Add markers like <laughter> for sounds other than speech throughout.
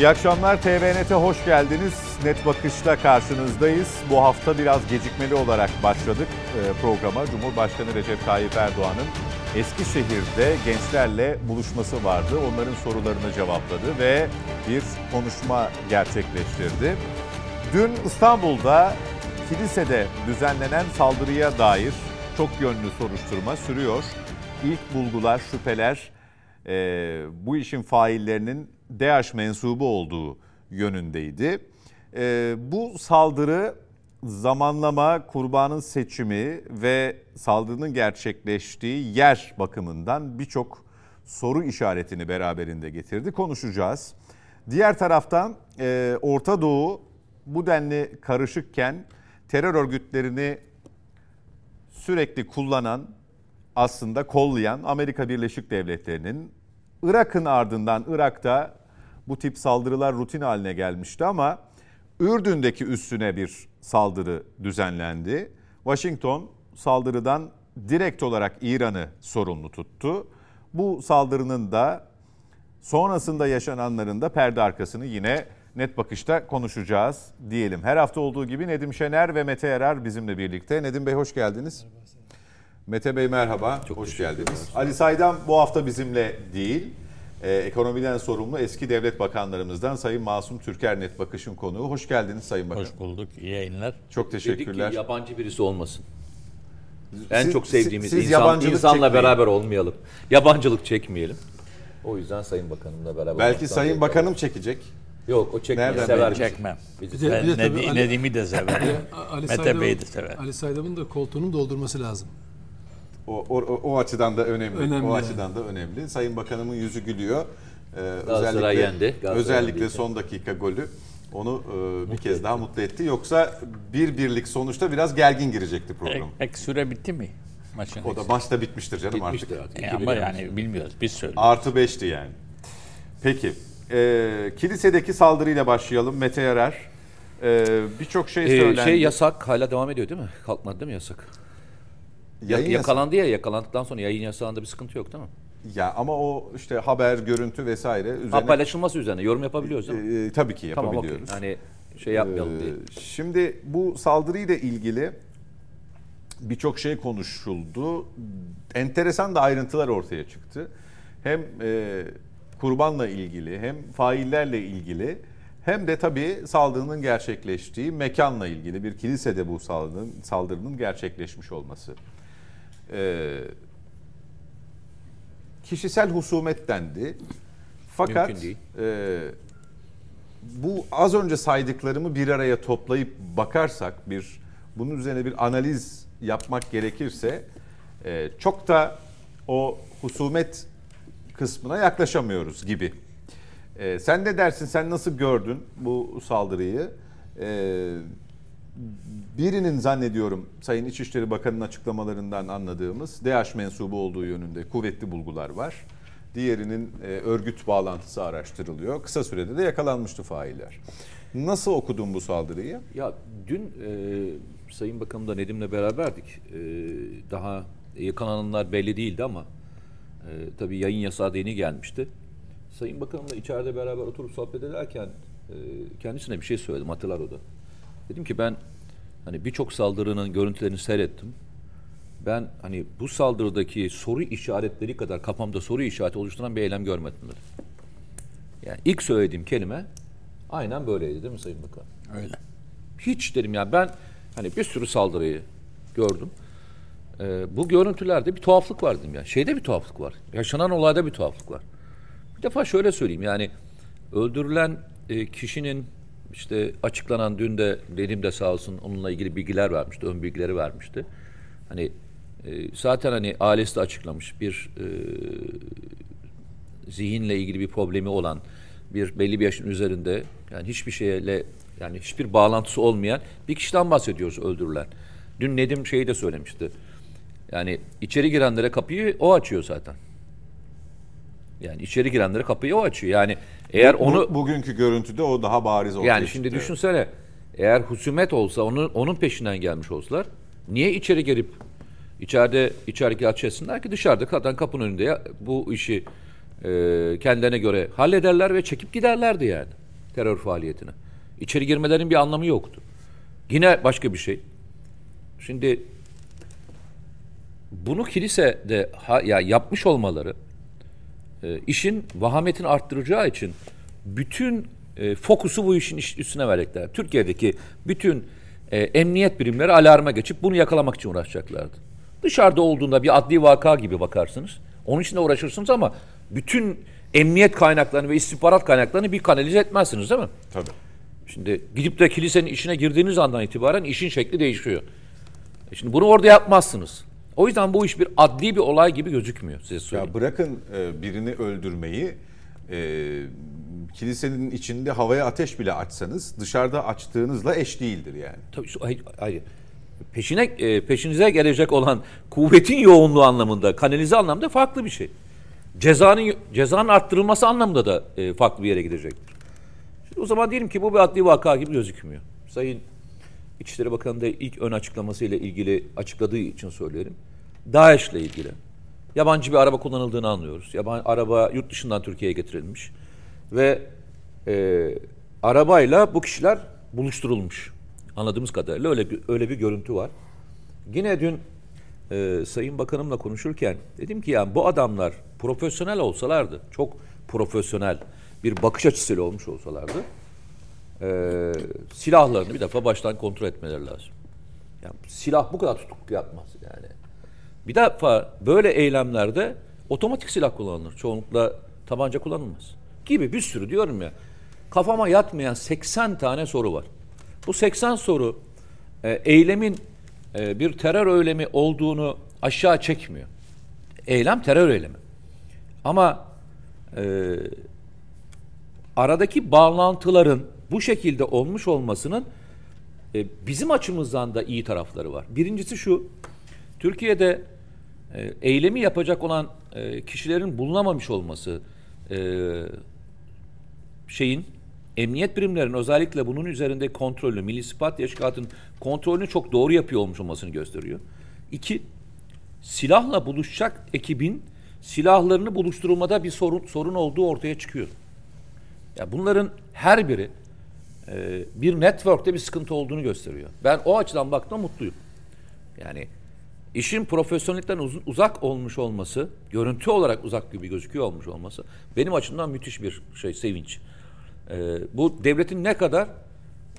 İyi akşamlar TVNet'e hoş geldiniz. Net Bakış'ta karşınızdayız. Bu hafta biraz gecikmeli olarak başladık e, programa. Cumhurbaşkanı Recep Tayyip Erdoğan'ın Eskişehir'de gençlerle buluşması vardı. Onların sorularını cevapladı ve bir konuşma gerçekleştirdi. Dün İstanbul'da kilisede düzenlenen saldırıya dair çok yönlü soruşturma sürüyor. İlk bulgular, şüpheler e, bu işin faillerinin DAEŞ mensubu olduğu yönündeydi. E, bu saldırı zamanlama, kurbanın seçimi ve saldırının gerçekleştiği yer bakımından birçok soru işaretini beraberinde getirdi. Konuşacağız. Diğer taraftan e, Orta Doğu bu denli karışıkken terör örgütlerini sürekli kullanan, aslında kollayan Amerika Birleşik Devletleri'nin Irak'ın ardından Irak'ta bu tip saldırılar rutin haline gelmişti ama Ürdün'deki üstüne bir saldırı düzenlendi. Washington saldırıdan direkt olarak İran'ı sorumlu tuttu. Bu saldırının da sonrasında yaşananların da perde arkasını yine net bakışta konuşacağız diyelim. Her hafta olduğu gibi Nedim Şener ve Mete Erer bizimle birlikte. Nedim Bey hoş geldiniz. Mete Bey merhaba, Çok hoş geldiniz. Ali Saydam bu hafta bizimle değil. Ee, ekonomiden sorumlu eski devlet bakanlarımızdan Sayın Masum Türker Net Bakış'ın konuğu. Hoş geldiniz Sayın Bakan. Hoş bulduk, iyi yayınlar. Çok teşekkürler. Dedik ki yabancı birisi olmasın. En siz, çok sevdiğimiz siz, insan, insanla çekmeyin. beraber olmayalım. Yabancılık çekmeyelim. O yüzden Sayın Bakanımla beraber Belki Sayın Bakanım çekecek. Yok o çekmeyi sever. Çekmem. Ben Nedi, Ali, Nedim'i de severim. Ali Mete Bey'i de sever. Ali Saydam'ın da koltuğunu doldurması lazım. O, o, o açıdan da önemli. önemli. O açıdan da önemli. Sayın Bakanımın yüzü gülüyor. Ee, özellikle yendi. özellikle son dakika golü onu e, bir kez daha mutlu etti. Yoksa bir birlik sonuçta biraz gergin girecekti program. Peki süre bitti mi? Maçın o da maçta bitmiştir canım Bitmiştir artık. artık. E ama yani bilmiyoruz. Biz söylüyoruz. Artı beşti yani. Peki. E, kilisedeki saldırıyla başlayalım. Mete Yarar. E, Birçok şey ee, söylendi. Şey yasak hala devam ediyor değil mi? Kalkmadı değil mi yasak? Yayın yakalandı ya yakalandıktan sonra yayın yasağında bir sıkıntı yok değil mi? Ya ama o işte haber, görüntü vesaire üzerine... Ha, paylaşılması üzerine yorum yapabiliyoruz değil mi? E, tabii ki yapabiliyoruz. Tamam, okay. Hani şey yapmayalım ee, diye. Şimdi bu saldırıyla ilgili birçok şey konuşuldu. Enteresan da ayrıntılar ortaya çıktı. Hem e, kurbanla ilgili hem faillerle ilgili hem de tabii saldırının gerçekleştiği mekanla ilgili bir kilisede bu saldırının, saldırının gerçekleşmiş olması. Ee, kişisel husumet dendi. Fakat e, bu az önce saydıklarımı bir araya toplayıp bakarsak bir bunun üzerine bir analiz yapmak gerekirse e, çok da o husumet kısmına yaklaşamıyoruz gibi. E, sen ne dersin? Sen nasıl gördün bu saldırıyı? E, birinin zannediyorum Sayın İçişleri Bakanı'nın açıklamalarından anladığımız DH mensubu olduğu yönünde kuvvetli bulgular var. Diğerinin e, örgüt bağlantısı araştırılıyor. Kısa sürede de yakalanmıştı failler. Nasıl okudun bu saldırıyı? Ya dün e, Sayın Bakanımla Nedim'le beraberdik. E, daha yakalananlar belli değildi ama e, tabii yayın yasağı da yeni gelmişti. Sayın Bakanımla içeride beraber oturup sohbet ederken e, kendisine bir şey söyledim hatırlar o da. Dedim ki ben hani birçok saldırının görüntülerini seyrettim. Ben hani bu saldırıdaki soru işaretleri kadar kafamda soru işareti oluşturan bir eylem görmedim dedim. Yani ilk söylediğim kelime aynen böyleydi değil mi Sayın Bakan? Öyle. Hiç dedim ya ben hani bir sürü saldırıyı gördüm. Ee, bu görüntülerde bir tuhaflık var dedim ya. Şeyde bir tuhaflık var. Yaşanan olayda bir tuhaflık var. Bir defa şöyle söyleyeyim yani öldürülen e, kişinin işte açıklanan dün de dedim de sağ olsun onunla ilgili bilgiler vermişti, ön bilgileri vermişti. Hani e, zaten hani ailesi de açıklamış bir e, zihinle ilgili bir problemi olan bir belli bir yaşın üzerinde yani hiçbir şeyle yani hiçbir bağlantısı olmayan bir kişiden bahsediyoruz öldürülen. Dün Nedim şeyi de söylemişti. Yani içeri girenlere kapıyı o açıyor zaten. Yani içeri girenlere kapıyı o açıyor. Yani eğer bu, onu bugünkü görüntüde o daha bariz oldu. Yani şimdi çıktı. düşünsene eğer husumet olsa onun onun peşinden gelmiş olsalar niye içeri girip içeride içeriki açısınlar ki dışarıda zaten kapının önünde ya, bu işi e, kendilerine göre hallederler ve çekip giderlerdi yani. terör faaliyetine. İçeri girmelerinin bir anlamı yoktu. Yine başka bir şey. Şimdi bunu kilise de ha, ya yapmış olmaları e, işin vahametini arttıracağı için bütün e, fokusu bu işin üstüne verecekler. Türkiye'deki bütün e, emniyet birimleri alarma geçip bunu yakalamak için uğraşacaklardı. Dışarıda olduğunda bir adli vaka gibi bakarsınız. Onun için de uğraşırsınız ama bütün emniyet kaynaklarını ve istihbarat kaynaklarını bir kanalize etmezsiniz değil mi? Tabii. Şimdi gidip de kilisenin içine girdiğiniz andan itibaren işin şekli değişiyor. E şimdi bunu orada yapmazsınız. O yüzden bu iş bir adli bir olay gibi gözükmüyor size söyleyeyim. Ya bırakın e, birini öldürmeyi e, kilisenin içinde havaya ateş bile açsanız dışarıda açtığınızla eş değildir yani. Tabii hayır, hayır. Peşine e, peşinize gelecek olan kuvvetin yoğunluğu anlamında, kanalize anlamda farklı bir şey. Cezanın cezanın arttırılması anlamında da e, farklı bir yere gidecektir. Şimdi o zaman diyelim ki bu bir adli vaka gibi gözükmüyor. Sayın İçişleri Bakanı da ilk ön açıklamasıyla ilgili açıkladığı için söylerim. DAEŞ'le ilgili. Yabancı bir araba kullanıldığını anlıyoruz. Yabancı araba yurt dışından Türkiye'ye getirilmiş. Ve e, arabayla bu kişiler buluşturulmuş. Anladığımız kadarıyla öyle öyle bir görüntü var. Yine dün e, Sayın Bakanımla konuşurken dedim ki yani bu adamlar profesyonel olsalardı, çok profesyonel bir bakış açısıyla olmuş olsalardı e, silahlarını bir defa baştan kontrol etmeleri lazım. Yani silah bu kadar tutuklu yapmaz yani. Bir defa böyle eylemlerde otomatik silah kullanılır. Çoğunlukla tabanca kullanılmaz. Gibi bir sürü diyorum ya. Kafama yatmayan 80 tane soru var. Bu 80 soru e, eylemin e, bir terör eylemi olduğunu aşağı çekmiyor. Eylem terör eylemi. Ama e, aradaki bağlantıların bu şekilde olmuş olmasının e, bizim açımızdan da iyi tarafları var. Birincisi şu, Türkiye'de e, eylemi yapacak olan e, kişilerin bulunamamış olması, e, şeyin, emniyet birimlerinin özellikle bunun üzerinde kontrolü, Milli İstihbarat Teşkilatı'nın kontrolünü çok doğru yapıyor olmuş olmasını gösteriyor. İki, silahla buluşacak ekibin silahlarını buluşturulmada bir sorun, sorun olduğu ortaya çıkıyor. Ya bunların her biri e, bir network'te bir sıkıntı olduğunu gösteriyor. Ben o açıdan baktığımda mutluyum. Yani işin profesyonellikten uz- uzak olmuş olması, görüntü olarak uzak gibi gözüküyor olmuş olması benim açımdan müthiş bir şey, sevinç. E, bu devletin ne kadar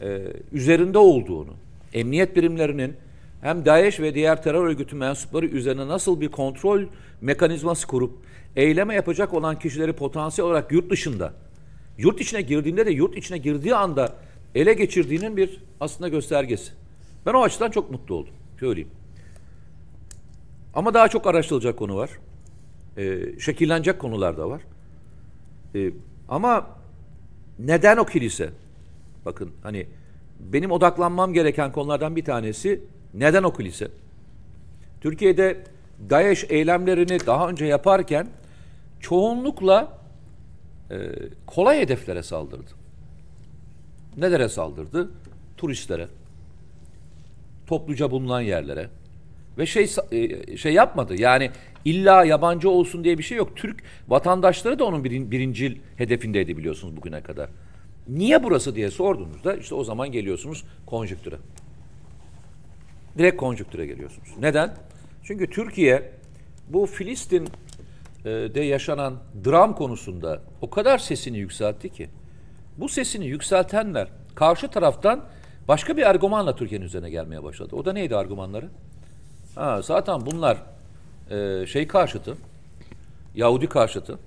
e, üzerinde olduğunu, emniyet birimlerinin hem DAEŞ ve diğer terör örgütü mensupları üzerine nasıl bir kontrol mekanizması kurup eyleme yapacak olan kişileri potansiyel olarak yurt dışında yurt içine girdiğinde de yurt içine girdiği anda ele geçirdiğinin bir aslında göstergesi. Ben o açıdan çok mutlu oldum. Söyleyeyim. Ama daha çok araştırılacak konu var. Ee, şekillenecek konular da var. Ee, ama neden o kilise? Bakın hani benim odaklanmam gereken konulardan bir tanesi neden o kilise? Türkiye'de DAEŞ eylemlerini daha önce yaparken çoğunlukla e, kolay hedeflere saldırdı. Nelere saldırdı? Turistlere, topluca bulunan yerlere ve şey e, şey yapmadı. Yani illa yabancı olsun diye bir şey yok. Türk vatandaşları da onun birin, birincil hedefindeydi biliyorsunuz bugüne kadar. Niye burası diye sorduğunuzda işte o zaman geliyorsunuz konjüktüre. Direkt konjüktüre geliyorsunuz. Neden? Çünkü Türkiye bu Filistin e, de yaşanan dram konusunda o kadar sesini yükseltti ki bu sesini yükseltenler karşı taraftan başka bir argümanla Türkiye'nin üzerine gelmeye başladı. O da neydi argümanları? Ha, zaten bunlar e, şey karşıtı, Yahudi karşıtı.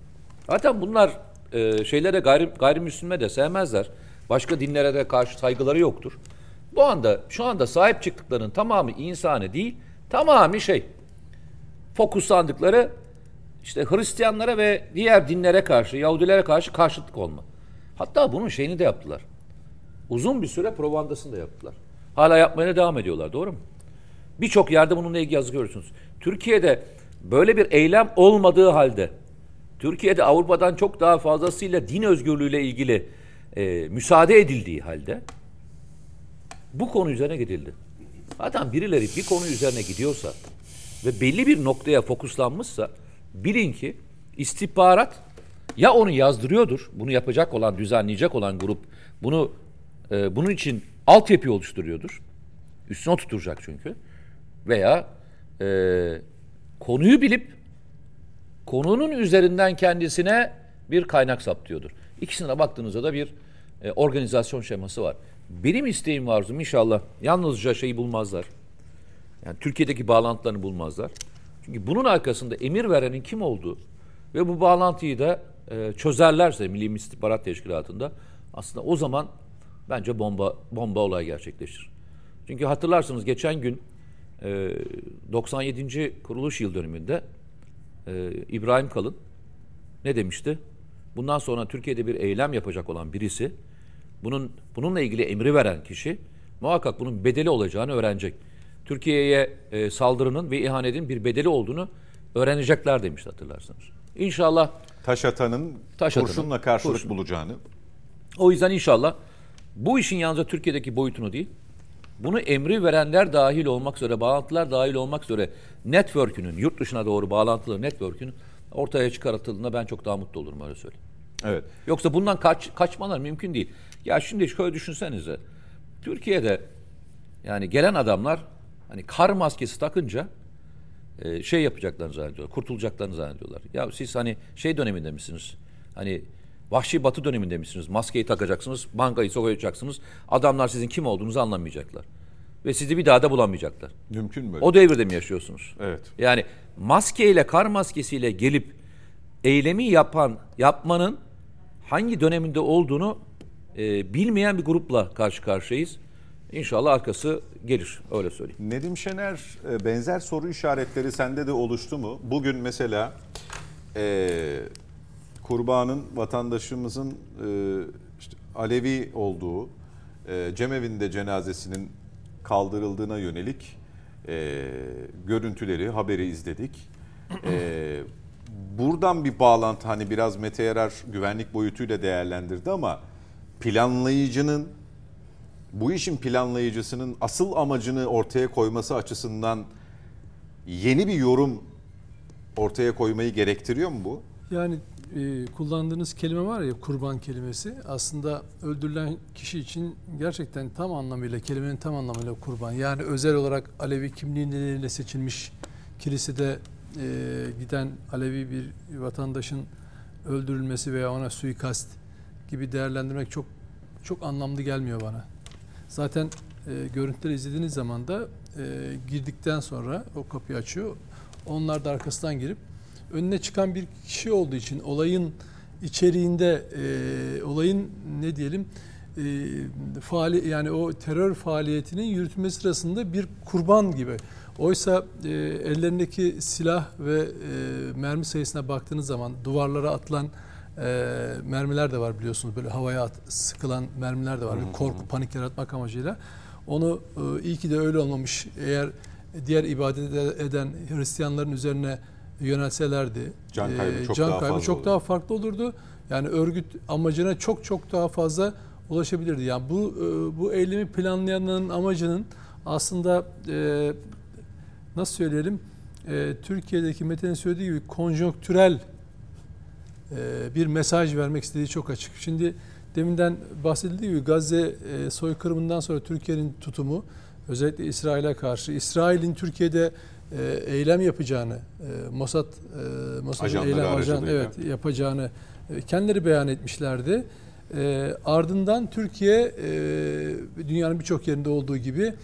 Zaten bunlar e, şeylere gayri, gayrimüslime de sevmezler. Başka dinlere de karşı saygıları yoktur. Bu anda şu anda sahip çıktıklarının tamamı insani değil, tamamı şey fokuslandıkları işte Hristiyanlara ve diğer dinlere karşı, Yahudilere karşı karşıtlık olma. Hatta bunun şeyini de yaptılar. Uzun bir süre provandasını da yaptılar. Hala yapmaya devam ediyorlar, doğru mu? Birçok yerde bununla ilgili yazı görürsünüz. Türkiye'de böyle bir eylem olmadığı halde, Türkiye'de Avrupa'dan çok daha fazlasıyla din özgürlüğüyle ilgili e, müsaade edildiği halde bu konu üzerine gidildi. Zaten birileri bir konu üzerine gidiyorsa ve belli bir noktaya fokuslanmışsa bilin ki istihbarat ya onu yazdırıyordur, bunu yapacak olan, düzenleyecek olan grup Bunu e, bunun için altyapı oluşturuyordur. Üstüne oturtacak çünkü. Veya e, konuyu bilip konunun üzerinden kendisine bir kaynak saptıyordur. İkisine baktığınızda da bir e, organizasyon şeması var. Benim isteğim arzum inşallah yalnızca şeyi bulmazlar. Yani Türkiye'deki bağlantılarını bulmazlar. Çünkü bunun arkasında emir verenin kim olduğu ve bu bağlantıyı da e, çözerlerse Milli İstihbarat Teşkilatı'nda aslında o zaman bence bomba bomba olay gerçekleşir. Çünkü hatırlarsınız geçen gün 97. kuruluş yıl dönümünde e, İbrahim Kalın ne demişti? Bundan sonra Türkiye'de bir eylem yapacak olan birisi bunun bununla ilgili emri veren kişi muhakkak bunun bedeli olacağını öğrenecek. Türkiye'ye e, saldırının ve ihanetin bir bedeli olduğunu öğrenecekler demişti hatırlarsınız. İnşallah Taş atanın Taş atanın, kurşunla karşılık kurşun. bulacağını. o yüzden inşallah bu işin yalnızca Türkiye'deki boyutunu değil, bunu emri verenler dahil olmak üzere, bağlantılar dahil olmak üzere network'ünün, yurt dışına doğru bağlantılı network'ünün ortaya çıkartıldığında ben çok daha mutlu olurum öyle söyleyeyim. Evet. Yoksa bundan kaç, kaçmalar mümkün değil. Ya şimdi şöyle düşünsenize. Türkiye'de yani gelen adamlar hani kar maskesi takınca e, şey yapacaklarını zannediyorlar. Kurtulacaklarını zannediyorlar. Ya siz hani şey döneminde misiniz? Hani vahşi batı döneminde misiniz? Maskeyi takacaksınız, bankayı sokacaksınız. Adamlar sizin kim olduğunuzu anlamayacaklar. Ve sizi bir daha da bulamayacaklar. Mümkün mü? O devirde mi yaşıyorsunuz? Evet. Yani maskeyle, kar maskesiyle gelip eylemi yapan, yapmanın hangi döneminde olduğunu e, bilmeyen bir grupla karşı karşıyayız. İnşallah arkası gelir, öyle söyleyeyim. Nedim Şener e, benzer soru işaretleri sende de oluştu mu? Bugün mesela e, kurbanın vatandaşımızın e, işte Alevi olduğu e, cemevinde cenazesinin kaldırıldığına yönelik e, görüntüleri, haberi izledik. E, buradan bir bağlantı hani biraz Mete Yarar güvenlik boyutuyla değerlendirdi ama planlayıcının bu işin planlayıcısının asıl amacını ortaya koyması açısından yeni bir yorum ortaya koymayı gerektiriyor mu bu? Yani e, kullandığınız kelime var ya kurban kelimesi aslında öldürülen kişi için gerçekten tam anlamıyla kelimenin tam anlamıyla kurban. Yani özel olarak Alevi kimliği nedeniyle seçilmiş kilisede e, giden Alevi bir vatandaşın öldürülmesi veya ona suikast gibi değerlendirmek çok çok anlamlı gelmiyor bana. Zaten e, görüntüleri izlediğiniz zaman da e, girdikten sonra o kapıyı açıyor. Onlar da arkasından girip önüne çıkan bir kişi olduğu için olayın içeriğinde e, olayın ne diyelim e, faali yani o terör faaliyetinin yürütülmesi sırasında bir kurban gibi. Oysa e, ellerindeki silah ve e, mermi sayısına baktığınız zaman duvarlara atılan e, mermiler de var biliyorsunuz böyle havaya at, sıkılan mermiler de var. Hı. Korku, panik yaratmak amacıyla. Onu e, iyi ki de öyle olmamış. Eğer diğer ibadet eden Hristiyanların üzerine yönelselerdi can kaybı e, çok can daha kaybı fazla çok daha farklı olurdu. Yani örgüt amacına çok çok daha fazla ulaşabilirdi. Yani bu e, bu eylemi planlayanların amacının aslında e, nasıl söyleyelim Türkiye'deki Mete'nin söylediği gibi konjonktürel bir mesaj vermek istediği çok açık. Şimdi deminden bahsedildiği gibi Gazze soykırımından sonra Türkiye'nin tutumu özellikle İsrail'e karşı İsrail'in Türkiye'de eylem yapacağını, e, Mossad, e, Mossad'ın eylem ajan, aracılığıyla. evet yapacağını e, kendileri beyan etmişlerdi. E, ardından Türkiye e, dünyanın birçok yerinde olduğu gibi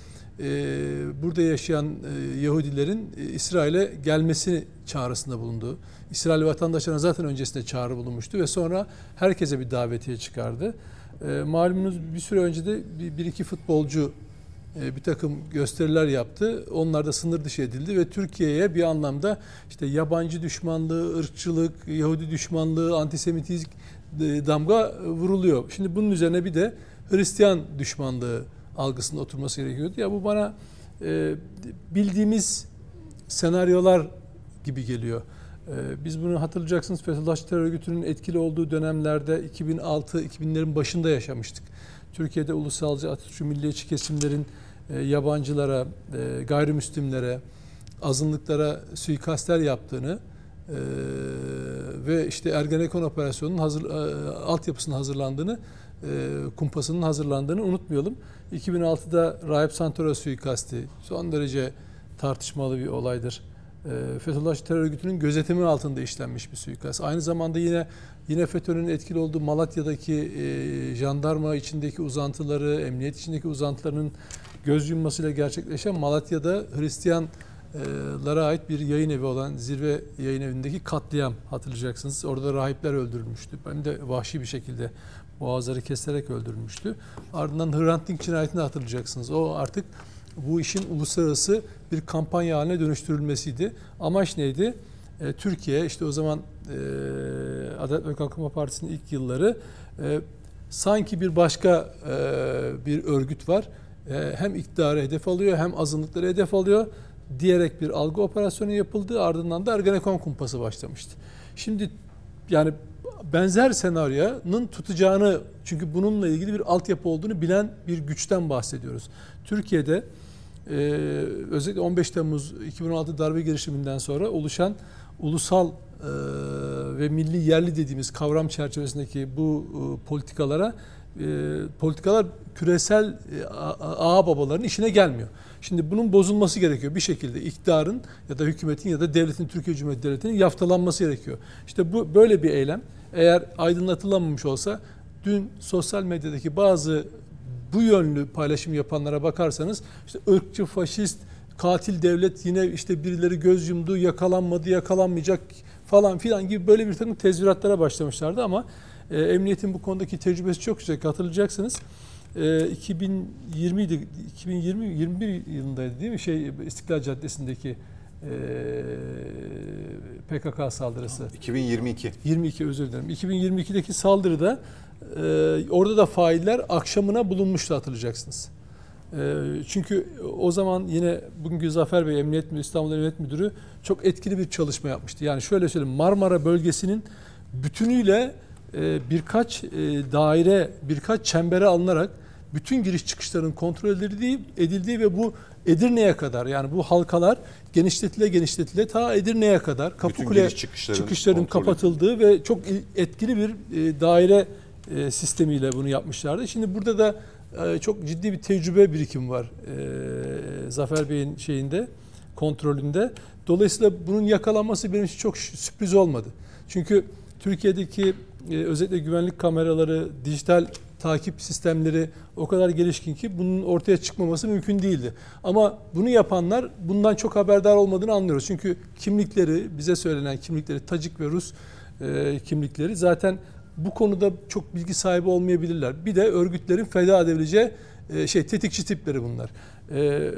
e, burada yaşayan e, Yahudilerin e, İsrail'e gelmesi çağrısında bulundu. İsrail vatandaşlarına zaten öncesinde çağrı bulunmuştu ve sonra herkese bir davetiye çıkardı. E, malumunuz bir süre önce de bir, bir iki futbolcu e, bir takım gösteriler yaptı. Onlar da sınır dışı edildi ve Türkiye'ye bir anlamda işte yabancı düşmanlığı, ırkçılık, Yahudi düşmanlığı, antisemitizm e, damga vuruluyor. Şimdi bunun üzerine bir de Hristiyan düşmanlığı algısında oturması gerekiyordu. Ya bu bana e, bildiğimiz senaryolar gibi geliyor. E, biz bunu hatırlayacaksınız Fethullahçı terör örgütünün etkili olduğu dönemlerde 2006-2000'lerin başında yaşamıştık. Türkiye'de ulusalcı, Atatürkçü, milliyetçi kesimlerin e, yabancılara, e, gayrimüslimlere, azınlıklara suikastler yaptığını e, ve işte Ergenekon operasyonunun hazır, e, altyapısının hazırlandığını, e, kumpasının hazırlandığını unutmayalım. 2006'da Rahip Santoro suikasti son derece tartışmalı bir olaydır. E, Fethullah terör örgütünün gözetimi altında işlenmiş bir suikast. Aynı zamanda yine yine FETÖ'nün etkili olduğu Malatya'daki e, jandarma içindeki uzantıları, emniyet içindeki uzantılarının göz yummasıyla gerçekleşen Malatya'da Hristiyanlara ait bir yayın evi olan Zirve Yayın Evi'ndeki katliam hatırlayacaksınız. Orada rahipler öldürülmüştü. Hem de vahşi bir şekilde boğazları kesilerek öldürülmüştü. Ardından Hrant Dink cinayetini hatırlayacaksınız. O artık bu işin uluslararası bir kampanya haline dönüştürülmesiydi. Amaç neydi? E, Türkiye işte o zaman e, Adalet ve Kalkınma Partisi'nin ilk yılları e, sanki bir başka e, bir örgüt var. E, hem iktidarı hedef alıyor hem azınlıkları hedef alıyor diyerek bir algı operasyonu yapıldı. Ardından da Ergenekon kumpası başlamıştı. Şimdi yani benzer senaryonun tutacağını çünkü bununla ilgili bir altyapı olduğunu bilen bir güçten bahsediyoruz. Türkiye'de e, özellikle 15 Temmuz 2016 darbe girişiminden sonra oluşan ulusal e, ve milli yerli dediğimiz kavram çerçevesindeki bu e, politikalara e, politikalar küresel e, ağa babaların işine gelmiyor. Şimdi bunun bozulması gerekiyor bir şekilde iktidarın ya da hükümetin ya da devletin Türkiye Cumhuriyeti Devleti'nin yaftalanması gerekiyor. İşte bu böyle bir eylem eğer aydınlatılamamış olsa dün sosyal medyadaki bazı bu yönlü paylaşım yapanlara bakarsanız işte ırkçı, faşist, katil devlet yine işte birileri göz yumdu, yakalanmadı, yakalanmayacak falan filan gibi böyle bir takım tezviratlara başlamışlardı ama e, emniyetin bu konudaki tecrübesi çok yüksek. Hatırlayacaksınız. E, 2020 2020 21 yılındaydı değil mi? Şey İstiklal Caddesi'ndeki e, PKK saldırısı. 2022. 22 özür dilerim. 2022'deki saldırıda e, orada da failler akşamına bulunmuştu hatırlayacaksınız. E, çünkü o zaman yine bugünkü Zafer Bey Emniyet Müdürü, İstanbul Emniyet Müdürü çok etkili bir çalışma yapmıştı. Yani şöyle söyleyeyim Marmara bölgesinin bütünüyle e, birkaç e, daire, birkaç çembere alınarak bütün giriş çıkışların kontrol edildiği, edildiği ve bu Edirne'ye kadar yani bu halkalar genişletile genişletile ta Edirne'ye kadar Kapıkule çıkışların, çıkışların kapatıldığı ve çok etkili bir e, daire sistemiyle bunu yapmışlardı. Şimdi burada da çok ciddi bir tecrübe birikimi var Zafer Bey'in şeyinde kontrolünde. Dolayısıyla bunun yakalanması benim için çok sürpriz olmadı. Çünkü Türkiye'deki özellikle güvenlik kameraları, dijital takip sistemleri o kadar gelişkin ki bunun ortaya çıkmaması mümkün değildi. Ama bunu yapanlar bundan çok haberdar olmadığını anlıyoruz. Çünkü kimlikleri, bize söylenen kimlikleri Tacik ve Rus e, kimlikleri zaten bu konuda çok bilgi sahibi olmayabilirler. Bir de örgütlerin feda edebileceği e, şey tetikçi tipleri bunlar. E,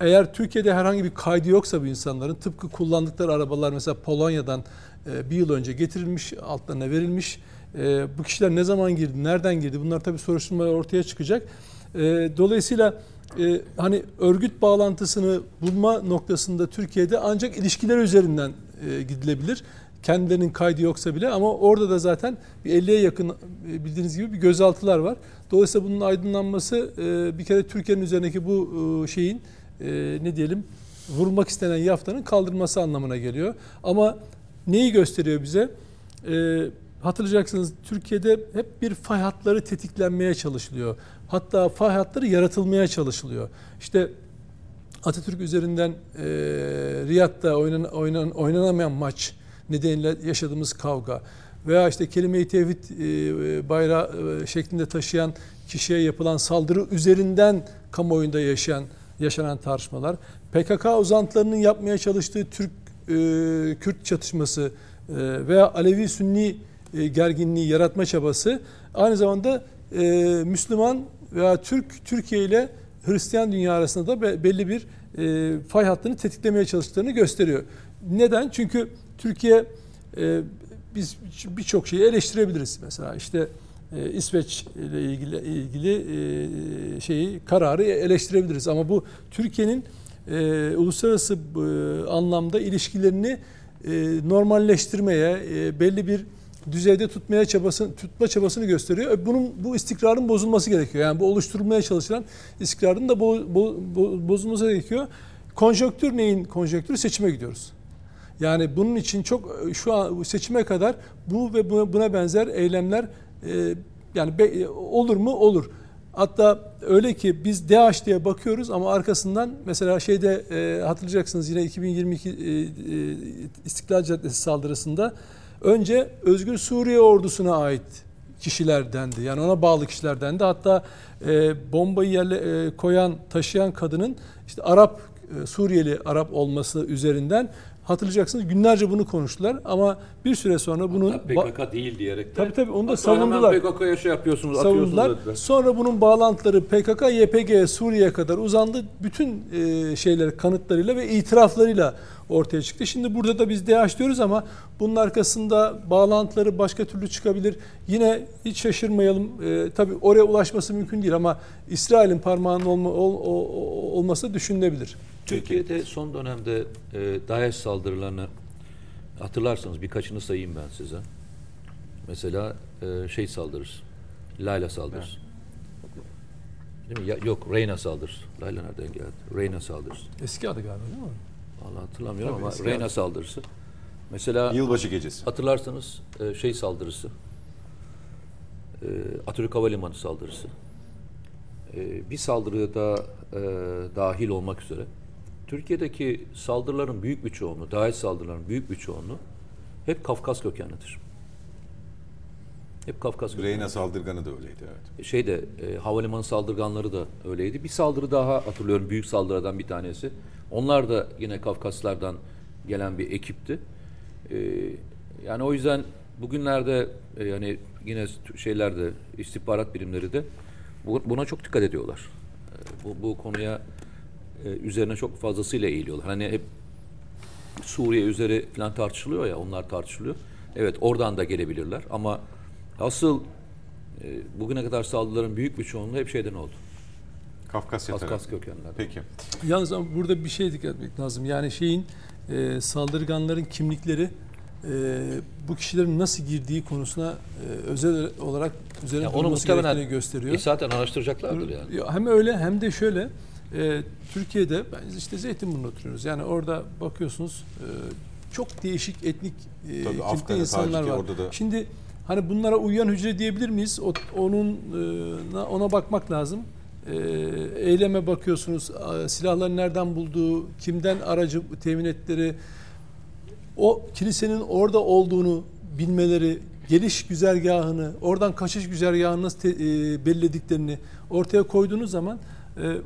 eğer Türkiye'de herhangi bir kaydı yoksa bu insanların tıpkı kullandıkları arabalar mesela Polonya'dan e, bir yıl önce getirilmiş, altlarına verilmiş e, bu kişiler ne zaman girdi, nereden girdi? Bunlar tabii soruşturmalar ortaya çıkacak. E, dolayısıyla e, hani örgüt bağlantısını bulma noktasında Türkiye'de ancak ilişkiler üzerinden e, gidilebilir. Kendilerinin kaydı yoksa bile ama orada da zaten bir 50'ye yakın e, bildiğiniz gibi bir gözaltılar var. Dolayısıyla bunun aydınlanması e, bir kere Türkiye'nin üzerindeki bu e, şeyin ne diyelim vurmak istenen yaftanın kaldırılması anlamına geliyor. Ama neyi gösteriyor bize? Hatırlayacaksınız Türkiye'de hep bir fay hatları tetiklenmeye çalışılıyor. Hatta fay hatları yaratılmaya çalışılıyor. İşte Atatürk üzerinden e, Riyad'da oynan, oynan, oynanamayan maç nedeniyle yaşadığımız kavga veya işte kelime-i tevhid e, bayrağı e, şeklinde taşıyan kişiye yapılan saldırı üzerinden kamuoyunda yaşayan yaşanan tartışmalar, PKK uzantılarının yapmaya çalıştığı Türk e, Kürt çatışması veya Alevi Sünni gerginliği yaratma çabası aynı zamanda Müslüman veya Türk Türkiye ile Hristiyan dünya arasında da belli bir fay hattını tetiklemeye çalıştıklarını gösteriyor. Neden? Çünkü Türkiye e, biz birçok şeyi eleştirebiliriz. Mesela işte e, İsveç ile ilgili ilgili e, şeyi kararı eleştirebiliriz ama bu Türkiye'nin e, uluslararası e, anlamda ilişkilerini e, normalleştirmeye e, belli bir düzeyde tutmaya çabasını tutma çabasını gösteriyor. E, bunun bu istikrarın bozulması gerekiyor. Yani bu oluşturulmaya çalışılan istikrarın da bo, bo, bo, bozulması gerekiyor. Konjonktür neyin konjonktürü? Seçime gidiyoruz. Yani bunun için çok e, şu an seçime kadar bu ve buna, benzer eylemler e, yani be- olur mu? Olur. Hatta öyle ki biz DH diye bakıyoruz ama arkasından mesela şeyde e, hatırlayacaksınız yine 2022 e, e, İstiklal Caddesi saldırısında önce Özgür Suriye ordusuna ait kişiler dendi. Yani ona bağlı kişiler dendi. Hatta e, bombayı yerle, e, koyan, taşıyan kadının işte Arap, e, Suriyeli Arap olması üzerinden hatırlayacaksınız günlerce bunu konuştular ama bir süre sonra bunun Hatta PKK değil diyerek de. Tabii tabii, onu da Hatta savundular. PKK'ya şey yapıyorsunuz, savundular. atıyorsunuz dediler. Sonra bunun bağlantıları PKK, YPG, Suriye'ye kadar uzandı. Bütün e, şeyler kanıtlarıyla ve itiraflarıyla ortaya çıktı. Şimdi burada da biz DH diyoruz ama bunun arkasında bağlantıları başka türlü çıkabilir. Yine hiç şaşırmayalım. E, tabii oraya ulaşması mümkün değil ama İsrail'in parmağının olma, ol, o- olması düşünülebilir. Türkiye'de son dönemde e, DAEŞ saldırılarını hatırlarsanız birkaçını sayayım ben size. Mesela e, şey saldırısı. Layla saldırısı. Değil mi? Ya, yok Reyna saldırısı. Layla nereden geldi? Reyna saldırısı. Eski adı galiba değil mi? Vallahi hatırlamıyorum Tabii, ama eski Reyna adı. saldırısı. Mesela Yılbaşı gecesi. hatırlarsanız e, şey saldırısı. E, Atatürk Havalimanı saldırısı. E, bir saldırıya da e, dahil olmak üzere Türkiye'deki saldırıların büyük bir çoğunluğu, DAEŞ saldırıların büyük bir çoğunluğu hep Kafkas kökenlidir. Hep Kafkas kökenlidir. Reyna saldırganı da öyleydi evet. Şeyde e, havalimanı saldırganları da öyleydi. Bir saldırı daha hatırlıyorum büyük saldırıdan bir tanesi. Onlar da yine Kafkaslardan gelen bir ekipti. E, yani o yüzden bugünlerde e, yani yine şeylerde istihbarat birimleri de bu- buna çok dikkat ediyorlar. E, bu, bu konuya e, üzerine çok fazlasıyla eğiliyorlar. Hani hep Suriye üzeri falan tartışılıyor ya onlar tartışılıyor. Evet oradan da gelebilirler ama asıl e, bugüne kadar saldırıların büyük bir çoğunluğu hep şeyden oldu. Kafkasya Kafkas kökenlerden. Peki. Yalnız ama burada bir şey dikkat etmek lazım. Yani şeyin e, saldırganların kimlikleri e, bu kişilerin nasıl girdiği konusuna e, özel olarak üzerine Ya onu muhtemelen gerektiğini gösteriyor. E, zaten araştıracaklardır yani. Ya Hem öyle hem de şöyle e, Türkiye'de ben işte Zeytinburnu'nda oturuyoruz. Yani orada bakıyorsunuz e, çok değişik etnik e, Tabii, Afgan'ı, insanlar var. orada da- Şimdi hani bunlara uyuyan hücre diyebilir miyiz? O, onun e, na- ona bakmak lazım. E, eyleme bakıyorsunuz. Silahları nereden bulduğu, kimden aracı temin ettikleri, o kilisenin orada olduğunu bilmeleri, geliş güzergahını, oradan kaçış güzergahını nasıl te- e, belirlediklerini ortaya koyduğunuz zaman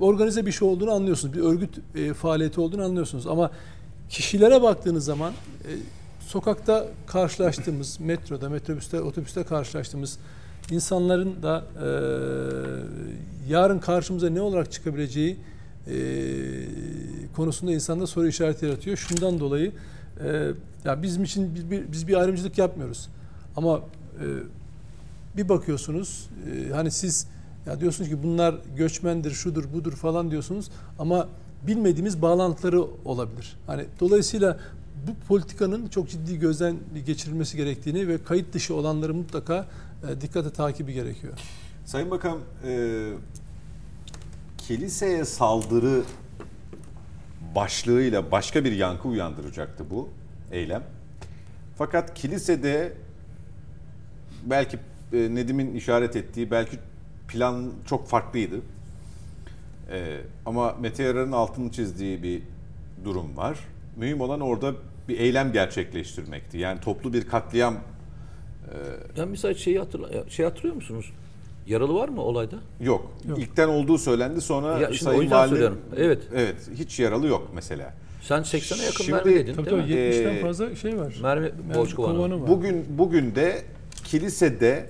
organize bir şey olduğunu anlıyorsunuz. Bir örgüt e, faaliyeti olduğunu anlıyorsunuz. Ama kişilere baktığınız zaman e, sokakta karşılaştığımız, metroda, metrobüste, otobüste karşılaştığımız insanların da e, yarın karşımıza ne olarak çıkabileceği e, konusunda insanda soru işareti yaratıyor. Şundan dolayı e, ya bizim için biz bir, biz bir ayrımcılık yapmıyoruz. Ama e, bir bakıyorsunuz e, hani siz ya diyorsunuz ki bunlar göçmendir, şudur, budur falan diyorsunuz ama bilmediğimiz bağlantıları olabilir. Hani dolayısıyla bu politikanın çok ciddi gözden geçirilmesi gerektiğini ve kayıt dışı olanları mutlaka e, dikkate takibi gerekiyor. Sayın Bakan, e, kiliseye saldırı başlığıyla başka bir yankı uyandıracaktı bu eylem. Fakat kilisede belki e, Nedim'in işaret ettiği belki plan çok farklıydı. E, ama Mete Yarar'ın altını çizdiği bir durum var. Mühim olan orada bir eylem gerçekleştirmekti. Yani toplu bir katliam Ya mesela şeyi hatırla, şey hatırlıyor musunuz? Yaralı var mı olayda? Yok. Yok. İlkten olduğu söylendi sonra Ya şimdi Sayın Valim- söylüyorum. Evet. Evet. Hiç yaralı yok mesela. Sen 80'e yakın Şimdi- mermi Tabii değil tabii mi? 70'ten Ee, fazla şey var. Mermi boş kovanı. kovanı var. Bugün bugün de kilisede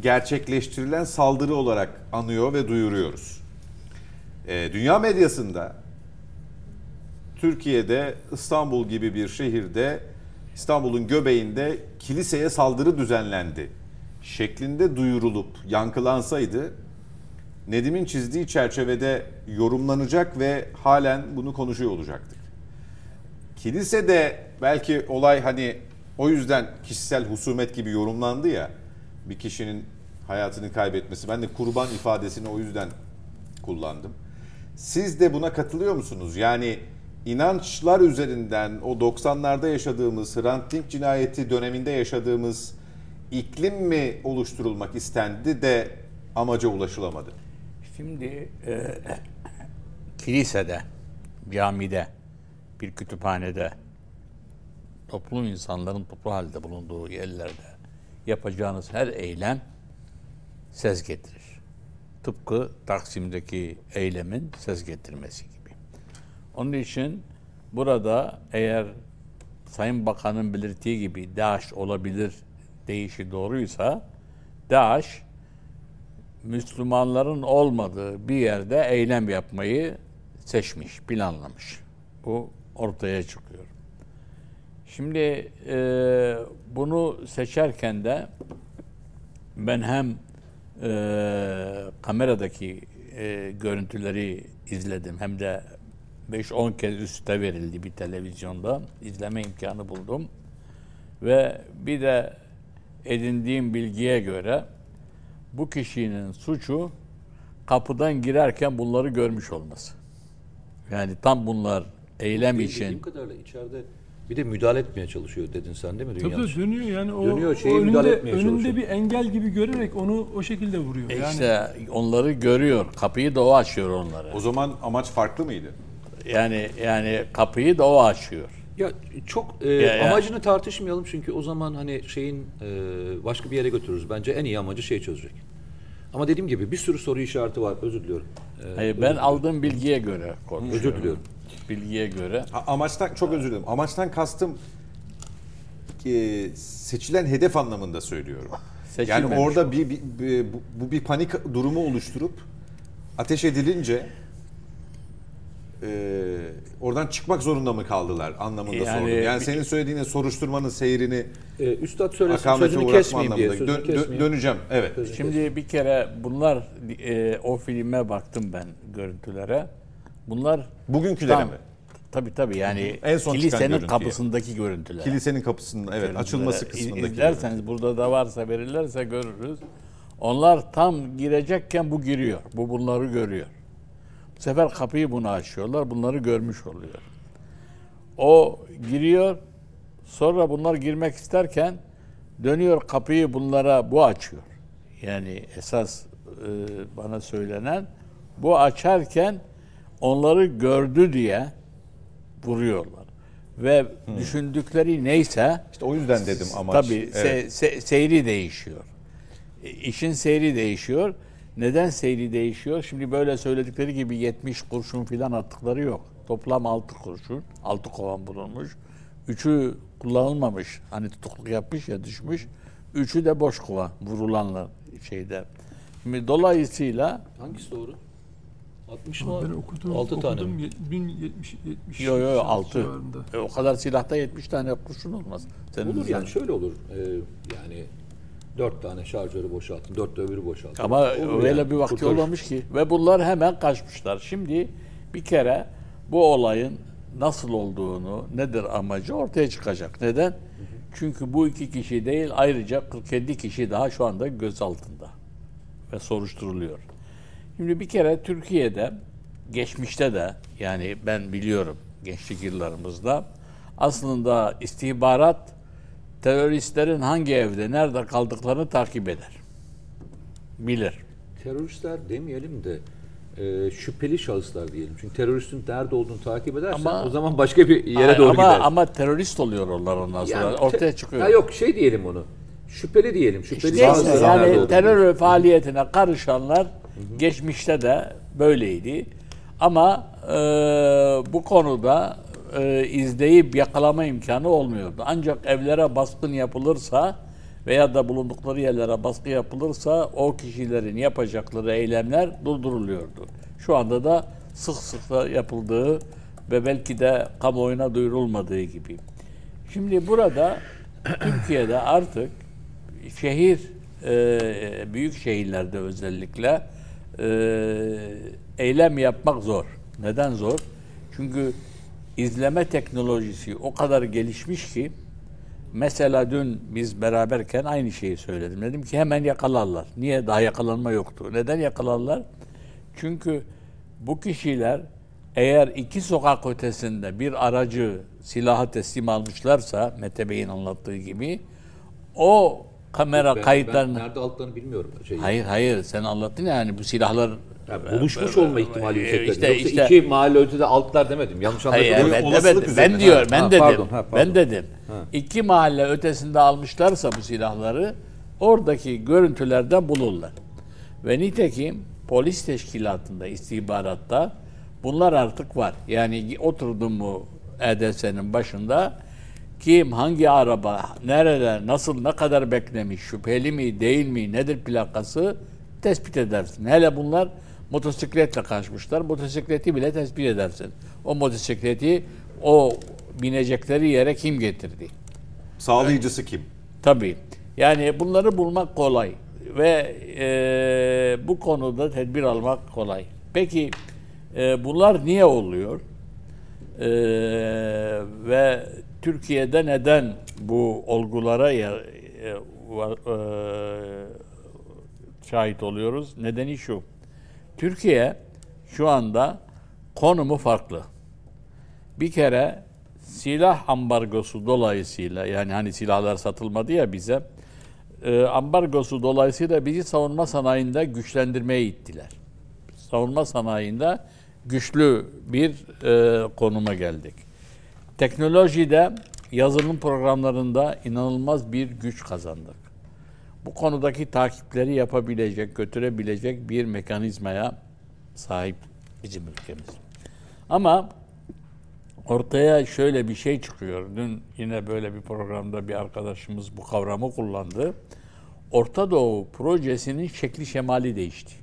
gerçekleştirilen saldırı olarak anıyor ve duyuruyoruz. Ee, dünya medyasında Türkiye'de İstanbul gibi bir şehirde İstanbul'un göbeğinde kiliseye saldırı düzenlendi şeklinde duyurulup yankılansaydı Nedim'in çizdiği çerçevede yorumlanacak ve halen bunu konuşuyor olacaktık. Kilisede belki olay hani o yüzden kişisel husumet gibi yorumlandı ya bir kişinin hayatını kaybetmesi. Ben de kurban ifadesini o yüzden kullandım. Siz de buna katılıyor musunuz? Yani inançlar üzerinden o 90'larda yaşadığımız Hrant Dink cinayeti döneminde yaşadığımız iklim mi oluşturulmak istendi de amaca ulaşılamadı? Şimdi e, kilisede, camide, bir kütüphanede, toplum insanların toplu halde bulunduğu yerlerde yapacağınız her eylem ses getirir. Tıpkı Taksim'deki eylemin ses getirmesi gibi. Onun için burada eğer Sayın Bakan'ın belirttiği gibi DAEŞ olabilir deyişi doğruysa DAEŞ Müslümanların olmadığı bir yerde eylem yapmayı seçmiş, planlamış. Bu ortaya çıkıyor. Şimdi e, bunu seçerken de ben hem e, kameradaki e, görüntüleri izledim hem de 5-10 kez üstte verildi bir televizyonda izleme imkanı buldum ve bir de edindiğim bilgiye göre bu kişinin suçu kapıdan girerken bunları görmüş olması. Yani tam bunlar eylem Bildiğim için kadarıyla içeride bir de müdahale etmeye çalışıyor dedin sen değil mi? Tabii dönüyor yani o, Dönüyor, o şeyi müdahale önünde, etmeye önünde çalışıyor. bir engel gibi görerek onu o şekilde vuruyor. E yani işte onları görüyor. Kapıyı da o açıyor onları. O zaman amaç farklı mıydı? Yani yani kapıyı da o açıyor. Ya çok e, Ya, ya. amacını tartışmayalım çünkü o zaman hani şeyin e, başka bir yere götürürüz. Bence en iyi amacı şey çözecek. Ama dediğim gibi bir sürü soru işareti var. Özür diliyorum. E, Hayır, ben aldığım bilgiye göre konuşuyorum. Özür diliyorum. Bilgiye göre. A- Amaçtan çok özür dilerim. Amaçtan kastım e, seçilen hedef anlamında söylüyorum. Yani Seçilmemiş orada bir, bir- bir- bu, bu bir panik durumu oluşturup ateş edilince e, oradan çıkmak zorunda mı kaldılar anlamında Yani sordum. Yani bir- senin söylediğine soruşturmanın seyrini E, Üstad söylesin sözünü kesmeyeyim diye. Sözünü Dön- dö- kesmeyeyim. döneceğim. Evet. Şimdi bir kere bunlar e, o filme baktım ben görüntülere. Bunlar Bugünkülere tam- mi? Tabii tabii yani En son kilisenin görüntüye. kapısındaki görüntüler. Kilisenin kapısının evet görüntülere. açılması kısmındaki. İzlerseniz burada da varsa verirlerse görürüz. Onlar tam girecekken bu giriyor. Bu bunları görüyor. Bu sefer kapıyı buna açıyorlar. Bunları görmüş oluyor. O giriyor. Sonra bunlar girmek isterken dönüyor kapıyı bunlara bu açıyor. Yani esas e, bana söylenen bu açarken onları gördü diye vuruyorlar. Ve düşündükleri neyse İşte o yüzden dedim amaç. Tabii Evet. se- se- seyri değişiyor. E, İşin seyri değişiyor. Neden seyri değişiyor? Şimdi böyle söyledikleri gibi 70 kurşun filan attıkları yok. Toplam 6 kurşun, 6 kovan bulunmuş. Üçü kullanılmamış. Hani tutukluk yapmış ya düşmüş. Üçü de boş kovan vurulanlar şeyde. Şimdi dolayısıyla Hangisi doğru? 60 mı? ben okudum, 6 tane. okudum mi? ye- 1070 70 yo yo 6. civarında. E, o kadar silahta 70 tane kurşun olmaz. Senin Olur yani şöyle olur. E, yani 4 tane şarjörü boşalttım. 4 de öbürü boşalttım. Ama Olur öyle yani. bir vakti Kurtarır. olmamış ki. Ve bunlar hemen kaçmışlar. Şimdi bir kere bu olayın nasıl olduğunu, nedir amacı ortaya çıkacak. Neden? Çünkü bu iki kişi değil, ayrıca 47 kişi daha şu anda gözaltında ve soruşturuluyor. Şimdi bir kere Türkiye'de, geçmişte de yani ben biliyorum gençlik yıllarımızda aslında istihbarat teröristlerin hangi evde, nerede kaldıklarını takip eder. Bilir. Teröristler demeyelim de e, şüpheli şahıslar diyelim. Çünkü teröristin nerede olduğunu takip edersen Ama- o zaman başka bir yere Ay, doğru ama, gider. Ama terörist oluyor onlar ondan sonra. Yani Ortaya çıkıyor. Ha yok şey diyelim onu. Şüpheli diyelim. Şüpheli nerede yani terör faaliyetine karışanlar geçmişte de böyleydi. Ama e, bu konuda e, izleyip yakalama imkanı olmuyordu. Ancak evlere baskın yapılırsa veya da bulundukları yerlere baskı yapılırsa o kişilerin yapacakları eylemler durduruluyordu. Şu anda da sık sık da yapıldığı ve belki de kamuoyuna duyurulmadığı gibi. Şimdi burada <coughs> Türkiye'de artık şehir e, büyük şehirlerde özellikle e, eylem yapmak zor. Neden zor? Çünkü izleme teknolojisi o kadar gelişmiş ki mesela dün biz beraberken aynı şeyi söyledim. Dedim ki hemen yakalarlar. Niye? Daha yakalanma yoktu. Neden yakalarlar? Çünkü bu kişiler eğer iki sokak ötesinde bir aracı silahı teslim almışlarsa Mete Bey'in anlattığı gibi o kamera Ben- kayıtlarını Ben nerede aldıklarını bilmiyorum. Şey, Hayır hayır sen anlattın ya yani bu silahlar Yani buluşmuş olma ihtimali yüksek. işte- dedim. Yoksa işte- iki mahalle ötede altılar demedim. Yanlış Hayır, anlaşıldı. ben demedim. Ben diyor, ben Ha, dedim. pardon, ha, pardon. Ben dedim. İki mahalle ötesinde almışlarsa bu silahları oradaki görüntülerden bulurlar. Ve nitekim polis teşkilatında, istihbaratta bunlar artık var. Yani oturdun mu EDS'nin başında kim, hangi araba, nerede, nasıl, ne kadar beklemiş, şüpheli mi, değil mi, nedir plakası tespit edersin. Hele bunlar motosikletle kaçmışlar. Motosikleti bile tespit edersin. O motosikleti o binecekleri yere kim getirdi? Sağlayıcısı kim? Tabii. Yani bunları bulmak kolay ve e, bu konuda tedbir almak kolay. Peki e, bunlar niye oluyor? E, ve Türkiye'de neden bu olgulara ya, e, e, şahit oluyoruz? Nedeni şu. Türkiye şu anda konumu farklı. Bir kere silah ambargosu dolayısıyla yani hani silahlar satılmadı ya bize e, ambargosu dolayısıyla bizi savunma sanayinde güçlendirmeye ittiler. Savunma sanayinde güçlü bir e, konuma geldik. Teknolojide yazılım programlarında inanılmaz bir güç kazandık. Bu konudaki takipleri yapabilecek, götürebilecek bir mekanizmaya sahip bizim ülkemiz. Ama ortaya şöyle bir şey çıkıyor. Dün yine böyle bir programda bir arkadaşımız bu kavramı kullandı. Orta Doğu projesinin şekli şemali değişti.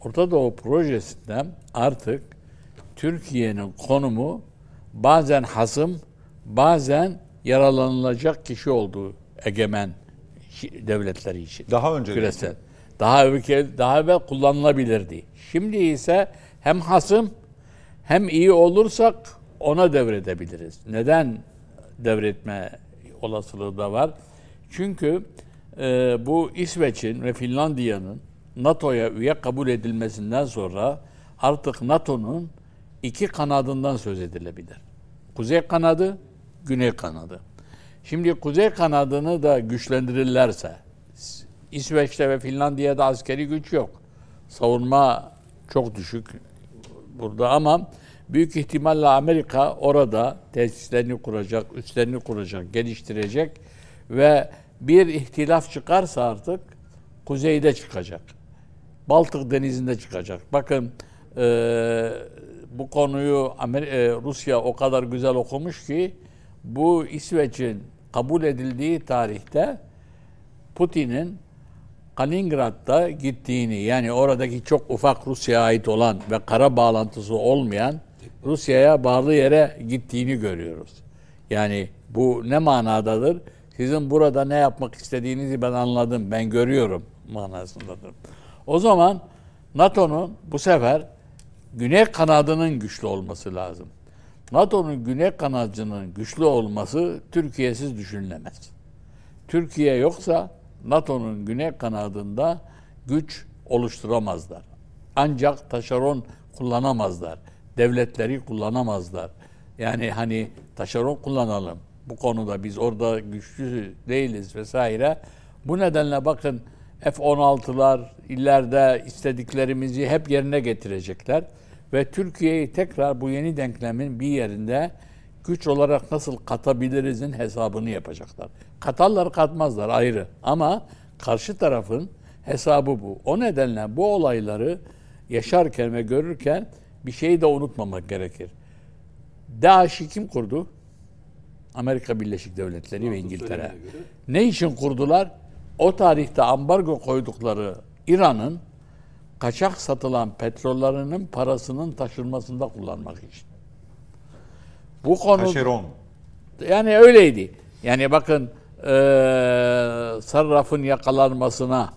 Orta Doğu projesinde artık Türkiye'nin konumu bazen hasım, bazen yaralanılacak kişi olduğu egemen devletleri için. Daha önce de- küresel. Daha evvel, daha evvel kullanılabilirdi. Şimdi ise hem hasım hem iyi olursak ona devredebiliriz. Neden devretme olasılığı da var? Çünkü e, bu İsveç'in ve Finlandiya'nın NATO'ya üye kabul edilmesinden sonra artık NATO'nun iki kanadından söz edilebilir. Kuzey kanadı, güney kanadı. Şimdi kuzey kanadını da güçlendirirlerse, İsveç'te ve Finlandiya'da askeri güç yok. Savunma çok düşük burada ama büyük ihtimalle Amerika orada tesislerini kuracak, üslerini kuracak, geliştirecek ve bir ihtilaf çıkarsa artık kuzeyde çıkacak. Baltık Denizi'nde çıkacak. Bakın bu konuyu e, Rusya o kadar güzel okumuş ki bu İsveç'in kabul edildiği tarihte Putin'in Kaliningrad'da gittiğini yani oradaki çok ufak Rusya'ya ait olan ve kara bağlantısı olmayan Rusya'ya bağlı yere gittiğini görüyoruz. Yani bu ne manadadır? Sizin burada ne yapmak istediğinizi ben anladım, ben görüyorum manasındadır. O zaman NATO'nun bu sefer güney kanadının güçlü olması lazım. NATO'nun güney kanadının güçlü olması Türkiye'siz düşünülemez. Türkiye yoksa NATO'nun güney kanadında güç oluşturamazlar. Ancak taşeron kullanamazlar. Devletleri kullanamazlar. Yani hani taşeron kullanalım. Bu konuda biz orada güçlü değiliz vesaire. Bu nedenle bakın F-16'lar ileride istediklerimizi hep yerine getirecekler. Ve Türkiye'yi tekrar bu yeni denklemin bir yerinde güç olarak nasıl katabilirizin hesabını yapacaklar. Katarlar katmazlar ayrı ama karşı tarafın hesabı bu. O nedenle bu olayları yaşarken ve görürken bir şeyi de unutmamak gerekir. DAEŞ'i kim kurdu? Amerika Birleşik Devletleri ve İngiltere. Ne için kurdular? O tarihte ambargo koydukları İran'ın kaçak satılan petrollerinin parasının taşınmasında kullanmak için. Bu konu Taşeron. yani öyleydi. Yani bakın eee Sarraf'ın yakalanmasına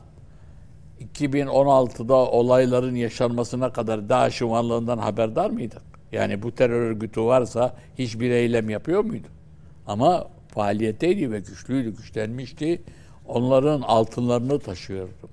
2016'da olayların yaşanmasına kadar DAEŞ'in varlığından haberdar mıydık? Yani bu terör örgütü varsa hiçbir eylem yapıyor muydu? Ama faaliyetteydi ve güçlüydü, güçlenmişti. Onların altınlarını taşıyordu.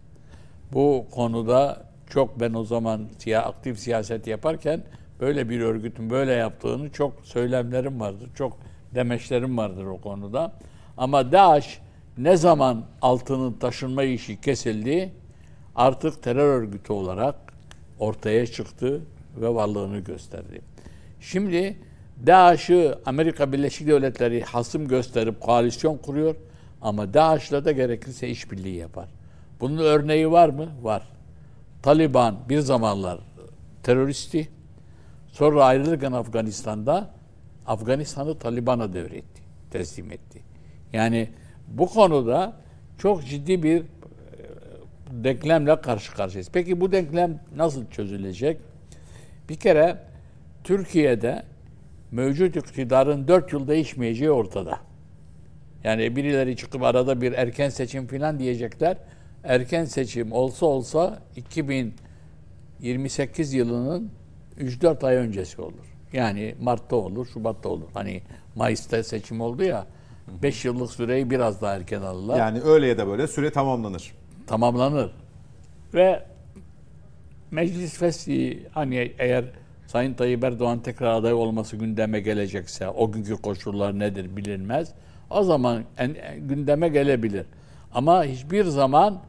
Bu konuda çok ben o zaman siya, aktif siyaset yaparken böyle bir örgütün böyle yaptığını çok söylemlerim vardır. Çok demeçlerim vardır o konuda. Ama DAEŞ ne zaman altının taşınma işi kesildi artık terör örgütü olarak ortaya çıktı ve varlığını gösterdi. Şimdi DAEŞ'ı Amerika Birleşik Devletleri hasım gösterip koalisyon kuruyor ama DAEŞ'la da gerekirse işbirliği yapar. Bunun örneği var mı? Var. Taliban bir zamanlar teröristi. Sonra ayrılırken Afganistan'da Afganistan'ı Taliban'a devretti, teslim etti. Yani bu konuda çok ciddi bir e, denklemle karşı karşıyayız. Peki bu denklem nasıl çözülecek? Bir kere Türkiye'de mevcut iktidarın dört yıl değişmeyeceği ortada. Yani birileri çıkıp arada bir erken seçim falan diyecekler. Erken seçim olsa olsa 2028 yılının 3-4 ay öncesi olur. Yani Mart'ta olur, Şubat'ta olur. Hani Mayıs'ta seçim oldu ya 5 yıllık süreyi biraz daha erken alırlar. Yani öyle ya da böyle süre tamamlanır. tamamlanır. Ve meclis fesli hani eğer Sayın Tayyip Erdoğan tekrar aday olması gündeme gelecekse o günkü koşullar nedir bilinmez. O zaman en, en- gündeme gelebilir. Ama hiçbir zaman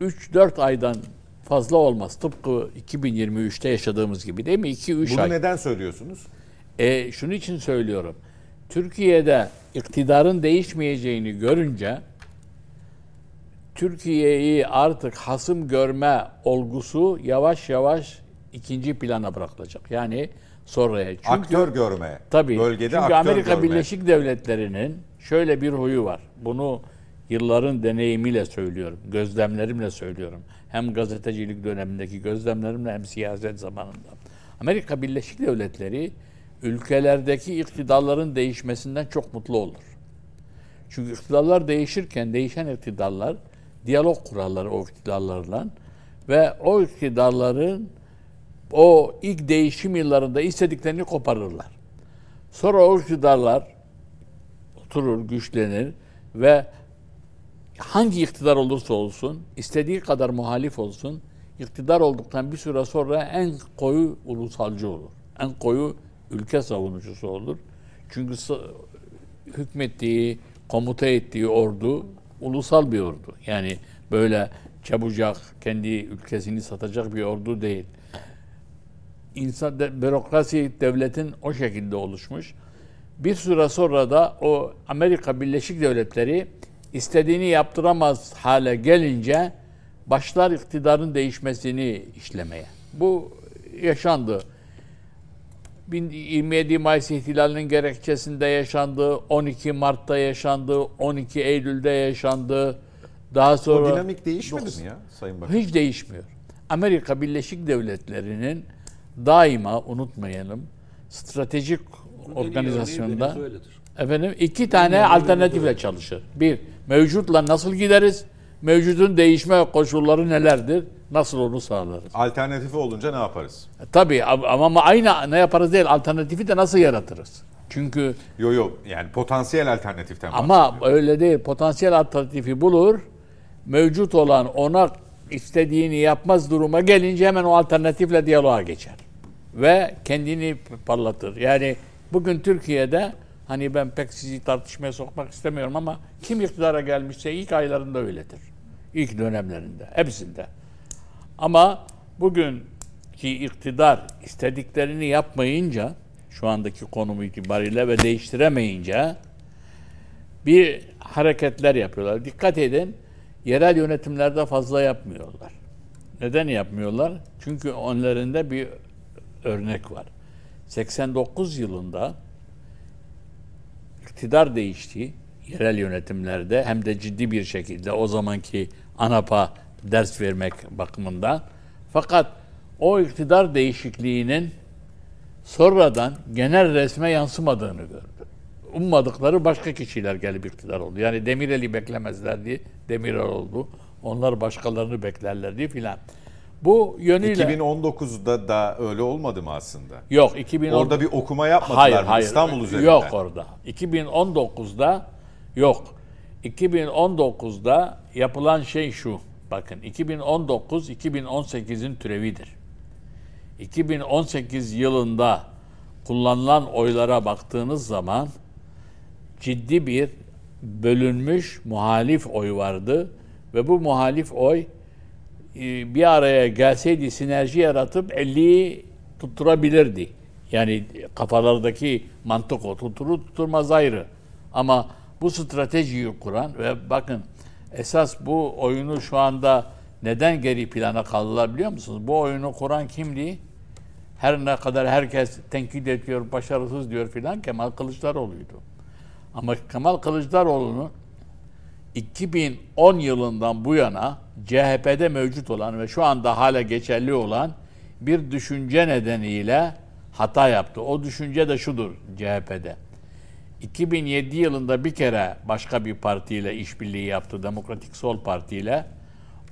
3-4 aydan fazla olmaz. Tıpkı 2023'te yaşadığımız gibi değil mi? 2-3 Bunu ay. neden söylüyorsunuz? E, şunun için söylüyorum. Türkiye'de iktidarın değişmeyeceğini görünce Türkiye'yi artık hasım görme olgusu yavaş yavaş ikinci plana bırakılacak. Yani sonraya. Çünkü aktör görme. Tabii. Bölgede Çünkü aktör Amerika görme. Birleşik Devletleri'nin şöyle bir huyu var. Bunu yılların deneyimiyle söylüyorum, gözlemlerimle söylüyorum. Hem gazetecilik dönemindeki gözlemlerimle hem siyaset zamanında. Amerika Birleşik Devletleri ülkelerdeki iktidarların değişmesinden çok mutlu olur. Çünkü iktidarlar değişirken değişen iktidarlar diyalog kurarlar o iktidarlarla ve o iktidarların o ilk değişim yıllarında istediklerini koparırlar. Sonra o iktidarlar oturur, güçlenir ve hangi iktidar olursa olsun, istediği kadar muhalif olsun, iktidar olduktan bir süre sonra en koyu ulusalcı olur. En koyu ülke savunucusu olur. Çünkü hükmettiği, komuta ettiği ordu ulusal bir ordu. Yani böyle çabucak kendi ülkesini satacak bir ordu değil insan de, bürokrasi devletin o şekilde oluşmuş. Bir süre sonra da o Amerika Birleşik Devletleri istediğini yaptıramaz hale gelince başlar iktidarın değişmesini işlemeye. Bu yaşandı. 27 Mayıs ihtilalinin gerekçesinde yaşandı, 12 Mart'ta yaşandı, 12 Eylül'de yaşandı. Daha O sonra dinamik değişmedi mi ya Sayın Bakan? hiç değişmiyor. Amerika Birleşik Devletleri'nin daima unutmayalım stratejik organizasyonda Venezuela'dır. efendim iki tane alternatifle çalışır. Bir, mevcutla nasıl gideriz? Mevcudun değişme koşulları nelerdir? Nasıl onu sağlarız? Alternatifi olunca ne yaparız? E, Tabii am- ama, ama aynı ne yaparız değil, alternatifi de nasıl yaratırız? Çünkü Yo yo yani potansiyel alternatiften Ama öyle değil. Potansiyel alternatifi bulur. Mevcut olan ona istediğini yapmaz duruma gelince hemen o alternatifle diyaloğa geçer. Ve kendini parlatır. Yani bugün Türkiye'de hani ben pek sizi tartışmaya sokmak istemiyorum ama kim iktidara gelmişse ilk aylarında öyledir. İlk dönemlerinde. Hepsinde. Ama bugünkü iktidar istediklerini yapmayınca şu andaki konumu itibariyle ve değiştiremeyince bir hareketler yapıyorlar. Dikkat edin, yerel yönetimlerde fazla yapmıyorlar. Neden yapmıyorlar? Çünkü onlarında bir örnek var. 89 yılında iktidar değişti yerel yönetimlerde hem de ciddi bir şekilde o zamanki ANAP'a ders vermek bakımından. Fakat o iktidar değişikliğinin sonradan genel resme yansımadığını gördü. Ummadıkları başka kişiler gelip iktidar oldu. Yani Demirel'i beklemezlerdi. Demirel oldu. Onlar başkalarını beklerlerdi filan. Bu yönüyle... 2019'da da öyle olmadı mı aslında? Yok 2010... Orada bir okuma yapmadılar Hayır, mı hayır. İstanbul üzerinden? Yok orada. 2019'da yok. 2019'da yapılan şey şu. Bakın 2019 2018'in türevidir. 2018 yılında kullanılan oylara baktığınız zaman ciddi bir bölünmüş muhalif oy vardı ve bu muhalif oy e, bir araya gelseydi sinerji yaratıp 50'yi tutturabilirdi. Yani kafalardaki mantık o tutturur tutturmaz ayrı. Ama bu stratejiyi kuran ve bakın esas bu oyunu şu anda neden geri plana kaldılar biliyor musunuz? Bu oyunu kuran kimdi? Her ne kadar herkes tenkit ediyor, başarısız diyor filan Kemal Kılıçdaroğlu'ydu. Ama Kemal Kılıçdaroğlu'nun 2010 yılından bu yana CHP'de mevcut olan ve şu anda hala geçerli olan bir düşünce nedeniyle hata yaptı. O düşünce de şudur CHP'de. 2007 yılında bir kere başka bir partiyle işbirliği yaptı. Demokratik Sol Parti ile.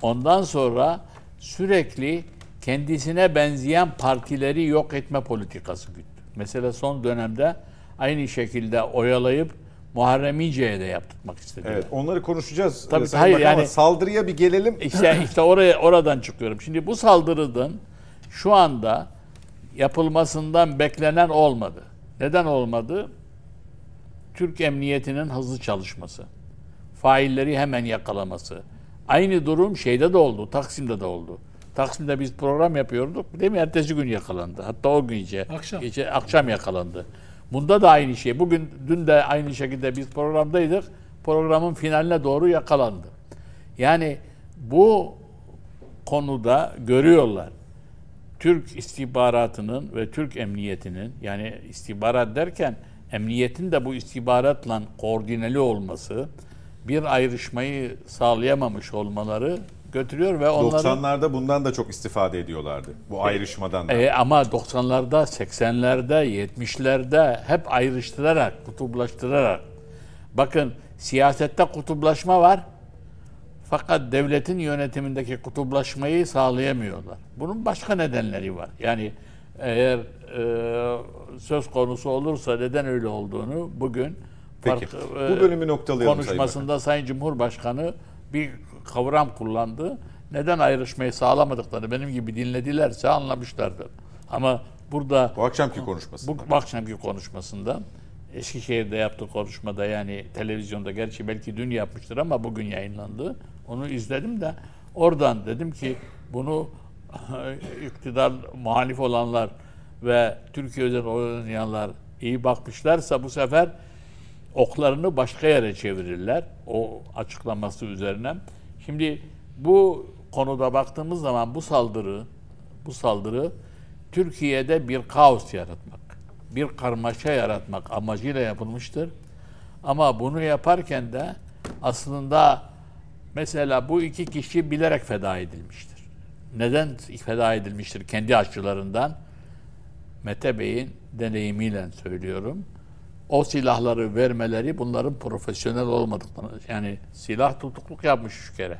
Ondan sonra sürekli kendisine benzeyen partileri yok etme politikası güttü. Mesela son dönemde aynı şekilde oyalayıp Muharrem İnce'ye de yaptırmak istediler. Evet, onları konuşacağız. Tabii, Sayın hayır, Bakan yani- saldırıya bir gelelim. İşte <laughs> işte oraya oradan çıkıyorum. Şimdi bu saldırının şu anda yapılmasından beklenen olmadı. Neden olmadı? Türk Emniyeti'nin hızlı çalışması. Failleri hemen yakalaması. Aynı durum şeyde de oldu, Taksim'de de oldu. Taksim'de biz program yapıyorduk. Değil mi? Ertesi gün yakalandı. Hatta o gün gece. Akşam. Gece, akşam yakalandı. Bunda da aynı şey. Bugün, dün de aynı şekilde biz programdaydık. Programın finaline doğru yakalandı. Yani bu konuda görüyorlar. Türk istihbaratının ve Türk emniyetinin yani istihbarat derken emniyetin de bu istihbaratla koordineli olması bir ayrışmayı sağlayamamış olmaları götürüyor ve onları 90'larda bundan da çok istifade ediyorlardı. Bu ayrışmadan da. e, ama 90'larda, 80'lerde, 70'lerde hep ayrıştırarak, kutuplaştırarak. Bakın siyasette kutuplaşma var. Fakat devletin yönetimindeki kutuplaşmayı sağlayamıyorlar. Bunun başka nedenleri var. Yani eğer e, söz konusu olursa neden öyle olduğunu bugün Peki. fark- Bu e, bölümü noktalayalım Sayın konuşmasında Sayın Cumhurbaşkanı bir kavram kullandı. Neden ayrışmayı sağlamadıklarını benim gibi dinledilerse anlamışlardır. Ama burada Bu akşamki konuşması. bu bu akşamki konuşmasında Eskişehir'de yaptığı konuşmada yani televizyonda gerçi belki dün yapmıştır ama bugün yayınlandı. Onu izledim de oradan dedim ki bunu <laughs> iktidar muhalif olanlar ve Türkiye özel oynayanlar iyi bakmışlarsa bu sefer oklarını başka yere çevirirler. O açıklaması üzerine. Şimdi bu konuda baktığımız zaman bu saldırı bu saldırı Türkiye'de bir kaos yaratmak, bir karmaşa yaratmak amacıyla yapılmıştır. Ama bunu yaparken de aslında mesela bu iki kişi bilerek feda edilmiştir. Neden feda edilmiştir kendi açılarından? Mete Bey'in deneyimiyle söylüyorum. O silahları vermeleri bunların profesyonel olmadıklarını yani silah tutukluk yapmış üç kere.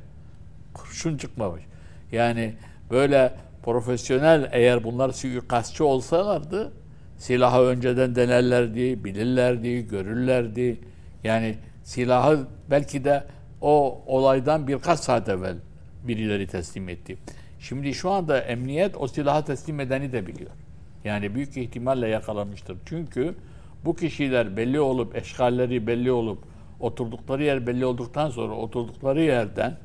Kurşun çıkmamış. Yani böyle profesyonel eğer bunlar suikastçı olsalardı silahı önceden denerlerdi, bilirlerdi, görürlerdi. Yani silahı belki de o olaydan birkaç saat evvel birileri teslim etti. Şimdi şu anda emniyet o silahı teslim edeni de biliyor. Yani büyük ihtimalle yakalanmıştır. Çünkü bu kişiler belli olup, eşgalleri belli olup, oturdukları yer belli olduktan sonra oturdukları yerden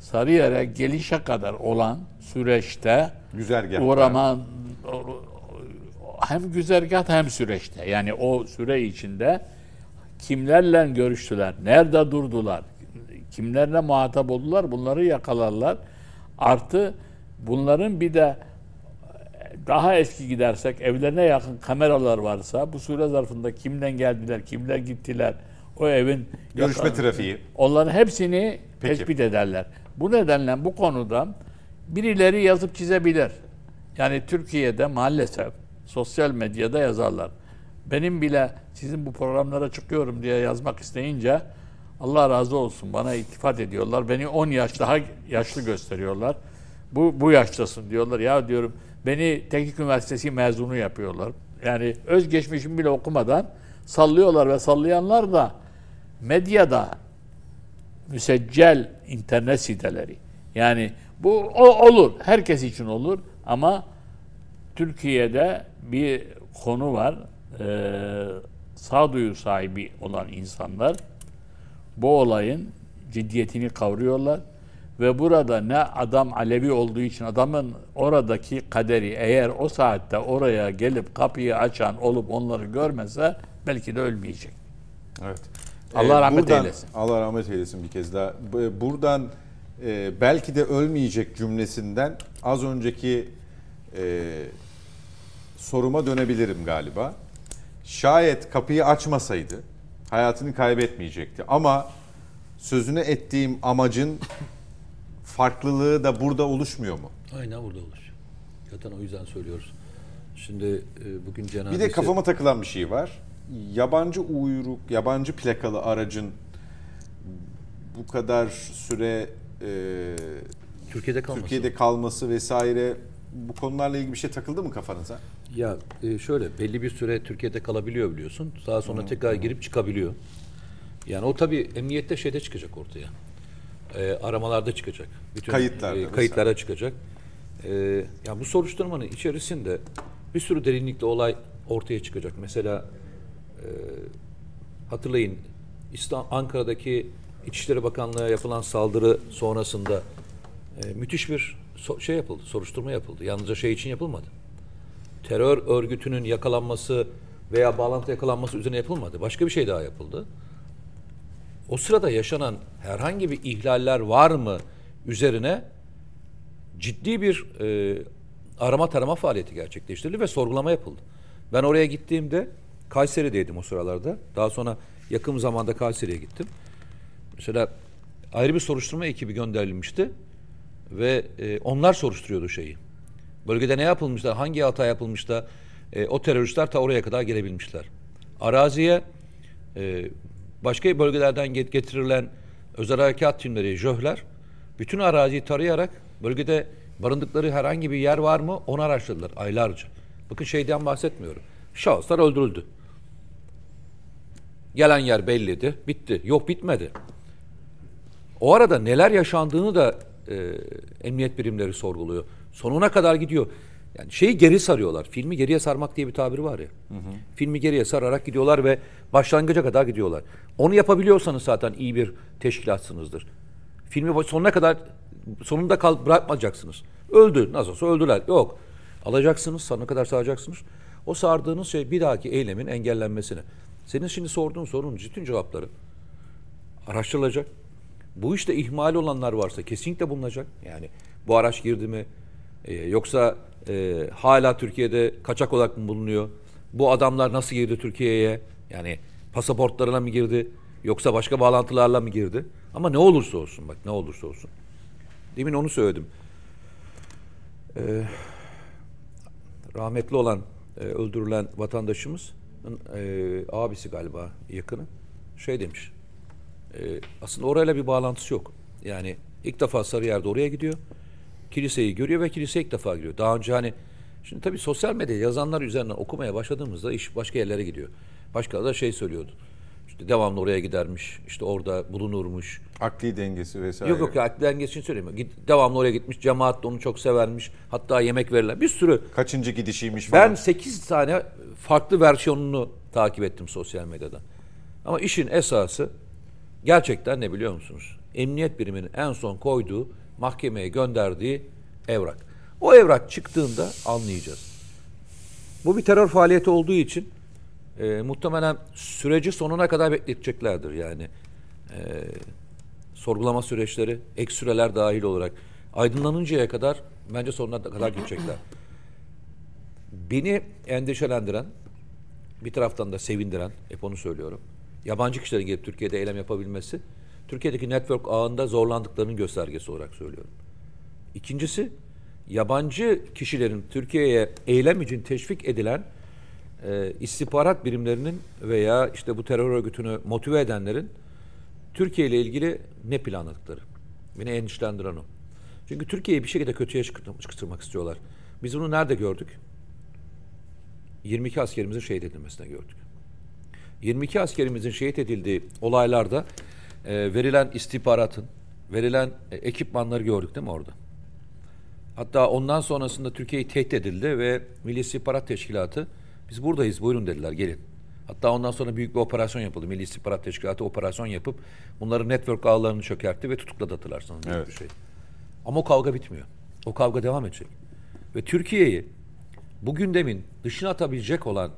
Sarıyer'e gelişe kadar olan süreçte Güzergah. uğrama hem güzergah hem süreçte. Yani o süre içinde kimlerle görüştüler, nerede durdular, kimlerle muhatap oldular bunları yakalarlar. Artı bunların bir de daha eski gidersek evlerine yakın kameralar varsa bu süre zarfında kimden geldiler, kimler gittiler, o evin Görüşme yakın- trafiği. Onların hepsini Peki. tespit ederler. Bu nedenle bu konuda birileri yazıp çizebilir. Yani Türkiye'de maalesef sosyal medyada yazarlar. Benim bile sizin bu programlara çıkıyorum diye yazmak isteyince Allah razı olsun bana iltifat ediyorlar. Beni 10 yaş daha yaşlı gösteriyorlar. Bu, bu yaştasın diyorlar. Ya diyorum beni Teknik Üniversitesi mezunu yapıyorlar. Yani özgeçmişimi bile okumadan sallıyorlar ve sallayanlar da medyada müseccel internet siteleri. Yani bu o, olur. Herkes için olur ama Türkiye'de bir konu var. Ee, sağduyu sahibi olan insanlar bu olayın ciddiyetini kavruyorlar ve burada ne adam Alevi olduğu için adamın oradaki kaderi eğer o saatte oraya gelip kapıyı açan olup onları görmese belki de ölmeyecek. Evet. Allah rahmet buradan, eylesin. Allah rahmet eylesin bir kez daha. Bu- Buradan e, belki de ölmeyecek cümlesinden az önceki e, soruma dönebilirim galiba. Şayet kapıyı açmasaydı hayatını kaybetmeyecekti. Ama sözünü ettiğim amacın farklılığı da burada oluşmuyor mu? Aynen burada olur. Zaten o yüzden söylüyoruz. Şimdi e, bugün cenazesi... Bir de kafama takılan bir şey var. Yabancı uyruk, yabancı plakalı aracın bu kadar süre e, Türkiye'de kalması. Türkiye'de kalması vesaire bu konularla ilgili bir şey takıldı mı kafanıza? Ya e, şöyle belli bir süre Türkiye'de kalabiliyor biliyorsun. Daha sonra tekrar girip çıkabiliyor. Yani o tabii emniyette şeyde çıkacak ortaya. E, aramalarda çıkacak. Bütün Kayıtlarda e, kayıtlara çıkacak. E, ya bu soruşturmanın içerisinde bir sürü derinlikli olay ortaya çıkacak. Mesela e, hatırlayın İstanbul, Ankara'daki İçişleri Bakanlığı'na yapılan saldırı sonrasında e, müthiş bir so- şey yapıldı, soruşturma yapıldı. Yalnızca şey için yapılmadı terör örgütünün yakalanması veya bağlantı yakalanması üzerine yapılmadı. Başka bir şey daha yapıldı. O sırada yaşanan herhangi bir ihlaller var mı üzerine ciddi bir e, arama tarama faaliyeti gerçekleştirildi ve sorgulama yapıldı. Ben oraya gittiğimde Kayseri'deydim o sıralarda. Daha sonra yakın zamanda Kayseri'ye gittim. Mesela ayrı bir soruşturma ekibi gönderilmişti ve e, onlar soruşturuyordu şeyi. Bölgede ne yapılmışlar, hangi hata yapılmış da e, o teröristler ta oraya kadar gelebilmişler. Araziye e, başka bölgelerden get- getirilen özel harekat timleri, jöhler bütün araziyi tarayarak bölgede barındıkları herhangi bir yer var mı onu araştırdılar aylarca. Bakın şeyden bahsetmiyorum. Şahıslar öldürüldü. Gelen yer belliydi, bitti. Yok bitmedi. O arada neler yaşandığını da e, emniyet birimleri sorguluyor. Sonuna kadar gidiyor. Yani şeyi geri sarıyorlar. Filmi geriye sarmak diye bir tabiri var ya. Filmi geriye sararak gidiyorlar ve başlangıca kadar gidiyorlar. Onu yapabiliyorsanız zaten iyi bir teşkilatsınızdır. Filmi sonuna kadar sonunda kal bırakmayacaksınız. Öldü. Nasıl olsa öldüler. Yok. Alacaksınız, sonuna kadar saracaksınız. O sardığınız şey bir dahaki eylemin engellenmesine. Senin şimdi sorduğun sorunun bütün cevapları araştırılacak. Bu işte ihmal olanlar varsa kesinlikle bulunacak. Yani bu araç girdi mi? Ee, yoksa e, hala Türkiye'de kaçak olarak mı bulunuyor? Bu adamlar nasıl girdi Türkiye'ye? Yani pasaportlarına mı girdi? Yoksa başka bağlantılarla mı girdi? Ama ne olursa olsun bak ne olursa olsun. Demin onu söyledim. Ee, rahmetli olan e, öldürülen vatandaşımız e, abisi galiba yakını şey demiş. E, aslında orayla bir bağlantısı yok. Yani ilk defa Sarıyer'de oraya gidiyor. Kiliseyi görüyor ve kiliseye ilk defa giriyor. Daha önce hani şimdi tabii sosyal medya yazanlar üzerinden okumaya başladığımızda iş başka yerlere gidiyor. Başkaları da şey söylüyordu. İşte devamlı oraya gidermiş. işte orada bulunurmuş. Akli dengesi vesaire. Yok yok ya akli dengesi için söylemiyorum. Git, devamlı oraya gitmiş. Cemaat de onu çok severmiş. Hatta yemek verirler. Bir sürü Kaçıncı gidişiymiş falan. ben 8 tane farklı versiyonunu takip ettim sosyal medyadan. Ama işin esası gerçekten ne biliyor musunuz? Emniyet biriminin en son koyduğu mahkemeye gönderdiği evrak. O evrak çıktığında anlayacağız. Bu bir terör faaliyeti olduğu için e, muhtemelen süreci sonuna kadar bekleteceklerdir yani. E, sorgulama süreçleri, ek süreler dahil olarak aydınlanıncaya kadar bence sonuna kadar gidecekler. Beni endişelendiren, bir taraftan da sevindiren, hep onu söylüyorum. Yabancı kişilerin gelip Türkiye'de eylem yapabilmesi, Türkiye'deki network ağında zorlandıklarının göstergesi olarak söylüyorum. İkincisi, yabancı kişilerin Türkiye'ye eylem için teşvik edilen e, istihbarat birimlerinin veya işte bu terör örgütünü motive edenlerin Türkiye ile ilgili ne planladıkları. Beni endişelendiren o. Çünkü Türkiye'yi bir şekilde kötüye çıkart- çıkartmak istiyorlar. Biz bunu nerede gördük? 22 askerimizin şehit edilmesine gördük. 22 askerimizin şehit edildiği olaylarda e, verilen istihbaratın, verilen e, ekipmanları gördük değil mi orada? Hatta ondan sonrasında Türkiye'yi tehdit edildi ve Milli İstihbarat Teşkilatı biz buradayız buyurun dediler gelin. Hatta ondan sonra büyük bir operasyon yapıldı. Milli İstihbarat Teşkilatı operasyon yapıp bunların network ağlarını çökertti ve tutukladı hatırlarsanız. Evet. Bir şey. Ama o kavga bitmiyor. O kavga devam edecek. Ve Türkiye'yi bu gündemin dışına atabilecek olan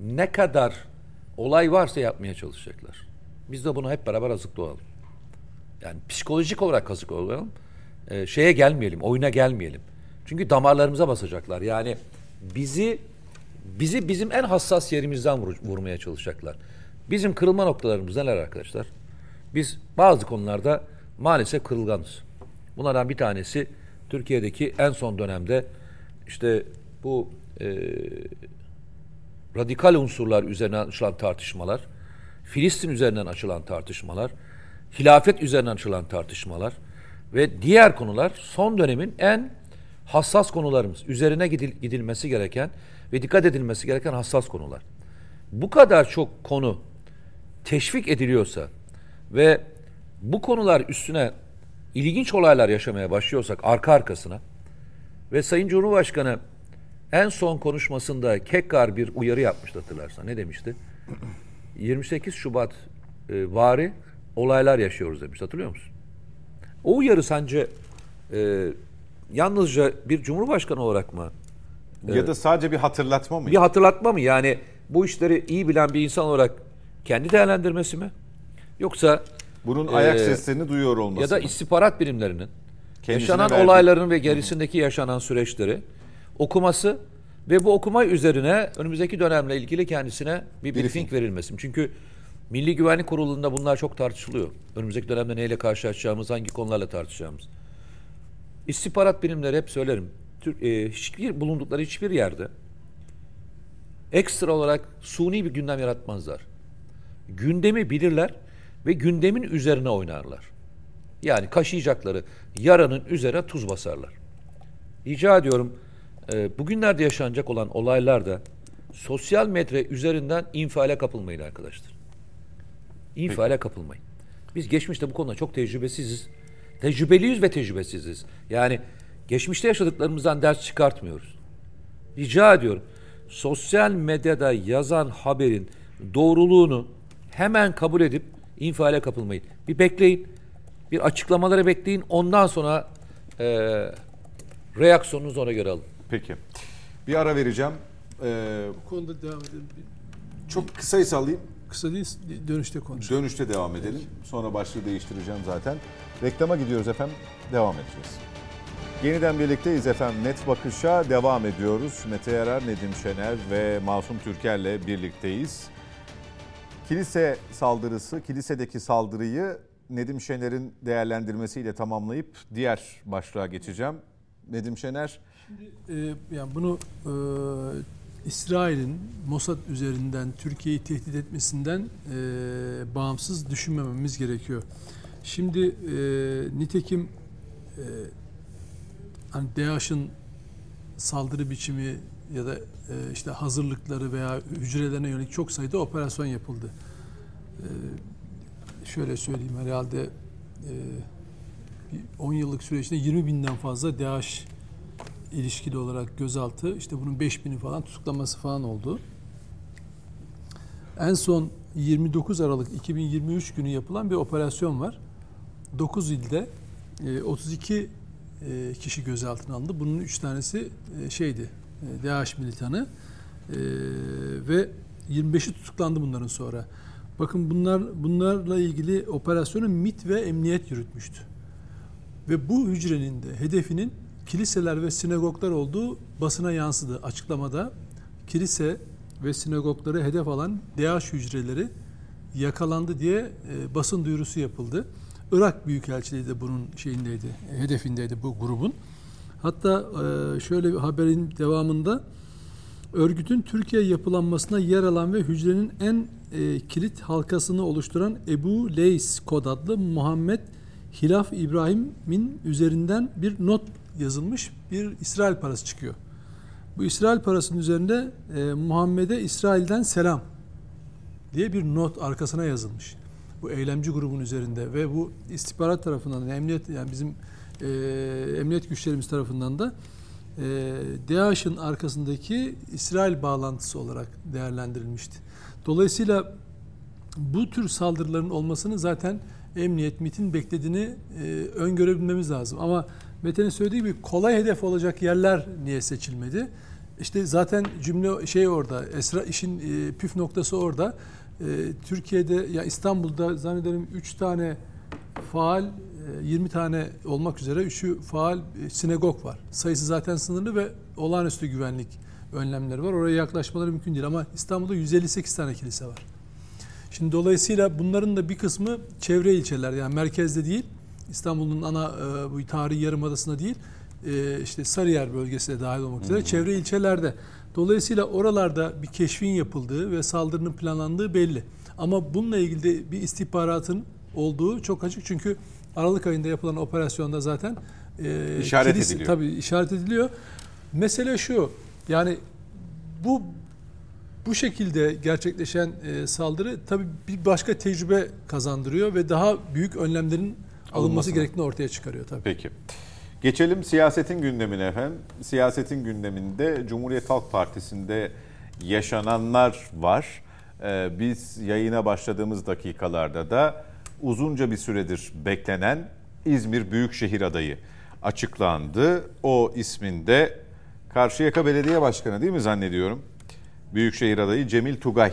ne kadar olay varsa yapmaya çalışacaklar. Biz de bunu hep beraber azık doğalım. Yani psikolojik olarak kazık olalım. Ee, şeye gelmeyelim, oyuna gelmeyelim. Çünkü damarlarımıza basacaklar. Yani bizi bizi bizim en hassas yerimizden vur- vurmaya çalışacaklar. Bizim kırılma noktalarımız neler arkadaşlar? Biz bazı konularda maalesef kırılganız. Bunlardan bir tanesi Türkiye'deki en son dönemde işte bu e, radikal unsurlar üzerinden açılan tartışmalar, Filistin üzerinden açılan tartışmalar, hilafet üzerinden açılan tartışmalar ve diğer konular son dönemin en hassas konularımız. Üzerine gidil- gidilmesi gereken ve dikkat edilmesi gereken hassas konular. Bu kadar çok konu teşvik ediliyorsa ve bu konular üstüne ilginç olaylar yaşamaya başlıyorsak arka arkasına ve Sayın Cumhurbaşkanı en son konuşmasında Kekkar bir uyarı yapmıştı hatırlarsan. Ne demişti? 28 Şubat e, vari olaylar yaşıyoruz demiş. Hatırlıyor musun? O uyarı sence e, yalnızca bir cumhurbaşkanı olarak mı? Ya da sadece bir hatırlatma mı? Bir hatırlatma mı? Yani bu işleri iyi bilen bir insan olarak kendi değerlendirmesi mi? Yoksa Bunun ayak Ee, seslerini duyuyor olması ya da mı? istihbarat birimlerinin Kendisine yaşanan verdiği- olayların ve gerisindeki yaşanan süreçleri okuması ve bu okuma üzerine önümüzdeki dönemle ilgili kendisine bir briefing, Briefing. verilmesi. Çünkü Milli Güvenlik Kurulu'nda bunlar çok tartışılıyor. Önümüzdeki dönemde neyle karşılaşacağımız, hangi konularla tartışacağımız. İstihbarat birimleri hep söylerim. Tür- e, hiçbir bulundukları hiçbir yerde ekstra olarak suni bir gündem yaratmazlar. Gündemi bilirler ve gündemin üzerine oynarlar. Yani kaşıyacakları yaranın üzerine tuz basarlar. Rica ediyorum e, bugünlerde yaşanacak olan olaylarda sosyal medya üzerinden infiale kapılmayın arkadaşlar. İnfiale kapılmayın. Biz geçmişte bu konuda çok tecrübesiziz. Tecrübeliyiz ve tecrübesiziz. Yani geçmişte yaşadıklarımızdan ders çıkartmıyoruz. Rica ediyorum. Sosyal medyada yazan haberin doğruluğunu hemen kabul edip infiale kapılmayın. Bir bekleyin. Bir açıklamaları bekleyin. Ondan sonra e, reaksiyonunuzu ona göre alın. Peki. Bir ara vereceğim. Ee, Bu konuda devam edelim. Çok kısa alayım. Kısa değil, dönüşte konuşalım. Dönüşte devam edelim. Sonra başlığı değiştireceğim zaten. Reklama gidiyoruz efendim. Devam edeceğiz. Yeniden birlikteyiz efendim. Net Bakış'a devam ediyoruz. Mete Yarar, Nedim Şener ve Masum Türker'le birlikteyiz. Kilise saldırısı, kilisedeki saldırıyı Nedim Şener'in değerlendirmesiyle tamamlayıp diğer başlığa geçeceğim. Nedim Şener, Ee, yani bunu e, İsrail'in Mossad üzerinden Türkiye'yi tehdit etmesinden e, bağımsız düşünmememiz gerekiyor. Şimdi e, nitekim e, hani DAEŞ'in saldırı biçimi ya da e, işte hazırlıkları veya hücrelerine yönelik çok sayıda operasyon yapıldı. E, şöyle söyleyeyim herhalde e, bir 10 yıllık süreçte 20 binden fazla DAEŞ ilişkili olarak gözaltı işte bunun 5000'i falan tutuklaması falan oldu. En son 29 Aralık 2023 günü yapılan bir operasyon var. 9 ilde e, 32 e, kişi gözaltına alındı. Bunun 3 tanesi e, şeydi, e, DAEŞ militanı E, ve 25'i tutuklandı bunların sonra. Bakın bunlar bunlarla ilgili operasyonu MIT ve emniyet yürütmüştü. Ve bu hücrenin de hedefinin kiliseler ve sinagoglar olduğu basına yansıdı. Açıklamada kilise ve sinagogları hedef alan DAEŞ hücreleri yakalandı diye e, basın duyurusu yapıldı. Irak Büyükelçiliği de bunun şeyindeydi, e, hedefindeydi bu grubun. Hatta e, şöyle bir haberin devamında örgütün Türkiye yapılanmasına yer alan ve hücrenin en e, kilit halkasını oluşturan Ebu Leys kod adlı Muhammed Hilaf İbrahim'in üzerinden bir not yazılmış bir İsrail parası çıkıyor. Bu İsrail parasının üzerinde e, Muhammed'e İsrail'den selam diye bir not arkasına yazılmış. Bu eylemci grubun üzerinde ve bu istihbarat tarafından da emniyet yani bizim e, emniyet güçlerimiz tarafından da e, DAEŞ'in arkasındaki İsrail bağlantısı olarak değerlendirilmişti. Dolayısıyla bu tür saldırıların olmasını zaten emniyet, MIT'in beklediğini e, öngörebilmemiz lazım. Ama Mete'nin söylediği gibi kolay hedef olacak yerler niye seçilmedi? İşte zaten cümle şey orada, Esra işin e, püf noktası orada. E, Türkiye'de ya İstanbul'da zannederim 3 tane faal, e, 20 tane olmak üzere 3'ü faal e, sinagog var. Sayısı zaten sınırlı ve olağanüstü güvenlik önlemleri var. Oraya yaklaşmaları mümkün değil ama İstanbul'da 158 tane kilise var. Şimdi dolayısıyla bunların da bir kısmı çevre ilçeler yani merkezde değil. İstanbul'un ana e, bu tarihi yarımadasında değil. E, işte Sarıyer bölgesine dahil olmak üzere çevre ilçelerde. Dolayısıyla oralarda bir keşfin yapıldığı ve saldırının planlandığı belli. Ama bununla ilgili de bir istihbaratın olduğu çok açık. Çünkü Aralık ayında yapılan operasyonda zaten e, İşaret kilise- ediliyor. Tabii işaret ediliyor. Mesele şu. Yani bu bu şekilde gerçekleşen e, saldırı tabii bir başka tecrübe kazandırıyor ve daha büyük önlemlerin alınması gerektiğini ortaya çıkarıyor tabii. Peki. Geçelim siyasetin gündemine efendim. Siyasetin gündeminde Cumhuriyet Halk Partisi'nde yaşananlar var. Ee, biz yayına başladığımız dakikalarda da uzunca bir süredir beklenen İzmir Büyükşehir adayı açıklandı. O isminde Karşıyaka Belediye Başkanı değil mi zannediyorum? Büyükşehir adayı Cemil Tugay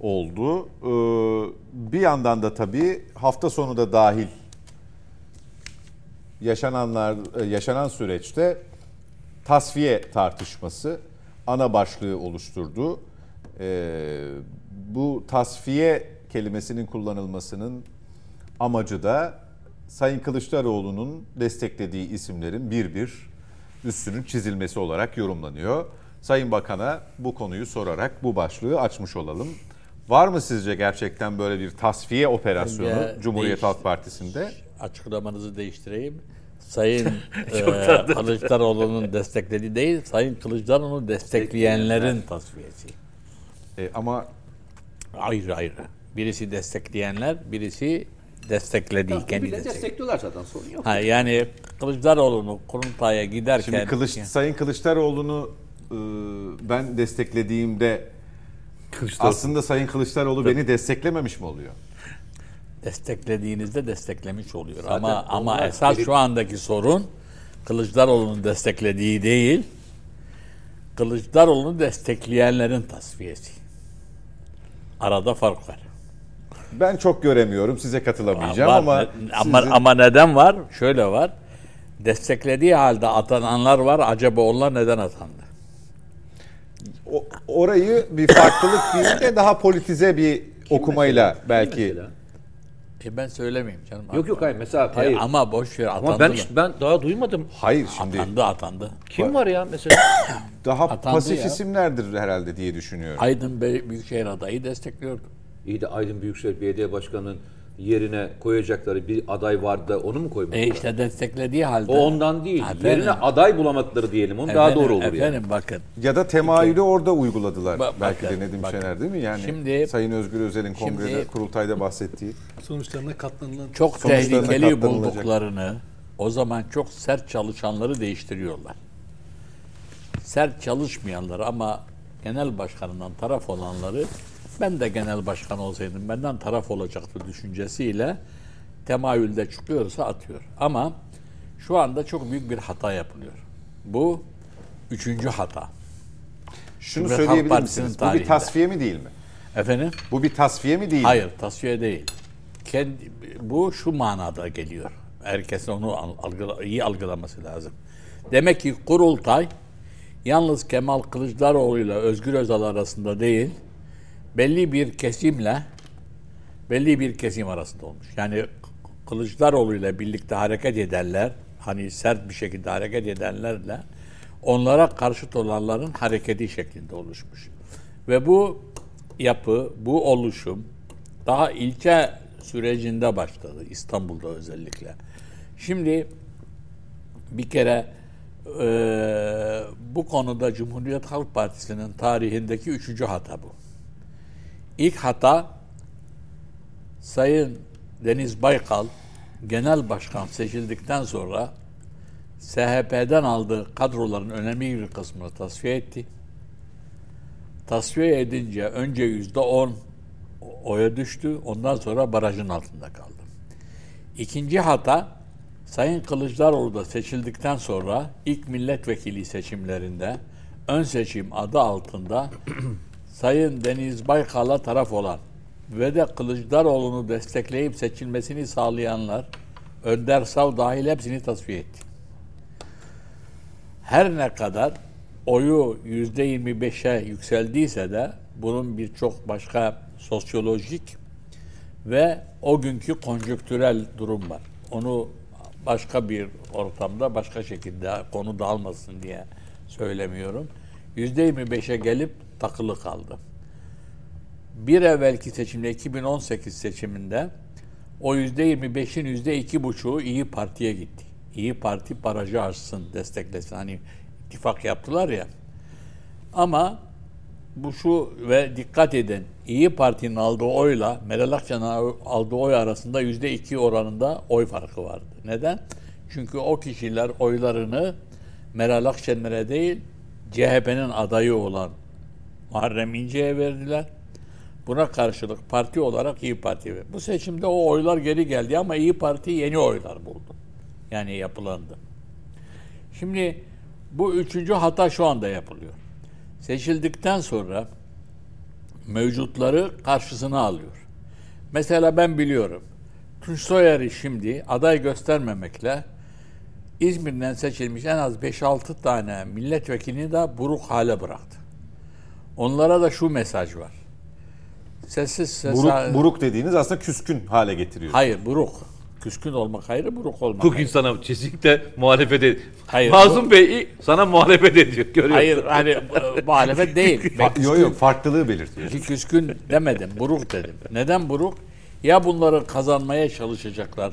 oldu. Ee, bir yandan da tabii hafta sonu da dahil yaşananlar e, yaşanan süreçte tasfiye tartışması ana başlığı oluşturdu. Ee, bu tasfiye kelimesinin kullanılmasının amacı da Sayın Kılıçdaroğlu'nun desteklediği isimlerin bir bir üstünün çizilmesi olarak yorumlanıyor. Sayın Bakan'a bu konuyu sorarak bu başlığı açmış olalım. Var mı sizce gerçekten böyle bir tasfiye operasyonu Bence Cumhuriyet değiş- Halk Partisi'nde? Açıklamanızı değiştireyim. Sayın <laughs> e, Kılıçdaroğlu'nun desteklediği değil, Sayın Kılıçdaroğlu'nu destekleyenlerin tasfiyesi. E, ama Ayrı ayrı. Birisi destekleyenler, birisi desteklediği, kendi Birbirlerini destek. destekliyorlar zaten sorun yok. Ha, yani Kılıçdaroğlu'nu kurultaya giderken... şimdi Kılıç, Sayın Kılıçdaroğlu'nu e, ben desteklediğimde aslında Sayın Kılıçdaroğlu beni desteklememiş mi oluyor? Desteklediğinizde desteklemiş oluyor. Zaten ama ama esas şu andaki sorun Kılıçdaroğlu'nun desteklediği değil, Kılıçdaroğlu'nu destekleyenlerin tasfiyesi. Arada fark var. Ben çok göremiyorum. Size katılamayacağım Var. ama Ne- ama, sizin- ama neden var? Şöyle var. Desteklediği halde atananlar var. Acaba onlar neden atandı? o- orayı bir farklılık değil de daha politize bir okumayla belki Mesela. E ben söylemeyeyim canım. Yok yok hayır mesela E, hayır. ama boş ver atandı. Ama ben işte ben daha duymadım. hayır şimdi Atandı atandı. Kim var ya mesela? <coughs> daha Atandı pasif ya. isimlerdir herhalde diye düşünüyorum. Aydın Bey Büyükşehir adayı destekliyordu. İyi de Aydın Büyükşehir Belediye Başkanı'nın yerine koyacakları bir aday vardı da onu mu koymadılar? E işte desteklediği halde. O ondan değil. Efendim, Yerine aday bulamadıkları diyelim. Daha efendim, doğru olur yani. Efendim bakın. Ya da temayülü orada uyguladılar. Ba- belki bakın, de Nedim bakın. Şener değil mi? Yani Şimdi- Sayın Özgür Özel'in kongrede, Şimdi- kurultayda bahsettiği. Sonuçlarına katlanılan Çok Sonuçlarına tehlikeli bulduklarını o zaman çok sert çalışanları değiştiriyorlar. Sert çalışmayanları ama genel başkanından taraf olanları ben de genel başkan olsaydım benden taraf olacaktı düşüncesiyle temayülde çıkıyorsa atıyor. Ama şu anda çok büyük bir hata yapılıyor. Bu üçüncü hata. Şunu Cumhuriyet söyleyebilir misiniz? Bu bir tasfiye mi değil mi? Efendim? Bu bir tasfiye mi değil mi? Hayır, tasfiye değil. Kendi, bu şu manada geliyor. Herkesin onu al- algıla- iyi algılaması lazım. Demek ki kurultay yalnız Kemal Kılıçdaroğlu ile Özgür Özal arasında değil, belli bir kesimle belli bir kesim arasında olmuş. Yani Kılıçdaroğlu ile birlikte hareket edenler, hani sert bir şekilde hareket edenlerle onlara karşıt olanların hareketi şeklinde oluşmuş. Ve bu yapı, bu oluşum daha ilçe sürecinde başladı İstanbul'da özellikle. Şimdi bir kere eee, bu konuda Cumhuriyet Halk Partisi'nin tarihindeki üçüncü hata bu. İlk hata Sayın Deniz Baykal genel başkan seçildikten sonra SHP'den aldığı kadroların önemli bir kısmını tasfiye etti. Tasfiye edince önce yüzde on oya düştü. Ondan sonra barajın altında kaldı. İkinci hata Sayın Kılıçdaroğlu da seçildikten sonra ilk milletvekili seçimlerinde ön seçim adı altında Sayın Deniz Baykal'a taraf olan ve de Kılıçdaroğlu'nu destekleyip seçilmesini sağlayanlar Önder Sav dahil hepsini tasfiye etti. Her ne kadar oyu yüzde 25'e yükseldiyse de bunun birçok başka sosyolojik ve o günkü konjüktürel durum var. Onu başka bir ortamda başka şekilde konu dağılmasın diye söylemiyorum. Yüzde 25'e gelip takılı kaldı. Bir evvelki seçimde 2018 seçiminde o yüzde 25'in yüzde iki buçuğu İyi Parti'ye gitti. İyi Parti barajı açsın, desteklesin. Hani ittifak yaptılar ya. Ama bu şu ve dikkat edin. İyi Parti'nin aldığı oyla Meral Akşener'in aldığı oy arasında yüzde iki oranında oy farkı vardı. Neden? Çünkü o kişiler oylarını Meral Akşener'e değil CHP'nin adayı olan Muharrem İnce'ye verdiler. Buna karşılık parti olarak İyi Parti verdi. Bu seçimde o oylar geri geldi ama İyi Parti yeni oylar buldu. Yani yapılandı. Şimdi bu üçüncü hata şu anda yapılıyor. Seçildikten sonra mevcutları karşısına alıyor. Mesela ben biliyorum. Tunç Soyer'i şimdi aday göstermemekle İzmir'den seçilmiş en az 5-6 tane milletvekilini de buruk hale bıraktı. Onlara da şu mesaj var. Sessiz ses Buruk, buruk dediğiniz aslında küskün hale getiriyor. Hayır buruk. Küskün olmak ayrı, buruk olmak Bugün ayrı. sana kesinlikle muhalefet ediyor. Hayır, Mazlum Bey sana muhalefet ediyor. Görüyorsun. Hayır hani <laughs> muhalefet değil. Yok yok farklılığı belirtiyor. Küskün demedim, buruk dedim. Neden buruk? Ya bunları kazanmaya çalışacaklar,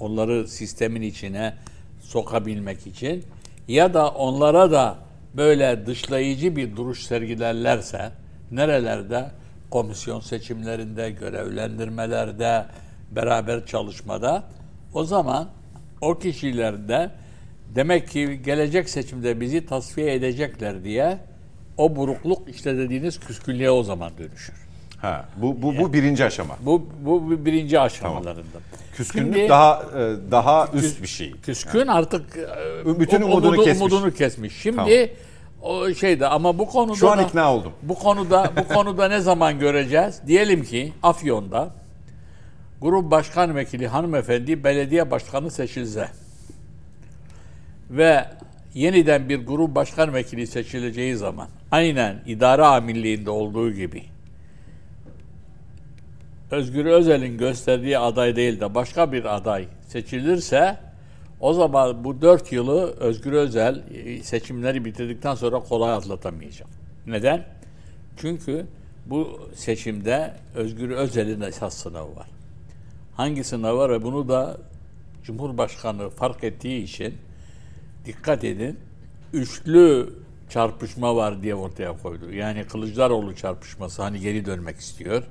onları sistemin içine sokabilmek için ya da onlara da böyle dışlayıcı bir duruş sergilerlerse nerelerde komisyon seçimlerinde, görevlendirmelerde, beraber çalışmada o zaman o kişilerde demek ki gelecek seçimde bizi tasfiye edecekler diye o burukluk işte dediğiniz küskünlüğe o zaman dönüşür. Ha, bu, bu, bu birinci aşama. Bu bu bir birinci aşamalarında. Küskünlük Şimdi- daha e, daha üst bir şey. Küskün artık e, Bütün umudunu umudu- kesmiş. umudunu kesmiş. Şimdi o şeyde ama bu konuda Şu an da- ikna oldum. Bu konuda bu konuda ne zaman göreceğiz? Diyelim ki Afyon'da grup başkan vekili hanımefendi belediye başkanı seçilse ve yeniden bir grup başkan vekili seçileceği zaman aynen idare amirliğinde olduğu gibi Özgür Özel'in gösterdiği aday değil de başka bir aday seçilirse o zaman bu dört yılı Özgür Özel e, seçimleri bitirdikten sonra kolay atlatamayacak. Neden? Çünkü bu seçimde Özgür Özel'in esas sınavı var. Hangi sınavı var bunu da Cumhurbaşkanı fark ettiği için dikkat edin üçlü çarpışma var diye ortaya koydu. Yani Kılıçdaroğlu çarpışması hani geri dönmek istiyor.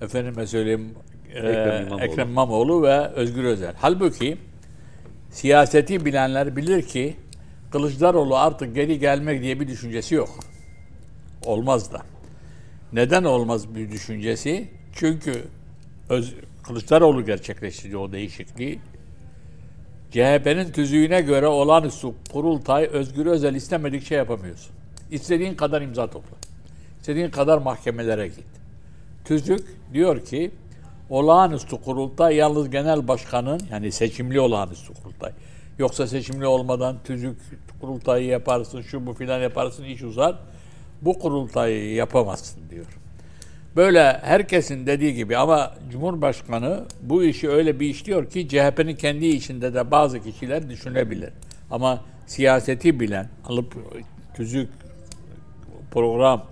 Efendime söyleyeyim Ekrem e, İmamoğlu. Ekrem İmamoğlu ve Özgür Özel. Halbuki siyaseti bilenler bilir ki Kılıçdaroğlu artık geri gelmek diye bir düşüncesi yok. Olmaz da. Neden olmaz bir düşüncesi? Çünkü Öz, Kılıçdaroğlu gerçekleştirdi o değişikliği. CHP'nin tüzüğüne göre olağanüstü kurultay Özgür Özel istemedikçe yapamıyorsun. İstediğin kadar imza topla. İstediğin kadar mahkemelere git. Tüzük diyor ki olağanüstü kurultay yalnız genel başkanın yani seçimli olağanüstü kurultay. Yoksa seçimli olmadan tüzük kurultayı yaparsın, şu bu filan yaparsın, iş uzar. Bu kurultayı yapamazsın diyor. Böyle herkesin dediği gibi ama Cumhurbaşkanı bu işi öyle bir işliyor ki CHP'nin kendi içinde de bazı kişiler düşünebilir. Ama siyaseti bilen, alıp tüzük, program,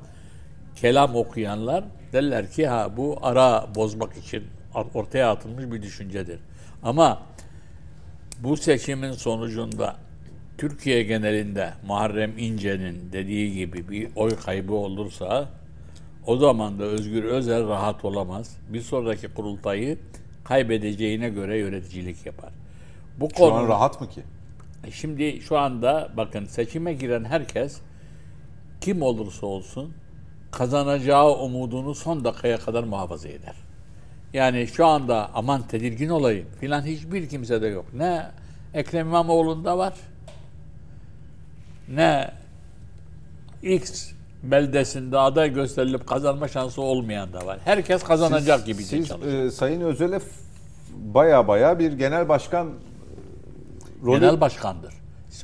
kelam okuyanlar derler ki ha bu ara bozmak için ortaya atılmış bir düşüncedir. Ama bu seçimin sonucunda Türkiye genelinde Muharrem İnce'nin dediği gibi bir oy kaybı olursa o zaman da Özgür Özel rahat olamaz. Bir sonraki kurultayı kaybedeceğine göre yöneticilik yapar. Bu Şu an konu rahat mı ki? Şimdi şu anda bakın seçime giren herkes kim olursa olsun kazanacağı umudunu son dakikaya kadar muhafaza eder. Yani şu anda aman tedirgin olayım filan hiçbir kimsede yok. Ne Ekrem İmamoğlu'nda var ne X beldesinde aday gösterilip kazanma şansı olmayan da var. Herkes kazanacak gibi Siz çalışıyor. e, Sayın Özel'e baya baya bir genel başkan e, rolü Genel başkandır.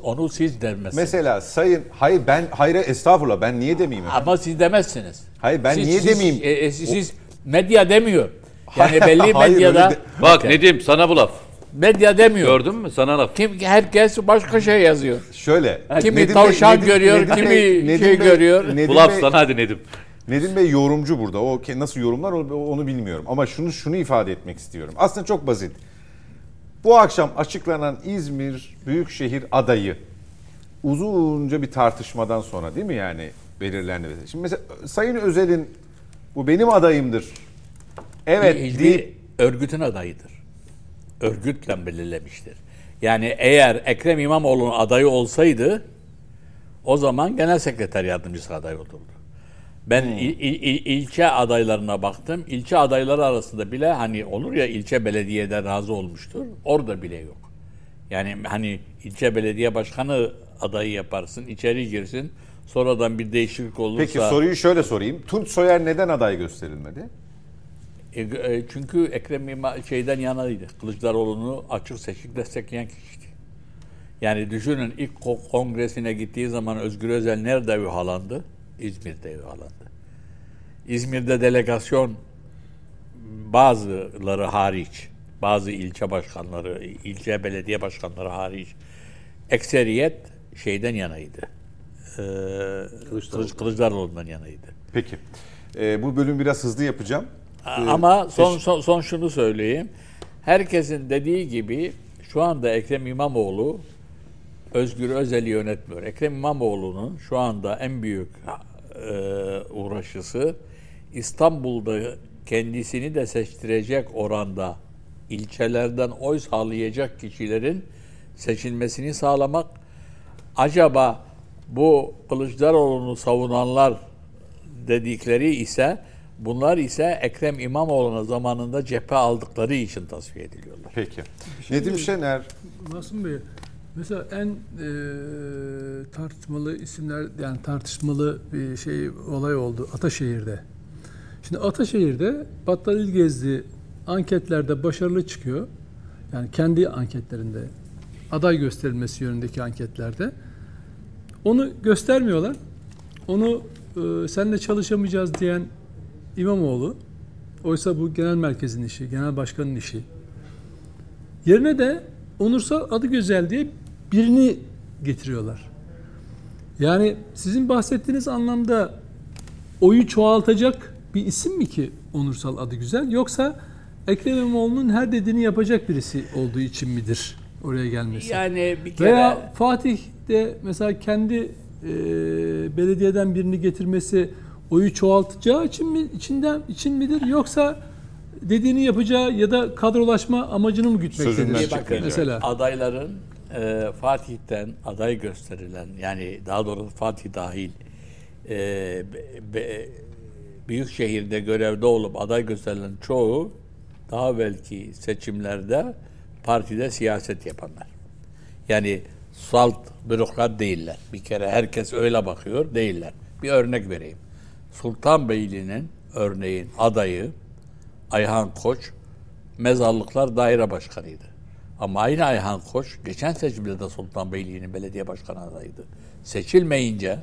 Onu siz demezsiniz. Mesela sayın hayır ben hayır estağfurullah ben niye demeyeyim efendim? Ama siz demezsiniz. Hayır, ben Siz- niye siz- demeyeyim? e, e, siz, siz medya demiyor. Yani belli Hayır, medyada de- Bak Nedim sana bu laf. medya demiyor. Gördün mü? Sana laf. Kim herkes başka şey yazıyor. Şöyle. Kimi Nedim Bey- tavşan Nedim- görüyor, Nedim kimi Bey- Nedim şey Bey- görüyor. Nedim Bu laf Bey- sana hadi Nedim. Nedim Bey yorumcu burada. O nasıl yorumlar onu bilmiyorum. Ama şunu şunu ifade etmek istiyorum. Aslında çok basit. Bu akşam açıklanan İzmir Büyükşehir adayı uzunca bir tartışmadan sonra değil mi yani belirlendi. Şimdi mesela Sayın Özel'in bu benim adayımdır. Evet Hiçbir deyip örgütün adayıdır. Örgütle belirlemiştir. Yani eğer Ekrem İmamoğlu'nun adayı olsaydı o zaman genel sekreter yardımcısı aday olurdu. Ben il- il- il- ilçe adaylarına baktım. İlçe adayları arasında bile hani olur ya ilçe belediyede razı olmuştur. Orada bile yok. Yani hani ilçe belediye başkanı adayı yaparsın, içeri girsin. Sonradan bir değişiklik olursa peki soruyu şöyle sorayım. Tunç Soyer neden aday gösterilmedi? E, e, çünkü Ekrem İma şeyden yanaydı. Kılıçdaroğlu'nu açık seçik destekleyen kişiydi. Yani düşünün ilk ko- kongresine gittiği zaman Özgür Özel nerede yuhalandı? İzmir'de yuhalandı. İzmir'de delegasyon bazıları hariç, bazı ilçe başkanları, ilçe belediye başkanları hariç ekseriyet şeyden yanaydı. Ee, Kılıç, Kılıçdaroğlu'ndan yanaydı. Peki. Ee, bu bölüm biraz hızlı yapacağım. Ee, Ama son, son son şunu söyleyeyim. Herkesin dediği gibi şu anda Ekrem İmamoğlu Özgür Özel'i yönetmiyor. Ekrem İmamoğlu'nun şu anda en büyük e, uğraşısı İstanbul'da kendisini de seçtirecek oranda ilçelerden oy sağlayacak kişilerin seçilmesini sağlamak. Acaba bu Kılıçdaroğlu'nu savunanlar dedikleri ise bunlar ise Ekrem İmamoğlu'na zamanında cephe aldıkları için tasfiye ediliyorlar. Peki. Nedim Şener Masum Bey, mesela en e, tartışmalı isimler yani tartışmalı bir şey olay oldu Ataşehir'de. Şimdi Ataşehir'de Battal İlgezdi anketlerde başarılı çıkıyor. Yani kendi anketlerinde aday gösterilmesi yönündeki anketlerde. Onu göstermiyorlar. Onu e, seninle çalışamayacağız diyen İmamoğlu. Oysa bu genel merkezin işi, genel başkanın işi. Yerine de Onursal adı güzel diye birini getiriyorlar. Yani sizin bahsettiğiniz anlamda oyu çoğaltacak bir isim mi ki Onursal adı güzel yoksa Ekrem İmamoğlu'nun her dediğini yapacak birisi olduğu için midir oraya gelmesi? Yani bir kere Veya Fatih de mesela kendi e, belediyeden birini getirmesi oyu çoğaltacağı için mi içinden için midir yoksa dediğini yapacağı ya da kadrolaşma amacını mı gütmektedir? Mesela. adayların e, Fatih'ten aday gösterilen yani daha doğrusu Fatih dahil e, be, büyük şehirde görevde olup aday gösterilen çoğu daha belki seçimlerde partide siyaset yapanlar. Yani salt bürokrat değiller. Bir kere herkes öyle bakıyor değiller. Bir örnek vereyim. Sultanbeyli'nin örneğin adayı Ayhan Koç mezarlıklar daire başkanıydı. Ama aynı Ayhan Koç geçen seçimde de Sultanbeyli'nin belediye başkanı adayıydı. Seçilmeyince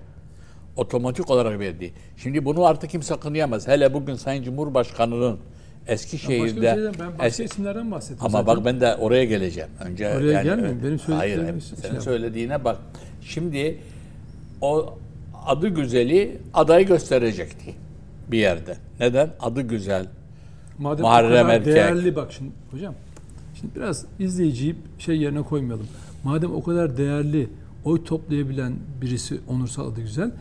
otomatik olarak verdi. Şimdi bunu artık kimse kınayamaz. Hele bugün Sayın Cumhurbaşkanı'nın Başka Eskişehir'de şeyden, ben başka Es- isimlerden bahsettim. ama zaten. bak ben de oraya geleceğim. Önce Oraya gelmeyeyim. Benim Hayır, söylediklerimi senin şey söylediğine bak. Şimdi o adı güzeli aday gösterecekti bir yerde. Neden? Adı güzel. Madem Muharrem o kadar Erkek. değerli bak şimdi hocam. Şimdi biraz izleyiciyi şey yerine koymayalım. Madem o kadar değerli oy toplayabilen birisi onursal adı güzel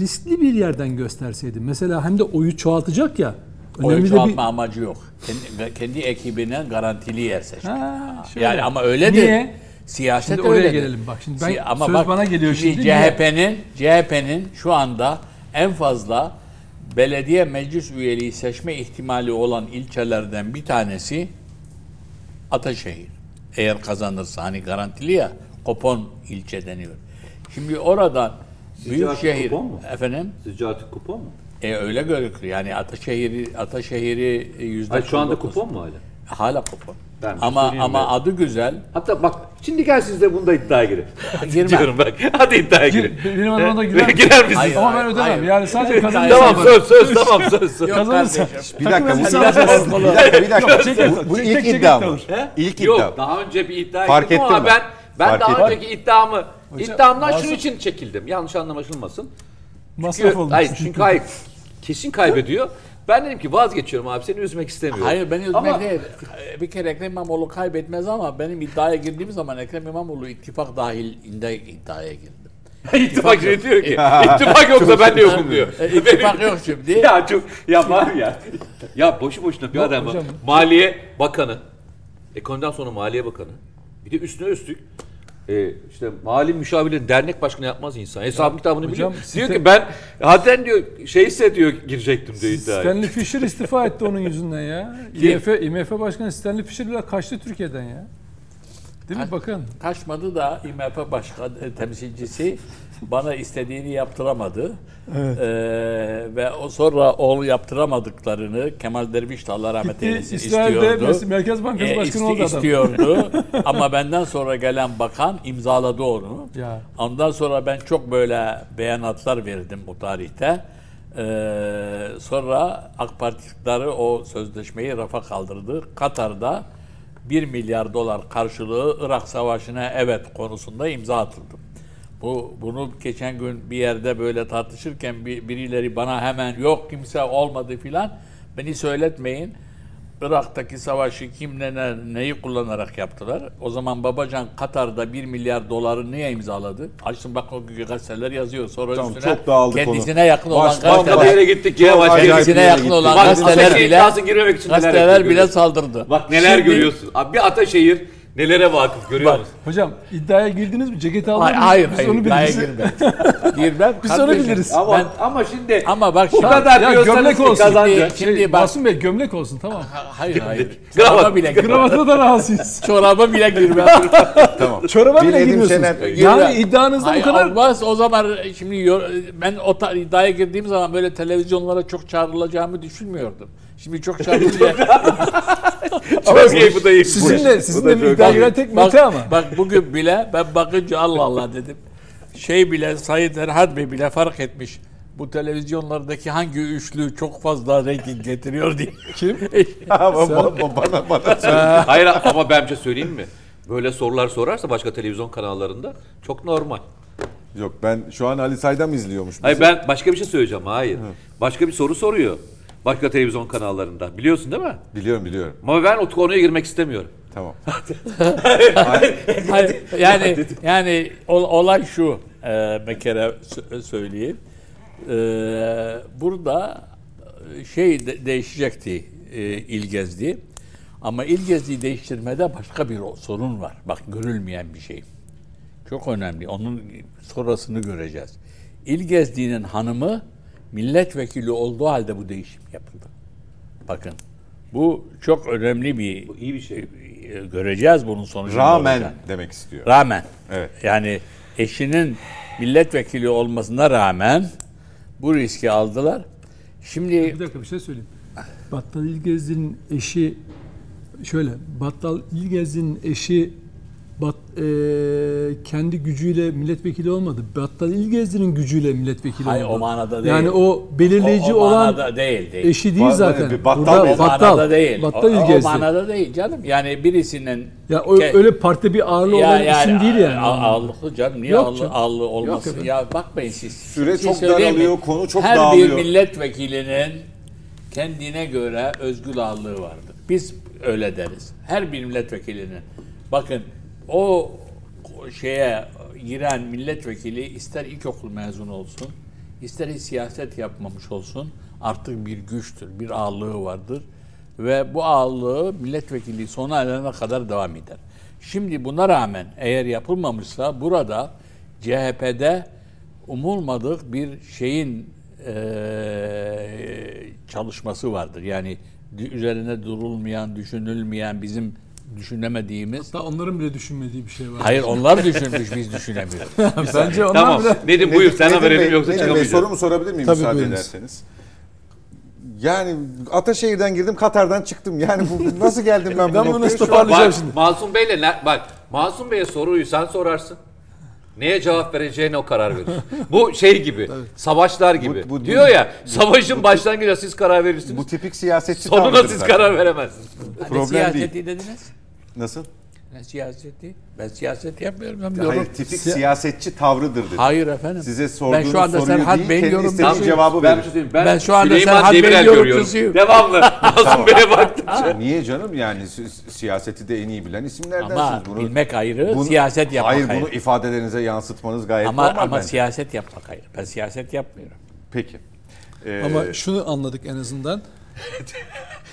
riskli bir yerden gösterseydi. Mesela hem de oyu çoğaltacak ya Önemli de çoğaltma bir... amacı yok. Kendi, kendi ekibine garantili yer seçmek. Ha, şöyle. Yani ama öyledir. Niye? Siyaset Şimdi oraya öyledir. gelelim. Bak şimdi ben- Si- ama söz bak, bana geliyor şimdi. CHP'nin CHP'nin şu anda en fazla belediye meclis üyeliği seçme ihtimali olan ilçelerden bir tanesi Ataşehir. Eğer kazanırsa hani garantili ya Kopon ilçe deniyor. Şimdi oradan büyük artık şehir Kopon mu? efendim Sizce artık kupon mu? e, öyle görünüyor. Yani Ataşehir'i Ataşehir'i yüzde Hayır şu anda 49. kupon mu hala? Hala kupon. Şey ama ama mi? adı güzel. Hatta bak şimdi gel siz de bunda iddiaya girin. <laughs> Girmem. Diyorum bak. Hadi iddiaya Gir- girin. benim adıma da girer misin? Girer misin? Hayır, Ama ben ödemem. hayır. Yani sadece Hayır, kazanırsam Tamam söz söz tamam söz söz. Yok Kazanırsa. kardeşim. Bir dakika, bu, bir dakika, bir dakika, bir dakika. çek- Bu, bu çek- ilk çek- iddia mı? İlk Yok iddia. daha önce bir iddia Fark ettim ama ben ben Fark daha önceki iddiamı iddiamdan şunun için çekildim. Yanlış anlaşılmasın. Masraf Çünkü, olmuş. hayır çünkü hayır kesin kaybediyor. Ben dedim ki vazgeçiyorum abi seni üzmek istemiyorum. Hayır beni üzmek Ama- değil. Bir kere Ekrem İmamoğlu kaybetmez ama benim iddiaya girdiğim zaman Ekrem İmamoğlu ittifak dahilinde iddiaya girdim. <laughs> İttifak diyor ki ittifak yoksa ben de yokum diyor. E, ittifak yok şimdi. <laughs> ya çok ya var ya. Ya boşu boşuna bir adam. Maliye Bakanı. Ekonomiden sonra Maliye Bakanı. Bir de üstüne üstlük e, işte mali müşavirlerin dernek başkanı yapmaz insan. Hesabın kitabını biliyor. hocam, Diyor ki ben hatta diyor şeyse diyor girecektim diyor iddiaya. Stanley Fisher istifa etti onun yüzünden ya. IMF, IMF Başkanı Stanley Fisher bile kaçtı Türkiye'den ya. Değil mi bakın? Kaçmadı da IMF başkan e, temsilcisi bana istediğini yaptıramadı. Ee, ve o sonra o yaptıramadıklarını Kemal Derviş de Allah rahmet Gitti eylesin İsrail'de istiyordu. Merkez Bankası E, Başkanı isti- oldu adam. istiyordu <laughs> ama benden sonra gelen bakan imzaladı onu. Ya. Ondan sonra ben çok böyle beyanatlar verdim bu tarihte. Ee, sonra AK Partilikleri o sözleşmeyi rafa kaldırdı. Katar'da 1 milyar dolar karşılığı Irak Savaşı'na evet konusunda imza atıldı. Bu bunu geçen gün bir yerde böyle tartışırken bir, birileri bana hemen yok kimse olmadı filan beni söyletmeyin. Irak'taki savaşı kim ne, ne- neyi kullanarak yaptılar? O zaman Babacan Katar'da 1 milyar doları niye imzaladı? Açtım bak o gazeteler yazıyor. Sonra Tamam, üstüne çok dağıldı konu. kendisine yakın olan Başka gazeteler, yere gittik ya. Başka kendisine yakın gittik. olan Bak gazeteler bile gazeteler bile saldırdı. Bak neler Şimdi- görüyorsun. Abi bir Ataşehir nelere vakıf görüyor musun? Hocam iddiaya girdiniz mi? Ceketi aldınız Hayır, mı? hayır, Biz hayır. onu iddiaya biliriz. girmem. Girmem. <laughs> Biz onu kardeşim. biliriz. Ama Ben- ama şimdi ama bak bu şimdi, kadar Ya diyorsanız gömlek ki olsun. kazanacak. Şimdi- Şimdi bak- Masum Bey gömlek olsun tamam. Ha- hayır hayır. Kravat. Çoraba bile girmem. Kravatına da razıyız. <laughs> Çoraba bile girmem. <laughs> Tamam. Çoraba bile Dinledim girmiyorsunuz. Şener. Yani iddianızda bu Hayır, kadar Olmaz o zaman şimdi ben o ta- iddiaya girdiğim zaman böyle televizyonlara çok çağrılacağımı düşünmüyordum. Şimdi çok çağrılınca <laughs> Çok iyi bu da iyi. sizinle sizinle iyi. giren tek bak, Mete ama. bak bugün bile ben bakınca Allah Allah dedim. Şey bile Sayın Erhan Bey bile fark etmiş. Bu televizyonlardaki hangi üçlü çok fazla reyting getiriyor diye. Kim? <laughs> <laughs> Ama bana bana, bana söyle. Hayır ama ben bir şey söyleyeyim mi? Böyle sorular sorarsa başka televizyon kanallarında çok normal. Yok ben şu an Ali Saydam izliyormuş. bizi. Hayır ben başka bir şey söyleyeceğim. Hayır. Başka bir soru soruyor. Başka televizyon kanallarında. Biliyorsun değil mi? Biliyorum biliyorum. Ama ben o konuya girmek istemiyorum. Tamam. <laughs> Hayır, yani yani ol- olay şu e, Meker'e sö- söyleyeyim. E, burada şey de- değişecekti e, İlgezdi. Ama İlgezdi'yi değiştirmede başka bir sorun var. Bak görülmeyen bir şey. Çok önemli. Onun sonrasını göreceğiz. İlgezdi'nin hanımı milletvekili olduğu halde bu değişim yapıldı. Bakın bu çok önemli bir Bu iyi bir şey. e, göreceğiz bunun sonucunu. Rağmen olacak. demek istiyor. Rağmen. Evet. Yani eşinin milletvekili olmasına rağmen bu riski aldılar. Şimdi Bir dakika bir şey söyleyeyim. Battal İlgezdi'nin eşi şöyle Battal İlgezdi'nin eşi Bat, eee, kendi gücüyle milletvekili olmadı. Battal İlgezdi'nin gücüyle milletvekili Hayır, oldu. o manada değil. Yani o belirleyici o, o olan manada değil, değil. eşi değil zaten. bir battal Burada o battal, manada değil. Battal o, o manada değil canım. Yani birisinin ya o, Ke- öyle parti bir ağırlığı olan isim değil yani. a- Ağırlıklı canım. Niye Yok ağırlı, canım. ağırlı olması? efendim. ya bakmayın siz. Süre Bir şey çok söyleyeyim mi? daralıyor, konu çok Her dağılıyor. bir milletvekilinin kendine göre özgür ağırlığı vardır. Biz öyle deriz. Her bir milletvekilinin. Bakın o şeye giren milletvekili ister ilkokul mezunu olsun, ister hiç siyaset yapmamış olsun artık bir güçtür, bir ağırlığı vardır ve bu ağırlığı milletvekilliği sona erene kadar devam eder. Şimdi buna rağmen eğer yapılmamışsa burada CHP'de umulmadık bir şeyin eee, çalışması vardır. Yani üzerine durulmayan, düşünülmeyen, bizim düşünemediğimiz. Hatta onların bile düşünmediği bir şey var. Hayır onlar düşünmüş, biz düşünemiyoruz. <laughs> Bence onlar Tamam. bile... Nedim buyur sana Nedim verelim Bey, yoksa Nedim Bey, çıkamayacağız. sorumu sorabilir miyim Tabii, müsaade buyurunuz. ederseniz? Yani Ataşehir'den girdim, Katar'dan çıktım. Yani bu nasıl geldim ben bu <laughs> Ben bunu nasıl toparlayacağım Bak, şimdi? Masum Bey'le ne- bak Masum Bey'e soruyu sen sorarsın. Neye cevap vereceğine o karar verir. <laughs> bu şey gibi. Savaşlar gibi. Bu- bu- Diyor ya savaşın başlangıcında siz karar verirsiniz. Bu tipik siyasetçi sonuna siz zaten. karar veremezsiniz. Problem Hani siyaseti dediniz? Nasıl? Ne siyaseti? Ben siyaset yapmıyorum. Ben Hayır, yorum- tipik Si- siyasetçi tavrıdır dedim. Hayır efendim. Size ben sorduğunuz şu anda soruyu Serhat değil, Bey'in kendi yorumcusuyum. istediği cevabı Ben, verir. bir şey söyleyeyim. Ben şu anda Süleyman Serhat Bey'in Demirel yorumcusuyum. görüyorum. Devamlı. Masum Bey'e baktım. Niye canım? Yani si- siyaseti de en iyi bilen isimlerdensiniz. Ama bunu, bilmek ayrı, bunu- siyaset yapmak Hayır ayrı. bunu ifadelerinize yansıtmanız gayet ama normal ama bence. siyaset yapmak ayrı. Ben siyaset yapmıyorum. Peki. Ee, Ama şunu anladık en azından. <laughs>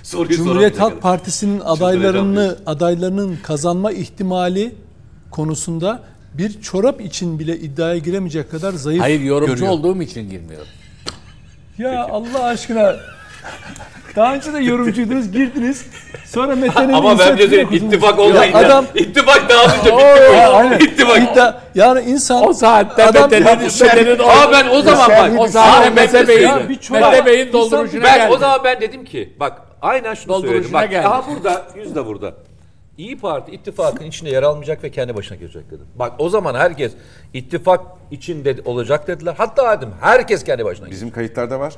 Soruyu Cumhuriyet Halk Partisi'nin adaylarını adaylarının kazanma ihtimali konusunda bir çorap için bile iddiaya giremeyecek kadar zayıf Hayır yorumcu görüyor. olduğum için girmiyorum. Ya Allah aşkına daha önce de yorumcuydunuz, girdiniz. Sonra Mete'nin Ama ben de okudunuz. ittifak Ya olmayınca. adam <laughs> ittifak dağılınca bitti bu Ha, iş. aynen. İttifak. İddia- yani insan O saatte Adam- Mete'nin, Mete'nin, Aa ben o zaman bak. o saatte Aa, Mete Bey'in, Mete Bey'in dolduruşuna Ben o zaman ben dedim ki bak aynen şunu söyledim. Bak geldi. daha burada yüz de burada. İyi Parti ittifakın içinde yer almayacak ve kendi başına gelecek dedim. Bak o zaman herkes ittifak içinde olacak dediler. Hatta dedim herkes kendi başına gelecek. Bizim kayıtlarda var.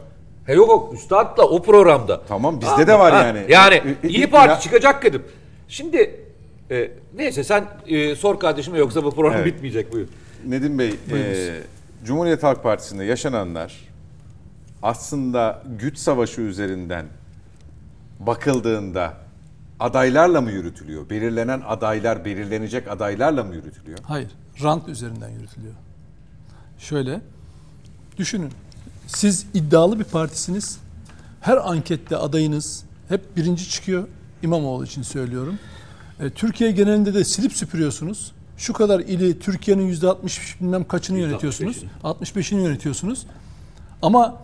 He yok yok üstadla o programda. Tamam, bizde de var Ha, yani. Yani Ü- ü- İyi ya- Parti çıkacak dedim. Şimdi e, neyse sen e, sor kardeşime yoksa bu program Evet. bitmeyecek buyur. Nedim Bey, e, Cumhuriyet Halk Partisi'nde yaşananlar aslında güç savaşı üzerinden bakıldığında adaylarla mı yürütülüyor? Belirlenen adaylar, belirlenecek adaylarla mı yürütülüyor? Hayır, rant üzerinden yürütülüyor. Şöyle, düşünün. Siz iddialı bir partisiniz. Her ankette adayınız hep birinci çıkıyor. İmamoğlu için söylüyorum. E, Türkiye genelinde de silip süpürüyorsunuz. Şu kadar ili Türkiye'nin yüzde 60 bilmem kaçını yönetiyorsunuz. 65'ini yönetiyorsunuz. Ama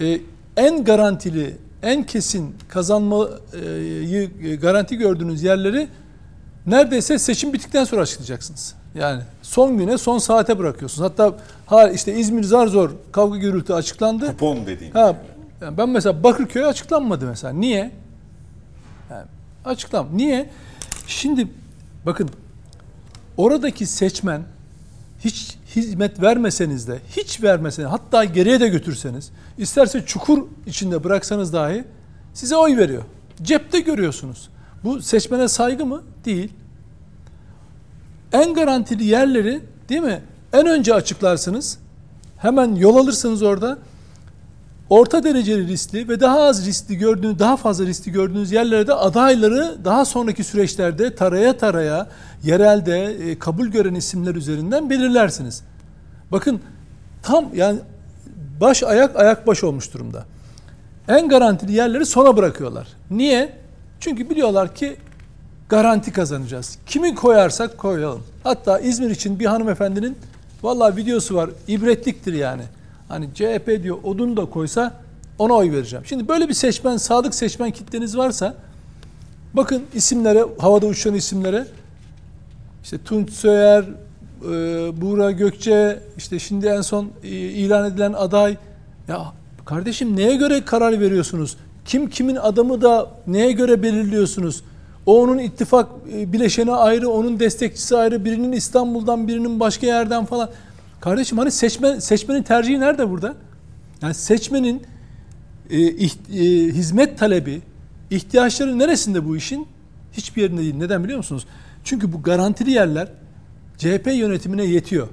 e, en garantili, en kesin kazanmayı e, garanti gördüğünüz yerleri neredeyse seçim bittikten sonra açıklayacaksınız. Yani son güne, son saate bırakıyorsunuz. Hatta ha işte İzmir zar zor kavga gürültü açıklandı. Kupon dediğin. Ha yani ben mesela Bakırköy açıklanmadı mesela. Niye? Yani açıklam. Niye? Şimdi bakın oradaki seçmen hiç hizmet vermeseniz de, hiç vermeseniz, hatta geriye de götürseniz, isterse çukur içinde bıraksanız dahi size oy veriyor. Cepte görüyorsunuz. Bu seçmene saygı mı? Değil. En garantili yerleri değil mi? En önce açıklarsınız. Hemen yol alırsınız orada. Orta dereceli riskli ve daha az riskli gördüğünüz, daha fazla riskli gördüğünüz yerlere de adayları daha sonraki süreçlerde taraya taraya yerelde e, kabul gören isimler üzerinden belirlersiniz. Bakın tam yani baş ayak ayak baş olmuş durumda. En garantili yerleri sona bırakıyorlar. Niye? Çünkü biliyorlar ki garanti kazanacağız. Kimi koyarsak koyalım. Hatta İzmir için bir hanımefendinin vallahi videosu var. İbretliktir yani. Hani CHP diyor odun da koysa ona oy vereceğim. Şimdi böyle bir seçmen, sadık seçmen kitleniz varsa bakın isimlere, havada uçan isimlere işte Tunç Soyer, e, Buğra Gökçe, işte şimdi en son e, ilan edilen aday. Ya kardeşim neye göre karar veriyorsunuz? Kim kimin adamı da neye göre belirliyorsunuz? O onun ittifak e, bileşeni ayrı, onun destekçisi ayrı, birinin İstanbul'dan, birinin başka yerden falan. Kardeşim hani seçmen seçmenin tercihi nerede burada? Yani seçmenin e, iht- e, hizmet talebi, ihtiyaçları neresinde bu işin? Hiçbir yerinde değil. Neden biliyor musunuz? Çünkü bu garantili yerler CHP yönetimine yetiyor.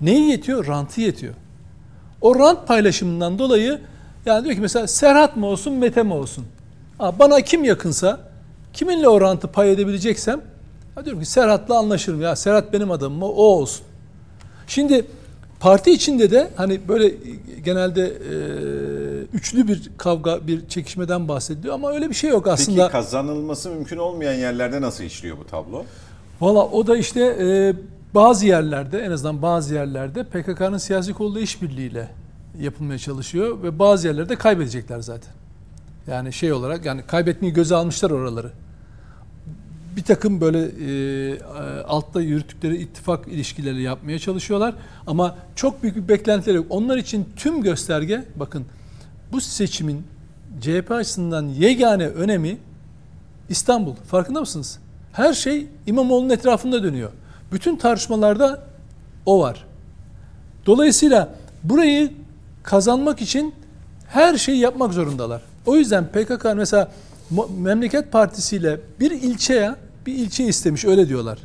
Neyi yetiyor? Rantı yetiyor. O rant paylaşımından dolayı yani diyor ki mesela Serhat mı olsun, Mete mi olsun? Aa, bana kim yakınsa, kiminle o rantı pay edebileceksem diyorum ki Serhat'la anlaşırım. Ya Serhat benim adamım, o olsun. Şimdi parti içinde de hani böyle genelde e, üçlü bir kavga, bir çekişmeden bahsediliyor ama öyle bir şey yok aslında. Peki kazanılması mümkün olmayan yerlerde nasıl işliyor bu tablo? Valla o da işte e, bazı yerlerde en azından bazı yerlerde PKK'nın siyasi kolda işbirliğiyle yapılmaya çalışıyor ve bazı yerlerde kaybedecekler zaten. Yani şey olarak yani kaybetmeyi göze almışlar oraları. Bir takım böyle e, altta yürüttükleri ittifak ilişkileri yapmaya çalışıyorlar ama çok büyük bir beklentileri yok. Onlar için tüm gösterge bakın bu seçimin CHP açısından yegane önemi İstanbul. Farkında mısınız? Her şey İmamoğlu'nun etrafında dönüyor. Bütün tartışmalarda o var. Dolayısıyla burayı kazanmak için her şeyi yapmak zorundalar. O yüzden PKK mesela Memleket Partisi ile bir ilçeye bir ilçe istemiş öyle diyorlar.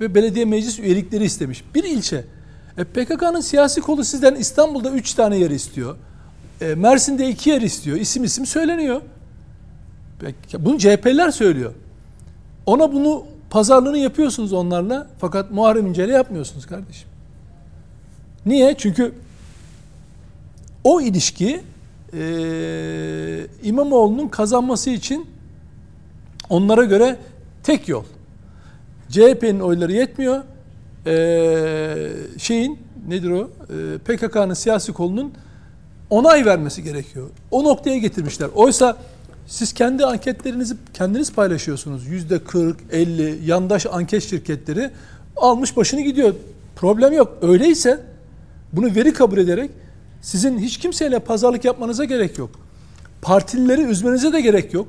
Ve belediye meclis üyelikleri istemiş. Bir ilçe. E PKK'nın siyasi kolu sizden İstanbul'da 3 tane yer istiyor. E, Mersin'de 2 yer istiyor. İsim isim söyleniyor. Bunu CHP'ler söylüyor. Ona bunu pazarlığını yapıyorsunuz onlarla fakat Muharrem İnce'yle yapmıyorsunuz kardeşim. Niye? Çünkü o ilişki e, İmamoğlu'nun kazanması için onlara göre tek yol. CHP'nin oyları yetmiyor. E, şeyin nedir o? E, PKK'nın siyasi kolunun onay vermesi gerekiyor. O noktaya getirmişler. Oysa siz kendi anketlerinizi kendiniz paylaşıyorsunuz. Yüzde 40, 50 yandaş anket şirketleri almış başını gidiyor. Problem yok. Öyleyse bunu veri kabul ederek sizin hiç kimseyle pazarlık yapmanıza gerek yok. Partilileri üzmenize de gerek yok.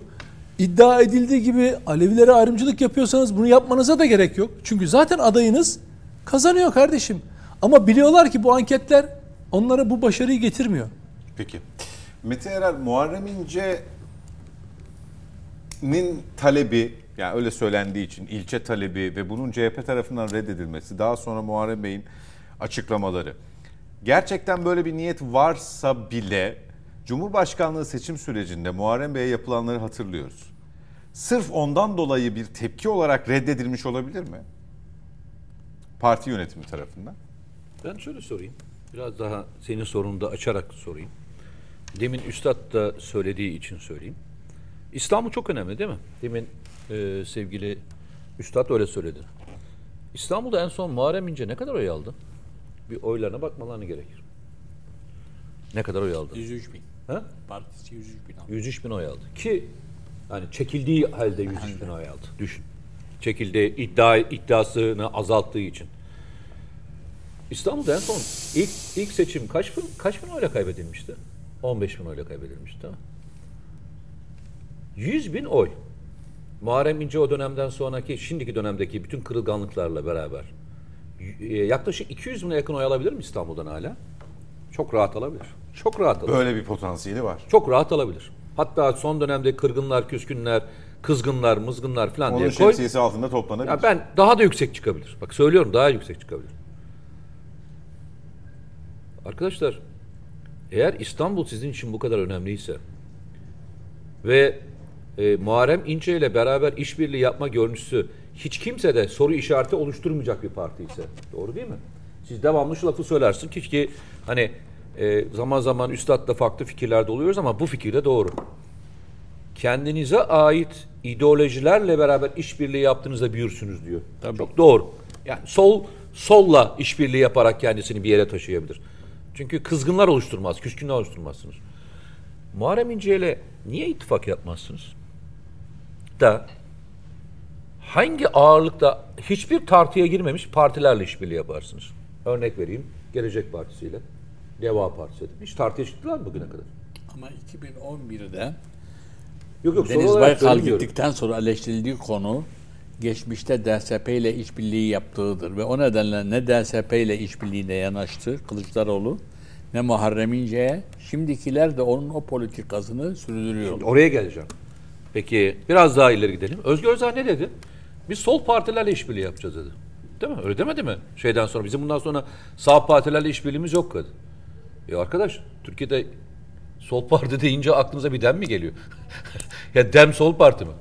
İddia edildiği gibi Alevilere ayrımcılık yapıyorsanız bunu yapmanıza da gerek yok. Çünkü zaten adayınız kazanıyor kardeşim. Ama biliyorlar ki bu anketler onlara bu başarıyı getirmiyor. Peki. Mete Erer, Muharrem İnce nin talebi yani öyle söylendiği için ilçe talebi ve bunun CHP tarafından reddedilmesi daha sonra Muharrem Bey'in açıklamaları gerçekten böyle bir niyet varsa bile Cumhurbaşkanlığı seçim sürecinde Muharrem Bey'e yapılanları hatırlıyoruz. Sırf ondan dolayı bir tepki olarak reddedilmiş olabilir mi? Parti yönetimi tarafından. Ben şöyle sorayım. Biraz daha senin sorunu da açarak sorayım. Demin Üstad da söylediği için söyleyeyim. İstanbul çok önemli değil mi? Demin e, sevgili Üstad öyle söyledi. İstanbul'da en son Muharrem İnce ne kadar oy aldı? Bir oylarına bakmalarını gerekir. Ne kadar oy aldı? 103 bin. Ha? Partisi 103 bin aldı. 103 bin oy aldı. Ki yani çekildiği halde 103 bin oy aldı. Düşün. Çekildi iddia iddiasını azalttığı için. İstanbul'da en son ilk ilk seçim kaç bin kaç bin oyla kaybedilmişti? 15 bin oyla kaybedilmişti değil mi? 100 bin oy. Muharrem İnce o dönemden sonraki, şimdiki dönemdeki bütün kırılganlıklarla beraber yaklaşık 200 bine yakın oy alabilir mi İstanbul'dan hala? Çok rahat alabilir. Çok rahat alabilir. Böyle bir potansiyeli var. Çok rahat alabilir. Hatta son dönemde kırgınlar, küskünler, kızgınlar, mızgınlar falan Onun diye koy. şemsiyesi altında toplanabilir. Ya ben daha da yüksek çıkabilir. Bak söylüyorum daha yüksek çıkabilir. Arkadaşlar eğer İstanbul sizin için bu kadar önemliyse ve e, Muharrem İnce ile beraber işbirliği yapma görüntüsü hiç kimse de soru işareti oluşturmayacak bir parti ise. Doğru değil mi? Siz devamlı şu lafı söylersin ki, ki hani e, zaman zaman üstadla farklı fikirlerde oluyoruz ama bu fikir de doğru. Kendinize ait ideolojilerle beraber işbirliği yaptığınızda büyürsünüz diyor. Tabii. Çok doğru. Yani sol solla işbirliği yaparak kendisini bir yere taşıyabilir. Çünkü kızgınlar oluşturmaz, küskünler oluşturmazsınız. Muharrem İnce ile niye ittifak yapmazsınız? Da hangi ağırlıkta hiçbir tartıya girmemiş partilerle işbirliği yaparsınız? Örnek vereyim. Gelecek Partisi ile Deva Partisi. Hiç tartıya çıktılar mı bugüne kadar? Ama 2011'de Yok yok Deniz Baykal gittikten sonra eleştirildiği konu geçmişte DSP ile işbirliği yaptığıdır ve o nedenle ne DSP ile işbirliğine yanaştı Kılıçdaroğlu ne Muharrem İnce'ye şimdikiler de onun o politikasını sürdürüyor. Oraya geleceğim. Peki biraz daha ileri gidelim. Özgür Özel ne dedi? Biz sol partilerle işbirliği yapacağız dedi. Değil mi? Öyle demedi mi? Şeyden sonra bizim bundan sonra sağ partilerle işbirliğimiz yok dedi. E arkadaş Türkiye'de sol parti deyince aklınıza bir dem mi geliyor? <laughs> ya dem sol parti mi?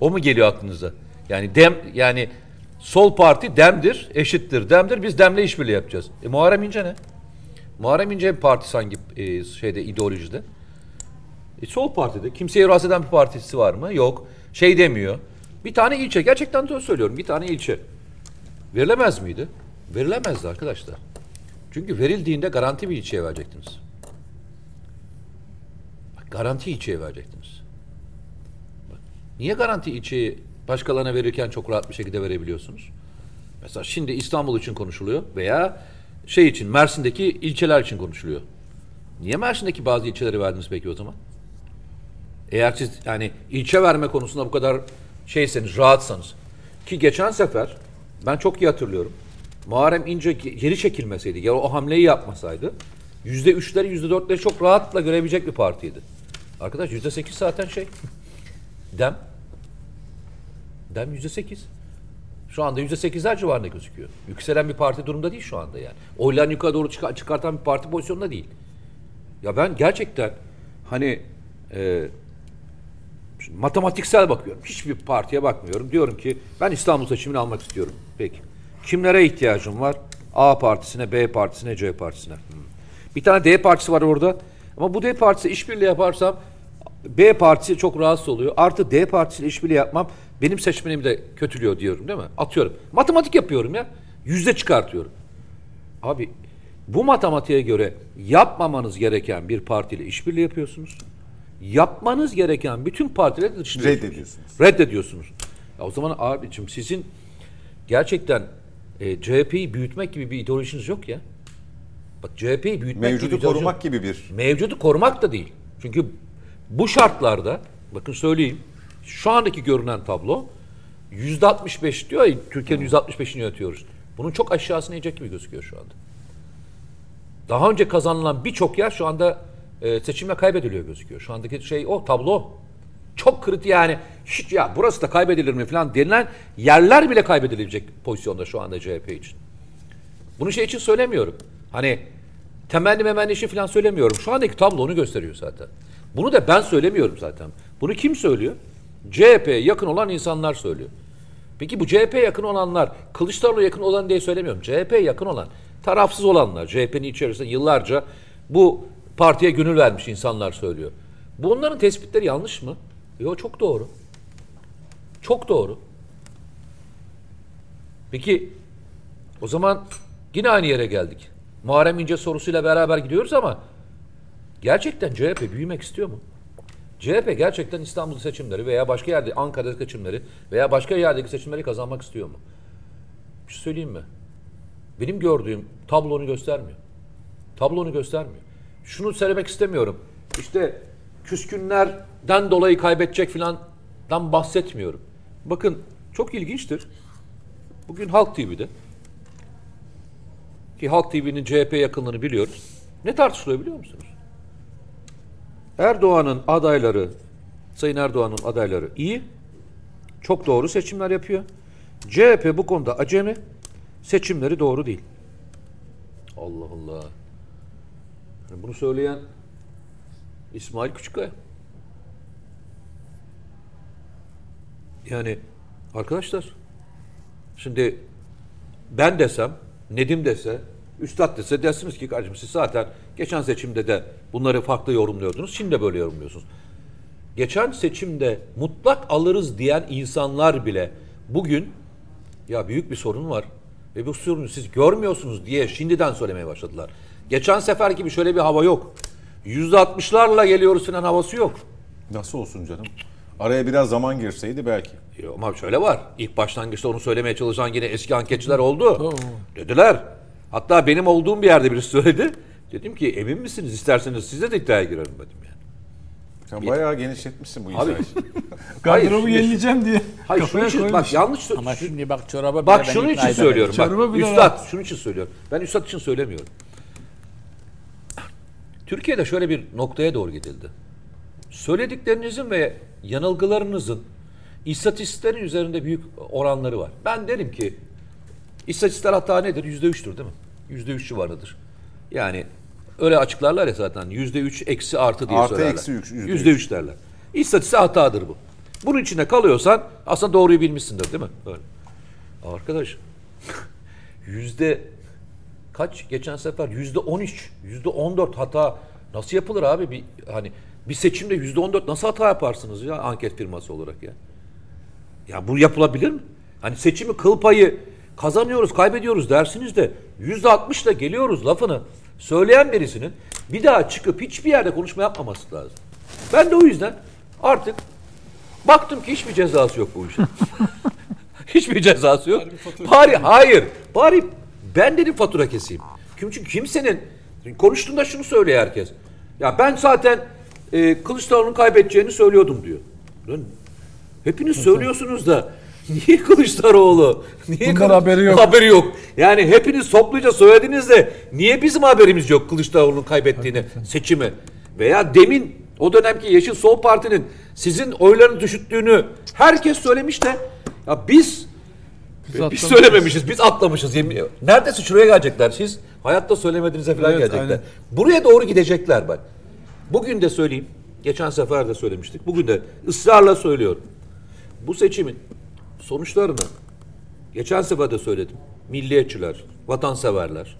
O mu geliyor aklınıza? Yani dem yani sol parti demdir, eşittir, demdir. Biz demle işbirliği yapacağız. E Muharrem İnce ne? Muharrem İnce bir partisi hangi e, şeyde ideolojide? E, sol partide. Kimseye rahatsız eden bir partisi var mı? Yok. Şey demiyor. Bir tane ilçe. Gerçekten de söylüyorum. Bir tane ilçe. Verilemez miydi? Verilemezdi arkadaşlar. Çünkü verildiğinde garanti bir ilçeye verecektiniz. Bak, Garanti ilçeye verecektiniz. Bak, niye garanti ilçeyi başkalarına verirken çok rahat bir şekilde verebiliyorsunuz? Mesela şimdi İstanbul için konuşuluyor veya şey için Mersin'deki ilçeler için konuşuluyor. Niye Mersin'deki bazı ilçeleri verdiniz peki o zaman? Eğer siz yani ilçe verme konusunda bu kadar şeyseniz, rahatsanız. Ki geçen sefer ben çok iyi hatırlıyorum. Muharrem İnce geri çekilmeseydi, ya o hamleyi yapmasaydı yüzde üçleri, yüzde dörtleri çok rahatla görebilecek bir partiydi. Arkadaş yüzde sekiz zaten şey. Dem. Dem yüzde sekiz. Şu anda yüzde sekizler civarında gözüküyor. Yükselen bir parti durumda değil şu anda yani. Oylarını yukarı doğru çıkar- çıkartan bir parti pozisyonunda değil. Ya ben gerçekten hani e, şimdi matematiksel bakıyorum. Hiçbir partiye bakmıyorum. Diyorum ki ben İstanbul seçimini almak istiyorum. Peki. Kimlere ihtiyacım var? A partisine, B partisine, C partisine. Hmm. Bir tane D partisi var orada. Ama bu D partisi işbirliği yaparsam B partisi çok rahatsız oluyor. Artı D partisiyle işbirliği yapmam benim seçmenimi de kötülüyor diyorum değil mi? Atıyorum. Matematik yapıyorum ya. Yüzde çıkartıyorum. Abi bu matematiğe göre yapmamanız gereken bir partiyle işbirliği yapıyorsunuz. Yapmanız gereken bütün partileri dışlıyorsunuz. Reddediyorsunuz. Reddediyorsunuz. Ya o zaman abicim sizin gerçekten e, CHP'yi büyütmek gibi bir ideolojiniz yok ya. Bak CHP'yi büyütmek gibi Mevcudu ideoloji korumak gibi bir Mevcudu korumak da değil. Çünkü bu şartlarda bakın söyleyeyim şu andaki görünen tablo yüzde 65 diyor ya Türkiye'nin yüzde 65'ini yönetiyoruz. Bunun çok aşağısına inecek gibi gözüküyor şu anda. Daha önce kazanılan birçok yer şu anda e, seçimle kaybediliyor gözüküyor. Şu andaki şey o tablo. Çok kritik yani hiç ya burası da kaybedilir mi falan denilen yerler bile kaybedilecek pozisyonda şu anda CHP için. Bunu şey için söylemiyorum. Hani temenni memenni işi falan söylemiyorum. Şu andaki tablo onu gösteriyor zaten. Bunu da ben söylemiyorum zaten. Bunu kim söylüyor? CHP'ye yakın olan insanlar söylüyor. Peki bu CHP yakın olanlar, Kılıçdaroğlu yakın olan diye söylemiyorum. CHP yakın olan, tarafsız olanlar, CHP'nin içerisinde yıllarca bu partiye gönül vermiş insanlar söylüyor. Bunların tespitleri yanlış mı? Yok çok doğru. Çok doğru. Peki o zaman yine aynı yere geldik. Muharrem İnce sorusuyla beraber gidiyoruz ama gerçekten CHP büyümek istiyor mu? CHP gerçekten İstanbul seçimleri veya başka yerde Ankara seçimleri veya başka yerdeki seçimleri kazanmak istiyor mu? Bir şey söyleyeyim mi? Benim gördüğüm tablonu göstermiyor. Tablonu göstermiyor. Şunu söylemek istemiyorum. İşte küskünlerden dolayı kaybedecek filandan bahsetmiyorum. Bakın çok ilginçtir. Bugün Halk TV'de ki Halk TV'nin CHP yakınlığını biliyoruz. Ne tartışılıyor biliyor musunuz? Erdoğan'ın adayları, Sayın Erdoğan'ın adayları iyi, çok doğru seçimler yapıyor. CHP bu konuda acemi, seçimleri doğru değil. Allah Allah. Bunu söyleyen İsmail Küçükkaya. Yani arkadaşlar, şimdi ben desem, Nedim dese, Üstad dese dersiniz ki kardeşim siz zaten geçen seçimde de bunları farklı yorumluyordunuz. Şimdi de böyle yorumluyorsunuz. Geçen seçimde mutlak alırız diyen insanlar bile bugün ya büyük bir sorun var ve bu sorunu siz görmüyorsunuz diye şimdiden söylemeye başladılar. Geçen sefer gibi şöyle bir hava yok. Yüzde altmışlarla geliyoruz falan havası yok. nasıl olsun canım? Araya biraz zaman girseydi belki. Ya Ama şöyle var. İlk başlangıçta onu söylemeye çalışan yine eski anketçiler oldu. Tamam. Dediler. Hatta benim olduğum bir yerde birisi söyledi. Dedim ki emin misiniz isterseniz size de iddiaya girerim dedim yani. Sen bayağı genişletmişsin bu Abi izahı. <laughs> Gardırobu yenileyeceğim diye Hayır kafaya için, bak yanlış Ama şimdi bak çoraba bile Bak ikna için söylüyorum. Bak, üstad şunun için söylüyorum. Ben üstad için söylemiyorum. Türkiye'de şöyle bir noktaya doğru gidildi. Söylediklerinizin ve yanılgılarınızın istatistiklerin üzerinde büyük oranları var. Ben derim ki istatistikler hatta nedir? Yüzde üçtür değil mi? Yüzde üç civarıdır. Yani öyle açıklarlar ya zaten. Yüzde üç eksi artı diye Artı, söylerler. eksi üç, yüzde üç. derler. İstatistik hatadır bu. Bunun içinde kalıyorsan aslında doğruyu bilmişsindir değil mi? Böyle. Arkadaş <laughs> yüzde kaç geçen sefer yüzde 13, yüzde 14 hata nasıl yapılır abi bir hani bir seçimde yüzde 14 nasıl hata yaparsınız ya anket firması olarak ya? Ya bu yapılabilir mi? Hani seçimi kıl payı kazanıyoruz, kaybediyoruz dersiniz de yüzde 60 geliyoruz lafını söyleyen birisinin bir daha çıkıp hiçbir yerde konuşma yapmaması lazım. Ben de o yüzden artık baktım ki hiçbir cezası yok bu işin. <laughs> hiçbir cezası yok. Bari hayır. Bari ben dedim fatura keseyim. Çünkü kimsenin konuştuğunda şunu söylüyor herkes. Ya ben zaten e, Kılıçdaroğlu'nun kaybedeceğini söylüyordum diyor. Lan Hepiniz söylüyorsunuz da <laughs> niye Kılıçdaroğlu? Niye Bundan Kılıç- haberi yok. Haberi yok. Yani hepiniz topluca söylediniz de niye bizim haberimiz yok Kılıçdaroğlu'nun kaybettiğini seçimi? Veya demin o dönemki Yeşil Sol Parti'nin sizin oylarını düşüttüğünü herkes söylemiş de ya biz biz, atlamışız. söylememişiz. Biz atlamışız. Neredeyse şuraya gelecekler. Siz hayatta söylemediğinize falan Evet, gelecekler. aynen. Buraya doğru gidecekler bak. Bugün de söyleyeyim. Geçen sefer de söylemiştik. Bugün de ısrarla söylüyorum. Bu seçimin sonuçlarını geçen sefer de söyledim. Milliyetçiler, vatanseverler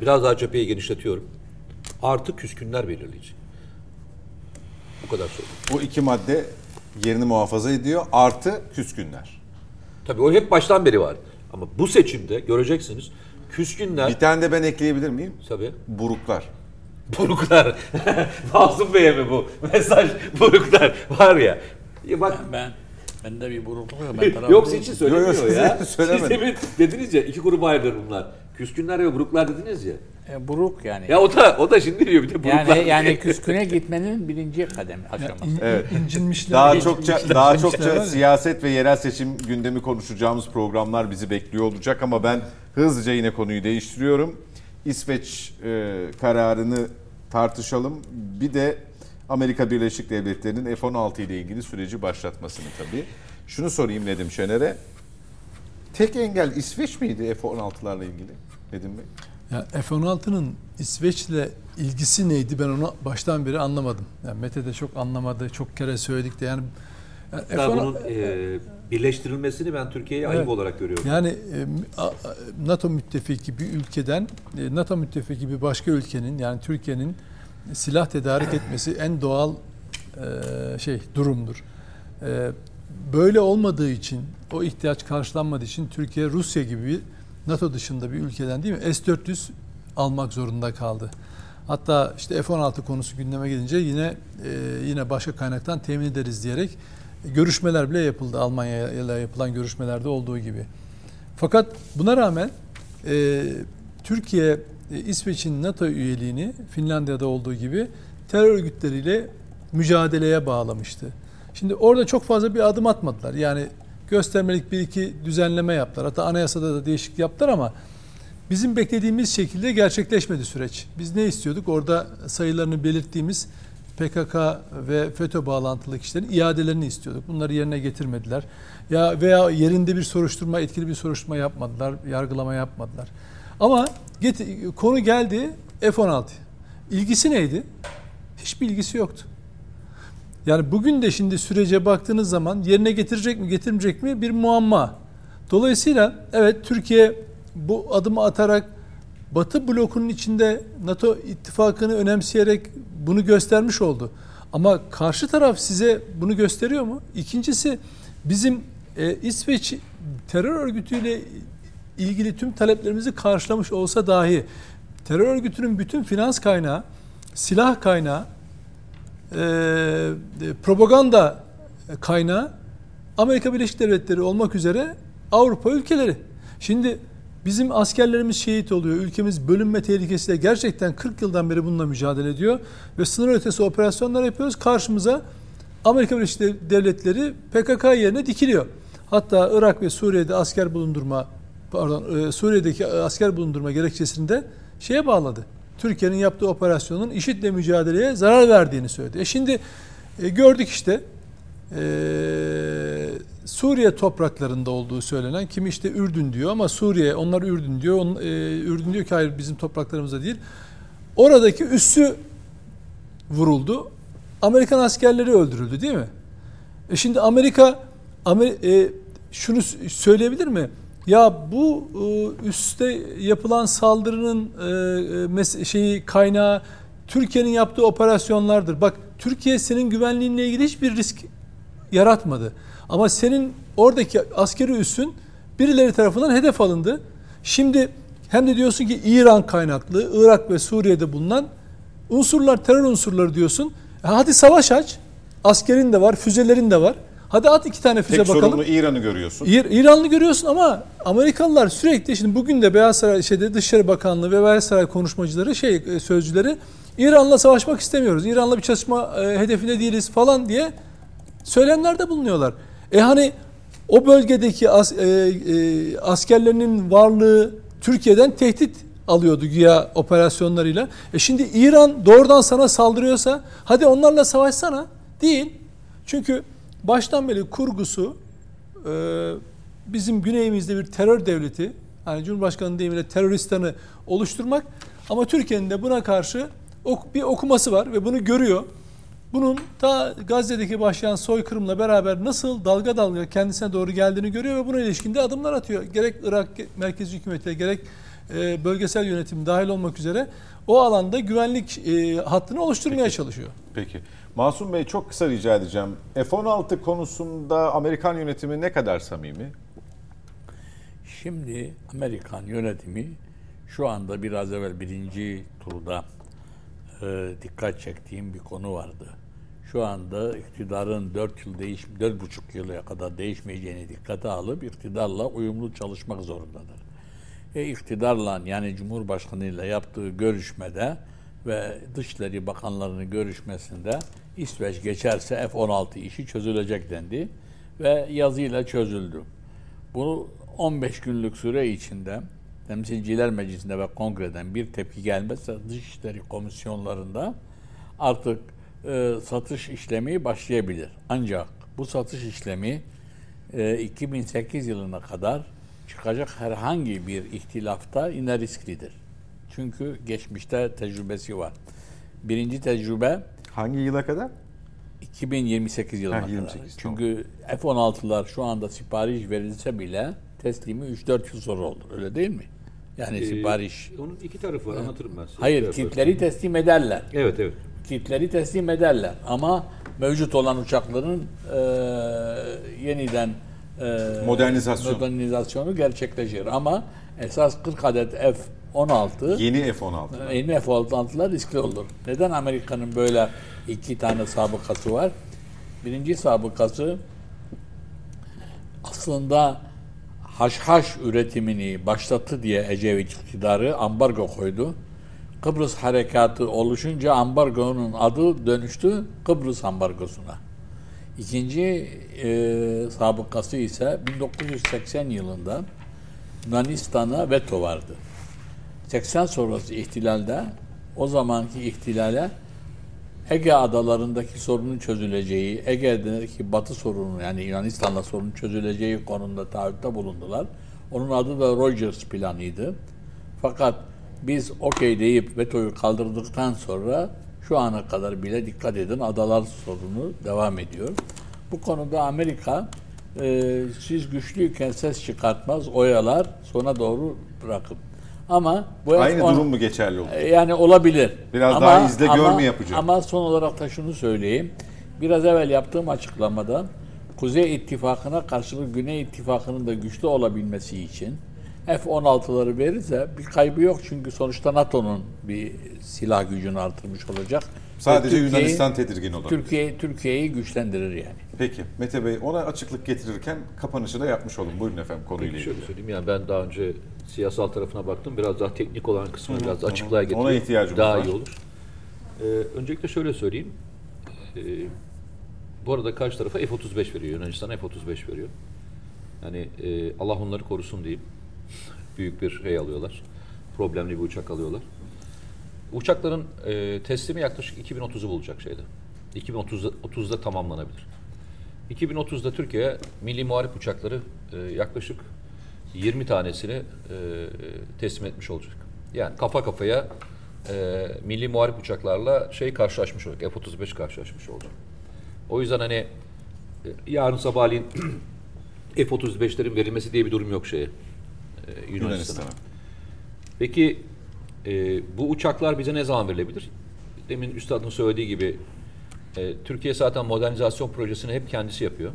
biraz daha cepheyi genişletiyorum. Artı küskünler belirleyecek. Bu kadar söyleyeyim. Bu iki madde yerini muhafaza ediyor. Artı küskünler. Tabii o hep baştan beri var. Ama bu seçimde göreceksiniz küskünler Bir tane de ben ekleyebilir miyim? tabii Buruklar. buruklar. <laughs> Nazım Bey'e mi bu mesaj? Buruklar var ya. ya bak Ben bende bir burukluk. Ben <laughs> tarafı Yok hiç söylemiyor ya. <laughs> Siz demin dediniz ya iki gruba ayrılır bunlar. Küskünler ve buruklar dediniz ya. E, buruk yani. Ya o da o da şimdi diyor bir de buruklar. yani yani küsküne gitmenin birinci kadem aşaması. İn- Evet. incinmişler. Daha çokça daha çokça ya. siyaset ve yerel seçim gündemi konuşacağımız programlar bizi bekliyor olacak ama ben hızlıca yine konuyu değiştiriyorum. İsveç e, kararını tartışalım. Bir de Amerika Birleşik Devletleri'nin F-16 ile ilgili süreci başlatmasını tabii. Şunu sorayım Nedim Şener'e. Tek engel İsveç miydi F-16'larla ilgili Nedim Bey? Ya F-16'nın İsveç'le ilgisi neydi ben onu baştan beri anlamadım. Yani Mete de çok anlamadı, çok kere söyledik de yani, yani Hatta F-16 bunun e, birleştirilmesini ben Türkiye'ye ayıp Evet. olarak görüyorum. Yani e, NATO müttefiki bir ülkeden e, NATO müttefiki bir başka ülkenin yani Türkiye'nin silah tedarik <coughs> etmesi en doğal e, şey durumdur. E, Böyle olmadığı için o ihtiyaç karşılanmadığı için Türkiye Rusya gibi bir NATO dışında bir ülkeden değil mi S-400 almak zorunda kaldı. Hatta işte F-16 konusu gündeme gelince yine e, yine başka kaynaktan temin ederiz diyerek görüşmeler bile yapıldı Almanya ile yapılan görüşmelerde olduğu gibi. Fakat buna rağmen e, Türkiye e, İsveç'in NATO üyeliğini Finlandiya'da olduğu gibi terör örgütleriyle mücadeleye bağlamıştı. Şimdi orada çok fazla bir adım atmadılar. Yani göstermelik bir iki düzenleme yaptılar. Hatta anayasada da değişiklik yaptılar ama bizim beklediğimiz şekilde gerçekleşmedi süreç. Biz ne istiyorduk? Orada sayılarını belirttiğimiz PKK ve FETÖ bağlantılı kişilerin iadelerini istiyorduk. Bunları yerine getirmediler. Ya veya yerinde bir soruşturma, etkili bir soruşturma yapmadılar, yargılama yapmadılar. Ama get- konu geldi F-16. İlgisi neydi? Hiçbir ilgisi yoktu. Yani bugün de şimdi sürece baktığınız zaman yerine getirecek mi getirmeyecek mi bir muamma. Dolayısıyla evet Türkiye bu adımı atarak Batı blokunun içinde NATO ittifakını önemseyerek bunu göstermiş oldu. Ama karşı taraf size bunu gösteriyor mu? İkincisi bizim e, İsveç terör örgütüyle ilgili tüm taleplerimizi karşılamış olsa dahi terör örgütünün bütün finans kaynağı, silah kaynağı, e, propaganda kaynağı Amerika Birleşik Devletleri olmak üzere Avrupa ülkeleri. Şimdi bizim askerlerimiz şehit oluyor. Ülkemiz bölünme tehlikesiyle gerçekten 40 yıldan beri bununla mücadele ediyor. Ve sınır ötesi operasyonlar yapıyoruz. Karşımıza Amerika Birleşik Devletleri PKK yerine dikiliyor. Hatta Irak ve Suriye'de asker bulundurma pardon e, Suriye'deki asker bulundurma gerekçesini de şeye bağladı. Türkiye'nin yaptığı operasyonun IŞİD'le mücadeleye zarar verdiğini söyledi. E şimdi e, gördük işte e, Suriye topraklarında olduğu söylenen kimi işte Ürdün diyor ama Suriye onlar Ürdün diyor. On, e, Ürdün diyor ki hayır bizim topraklarımızda değil. Oradaki üssü vuruldu. Amerikan askerleri öldürüldü değil mi? E şimdi Amerika Amer e, şunu söyleyebilir mi? Ya bu e, üste yapılan saldırının e, e, şeyi kaynağı Türkiye'nin yaptığı operasyonlardır. Bak Türkiye senin güvenliğinle ilgili hiçbir risk yaratmadı. Ama senin oradaki askeri üssün birileri tarafından hedef alındı. Şimdi hem de diyorsun ki İran kaynaklı, Irak ve Suriye'de bulunan unsurlar, terör unsurları diyorsun. E hadi savaş aç. Askerin de var, füzelerin de var. Hadi at iki tane füze Tek bakalım. sorumlu İran'ı görüyorsun. İr- İranlı görüyorsun ama Amerikalılar sürekli şimdi bugün de Beyaz Saray şeyde Dışişleri Bakanlığı ve Beyaz Saray konuşmacıları şey e, sözcüleri İran'la savaşmak istemiyoruz. İran'la bir çatışma e, hedefinde değiliz falan diye söylemlerde bulunuyorlar. E hani o bölgedeki as, e, e, askerlerinin varlığı Türkiye'den tehdit alıyordu güya operasyonlarıyla. E şimdi İran doğrudan sana saldırıyorsa hadi onlarla savaşsana. Değil. Çünkü baştan beri kurgusu e, bizim güneyimizde bir terör devleti, hani Cumhurbaşkanı deyimiyle teröristanı oluşturmak ama Türkiye'nin de buna karşı ok- bir okuması var ve bunu görüyor. Bunun ta Gazze'deki başlayan soykırımla beraber nasıl dalga dalga kendisine doğru geldiğini görüyor ve buna ilişkin de adımlar atıyor. Gerek Irak merkezi hükümeti gerek e, bölgesel yönetim dahil olmak üzere o alanda güvenlik e, hattını oluşturmaya çalışıyor. Peki. Masum Bey çok kısa rica edeceğim. F-16 konusunda Amerikan yönetimi ne kadar samimi? Şimdi Amerikan yönetimi şu anda biraz evvel birinci turda e, dikkat çektiğim bir konu vardı. Şu anda iktidarın 4 yıl değiş 4,5 yıla kadar değişmeyeceğini dikkate alıp iktidarla uyumlu çalışmak zorundadır. E iktidarla yani Cumhurbaşkanı ile yaptığı görüşmede ve Dışişleri Bakanlarının görüşmesinde İsveç geçerse F-16 işi çözülecek dendi ve yazıyla çözüldü. Bunu 15 günlük süre içinde Temsilciler Meclisi'nde ve Kongre'den bir tepki gelmezse Dışişleri Komisyonlarında artık e, satış işlemi başlayabilir. Ancak bu satış işlemi e, 2008 yılına kadar çıkacak herhangi bir ihtilafta yine risklidir. Çünkü geçmişte tecrübesi var. Birinci tecrübe Hangi yıla kadar? 2028 yılına Ha, kadar. 28, Çünkü F-16'lar şu anda sipariş verilse bile teslimi 3-4 yıl sonra olur. Öyle değil mi? Yani Ee, sipariş. Onun iki tarafı var. Anlatırım ben size. Hayır, kitleri teslim ederler. Evet evet. Kitleri teslim ederler. Ama mevcut olan uçakların e, yeniden e, Modernizasyon. modernizasyonu gerçekleşir. Ama esas 40 adet F-16 Yeni F-16. Yeni F-16'lar riskli olur. Neden Amerika'nın böyle iki tane sabıkası var? Birinci sabıkası aslında haşhaş üretimini başlattı diye Ecevit iktidarı ambargo koydu. Kıbrıs harekatı oluşunca ambargonun adı dönüştü Kıbrıs ambargosuna. İkinci e, sabıkası ise 1980 yılında Yunanistan'a veto vardı. 80 sonrası ihtilalde o zamanki ihtilale Ege adalarındaki sorunun çözüleceği, Ege'deki batı sorunu yani Yunanistan'la sorunun çözüleceği konusunda taahhütte bulundular. Onun adı da Rogers planıydı. Fakat biz okey deyip vetoyu kaldırdıktan sonra şu ana kadar bile dikkat edin adalar sorunu devam ediyor. Bu konuda Amerika e, siz güçlüyken ses çıkartmaz, oyalar, sona doğru bırakıp. Ama bu Aynı F-on durum mu geçerli olur? e, Yani olabilir. Biraz daha izle gör mü yapacak? Ama son olarak da şunu söyleyeyim. Biraz evvel yaptığım açıklamada Kuzey İttifakı'na karşılık Güney İttifakı'nın da güçlü olabilmesi için F-16'ları verirse bir kaybı yok çünkü sonuçta NATO'nun bir silah gücünü artırmış olacak. Sadece Ve Türkiye'yi- Yunanistan tedirgin olur. Türkiye Türkiye'yi güçlendirir yani. Peki Mete Bey ona açıklık getirirken kapanışı da yapmış olun. Buyurun efendim konuyla ilgili. Şöyle söyleyeyim yani ben daha önce siyasal tarafına baktım. Biraz daha teknik olan kısmını biraz daha açıklığa Ona getireyim. ihtiyacımız daha var. iyi olur. Ee, öncelikle şöyle söyleyeyim. Ee, bu arada karşı tarafa F-35 veriyor. Yunanistan'a F-35 veriyor. Yani e, Allah onları korusun diyeyim. <laughs> Büyük bir şey alıyorlar. Problemli bir uçak alıyorlar. Uçakların e, teslimi yaklaşık 2030'u bulacak şeyde. 2030'da 30'da tamamlanabilir. 2030'da Türkiye milli muharip uçakları e, yaklaşık 20 tanesini e, teslim etmiş olacak. Yani kafa kafaya e, milli muharip uçaklarla şey karşılaşmış olacak. F-35 karşılaşmış olacak. O yüzden hani e, yarın sabahleyin <clears throat> F-35'lerin verilmesi diye bir durum yok şeye. e, Yunanistan'a. Yunanistan'a. Peki e, bu uçaklar bize ne zaman verilebilir? Demin üstadın söylediği gibi e, Türkiye zaten modernizasyon projesini hep kendisi yapıyor.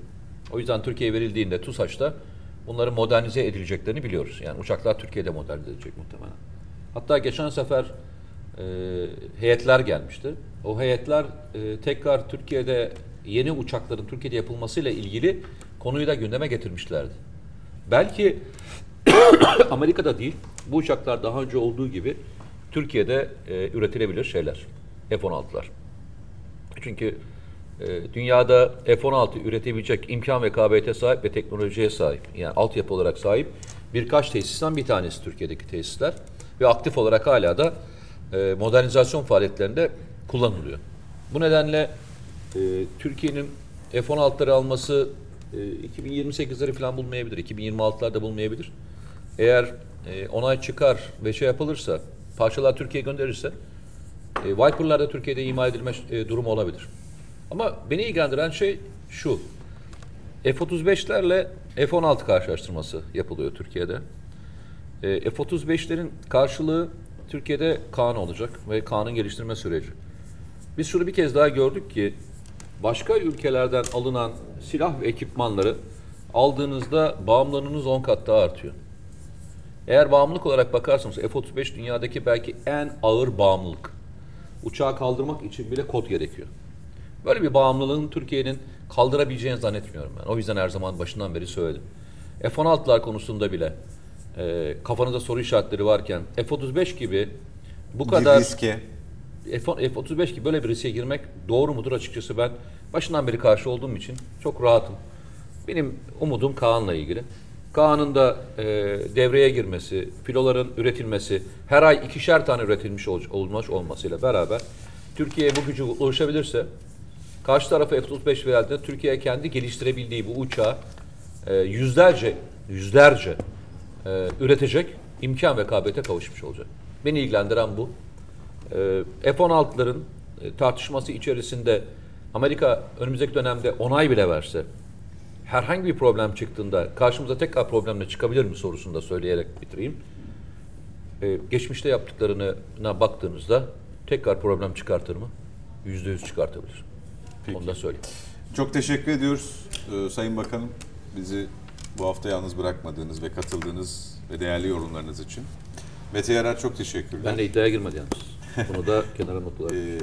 O yüzden Türkiye'ye verildiğinde TUSAŞ'ta bunların modernize edileceklerini biliyoruz. Yani uçaklar Türkiye'de modernize edilecek muhtemelen. Hatta geçen sefer e, heyetler gelmişti. O heyetler e, tekrar Türkiye'de yeni uçakların Türkiye'de yapılmasıyla ilgili konuyu da gündeme getirmişlerdi. Belki <coughs> Amerika'da değil, bu uçaklar daha önce olduğu gibi Türkiye'de e, üretilebilir şeyler. F-16'lar. Çünkü dünyada F-16 üretebilecek imkan ve kabiliyete sahip ve teknolojiye sahip, yani altyapı olarak sahip birkaç tesisten bir tanesi Türkiye'deki tesisler. Ve aktif olarak hala da e, modernizasyon faaliyetlerinde kullanılıyor. Bu nedenle e, Türkiye'nin F-16'ları alması e, 2028'leri falan bulmayabilir, 2026'larda bulmayabilir. Eğer e, onay çıkar ve şey yapılırsa, parçalar Türkiye'ye gönderirse, e, Viper'lar da Türkiye'de imal edilme e, durumu olabilir. Ama beni ilgilendiren şey şu. F-35'lerle F-16 karşılaştırması yapılıyor Türkiye'de. E, F-35'lerin karşılığı Türkiye'de Kaan olacak ve Kaan'ın geliştirme süreci. Biz şunu bir kez daha gördük ki başka ülkelerden alınan silah ve ekipmanları aldığınızda bağımlılığınız 10 kat daha artıyor. Eğer bağımlılık olarak bakarsanız F-35 dünyadaki belki en ağır bağımlılık. Uçağı kaldırmak için bile kod gerekiyor. Böyle bir bağımlılığın Türkiye'nin kaldırabileceğini zannetmiyorum ben. O yüzden her zaman başından beri söyledim. F-16'lar konusunda bile e, kafanızda soru işaretleri varken F-35 gibi bu kadar. F- F-35 gibi böyle bir riske girmek doğru mudur açıkçası ben başından beri karşı olduğum için çok rahatım. Benim umudum Kaan'la ilgili. Kaan'ın da e, devreye girmesi, filoların üretilmesi, her ay ikişer tane üretilmiş ol, olmuş olmasıyla beraber Türkiye'ye bu gücü ulaşabilirse karşı tarafa F-35 verildiğinde Türkiye kendi geliştirebildiği bu uçağı e, yüzlerce, yüzlerce e, üretecek imkan ve kabiliyete kavuşmuş olacak. Beni ilgilendiren bu. E, F-16'ların e, tartışması içerisinde Amerika önümüzdeki dönemde onay bile verse herhangi bir problem çıktığında karşımıza tekrar problemle çıkabilir mi sorusunu da söyleyerek bitireyim. E, geçmişte yaptıklarına baktığınızda tekrar problem çıkartır mı? Yüzde yüz çıkartabilir. Onu da söyleyeyim. Çok teşekkür ediyoruz Ee, Sayın Bakanım. Bizi bu hafta yalnız bırakmadığınız ve katıldığınız ve değerli yorumlarınız için. Mete Yarar çok teşekkürler. Ben de iddiaya girmedi yalnız. Bunu da <laughs> kenara not olarak. Ee,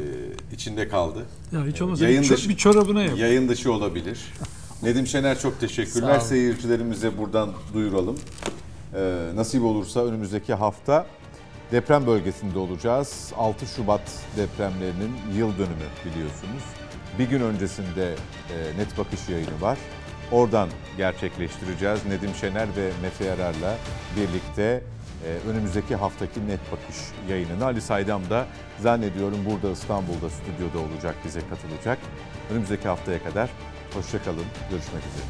içinde kaldı. Ya hiç olmazsa Yayın bir, dışı- bir çorabına yap. Yayın dışı olabilir. <laughs> Nedim Şener çok teşekkürler. Seyircilerimize buradan duyuralım. Ee, nasip olursa önümüzdeki hafta deprem bölgesinde olacağız. 6 Şubat depremlerinin yıl dönümü biliyorsunuz. Bir gün öncesinde e, Net Bakış yayını var. Oradan gerçekleştireceğiz. Nedim Şener ve Mete Yarar'la birlikte e, önümüzdeki haftaki Net Bakış yayınını. Ali Saydam da zannediyorum burada İstanbul'da stüdyoda olacak, bize katılacak. Önümüzdeki haftaya kadar hoşçakalın, görüşmek üzere.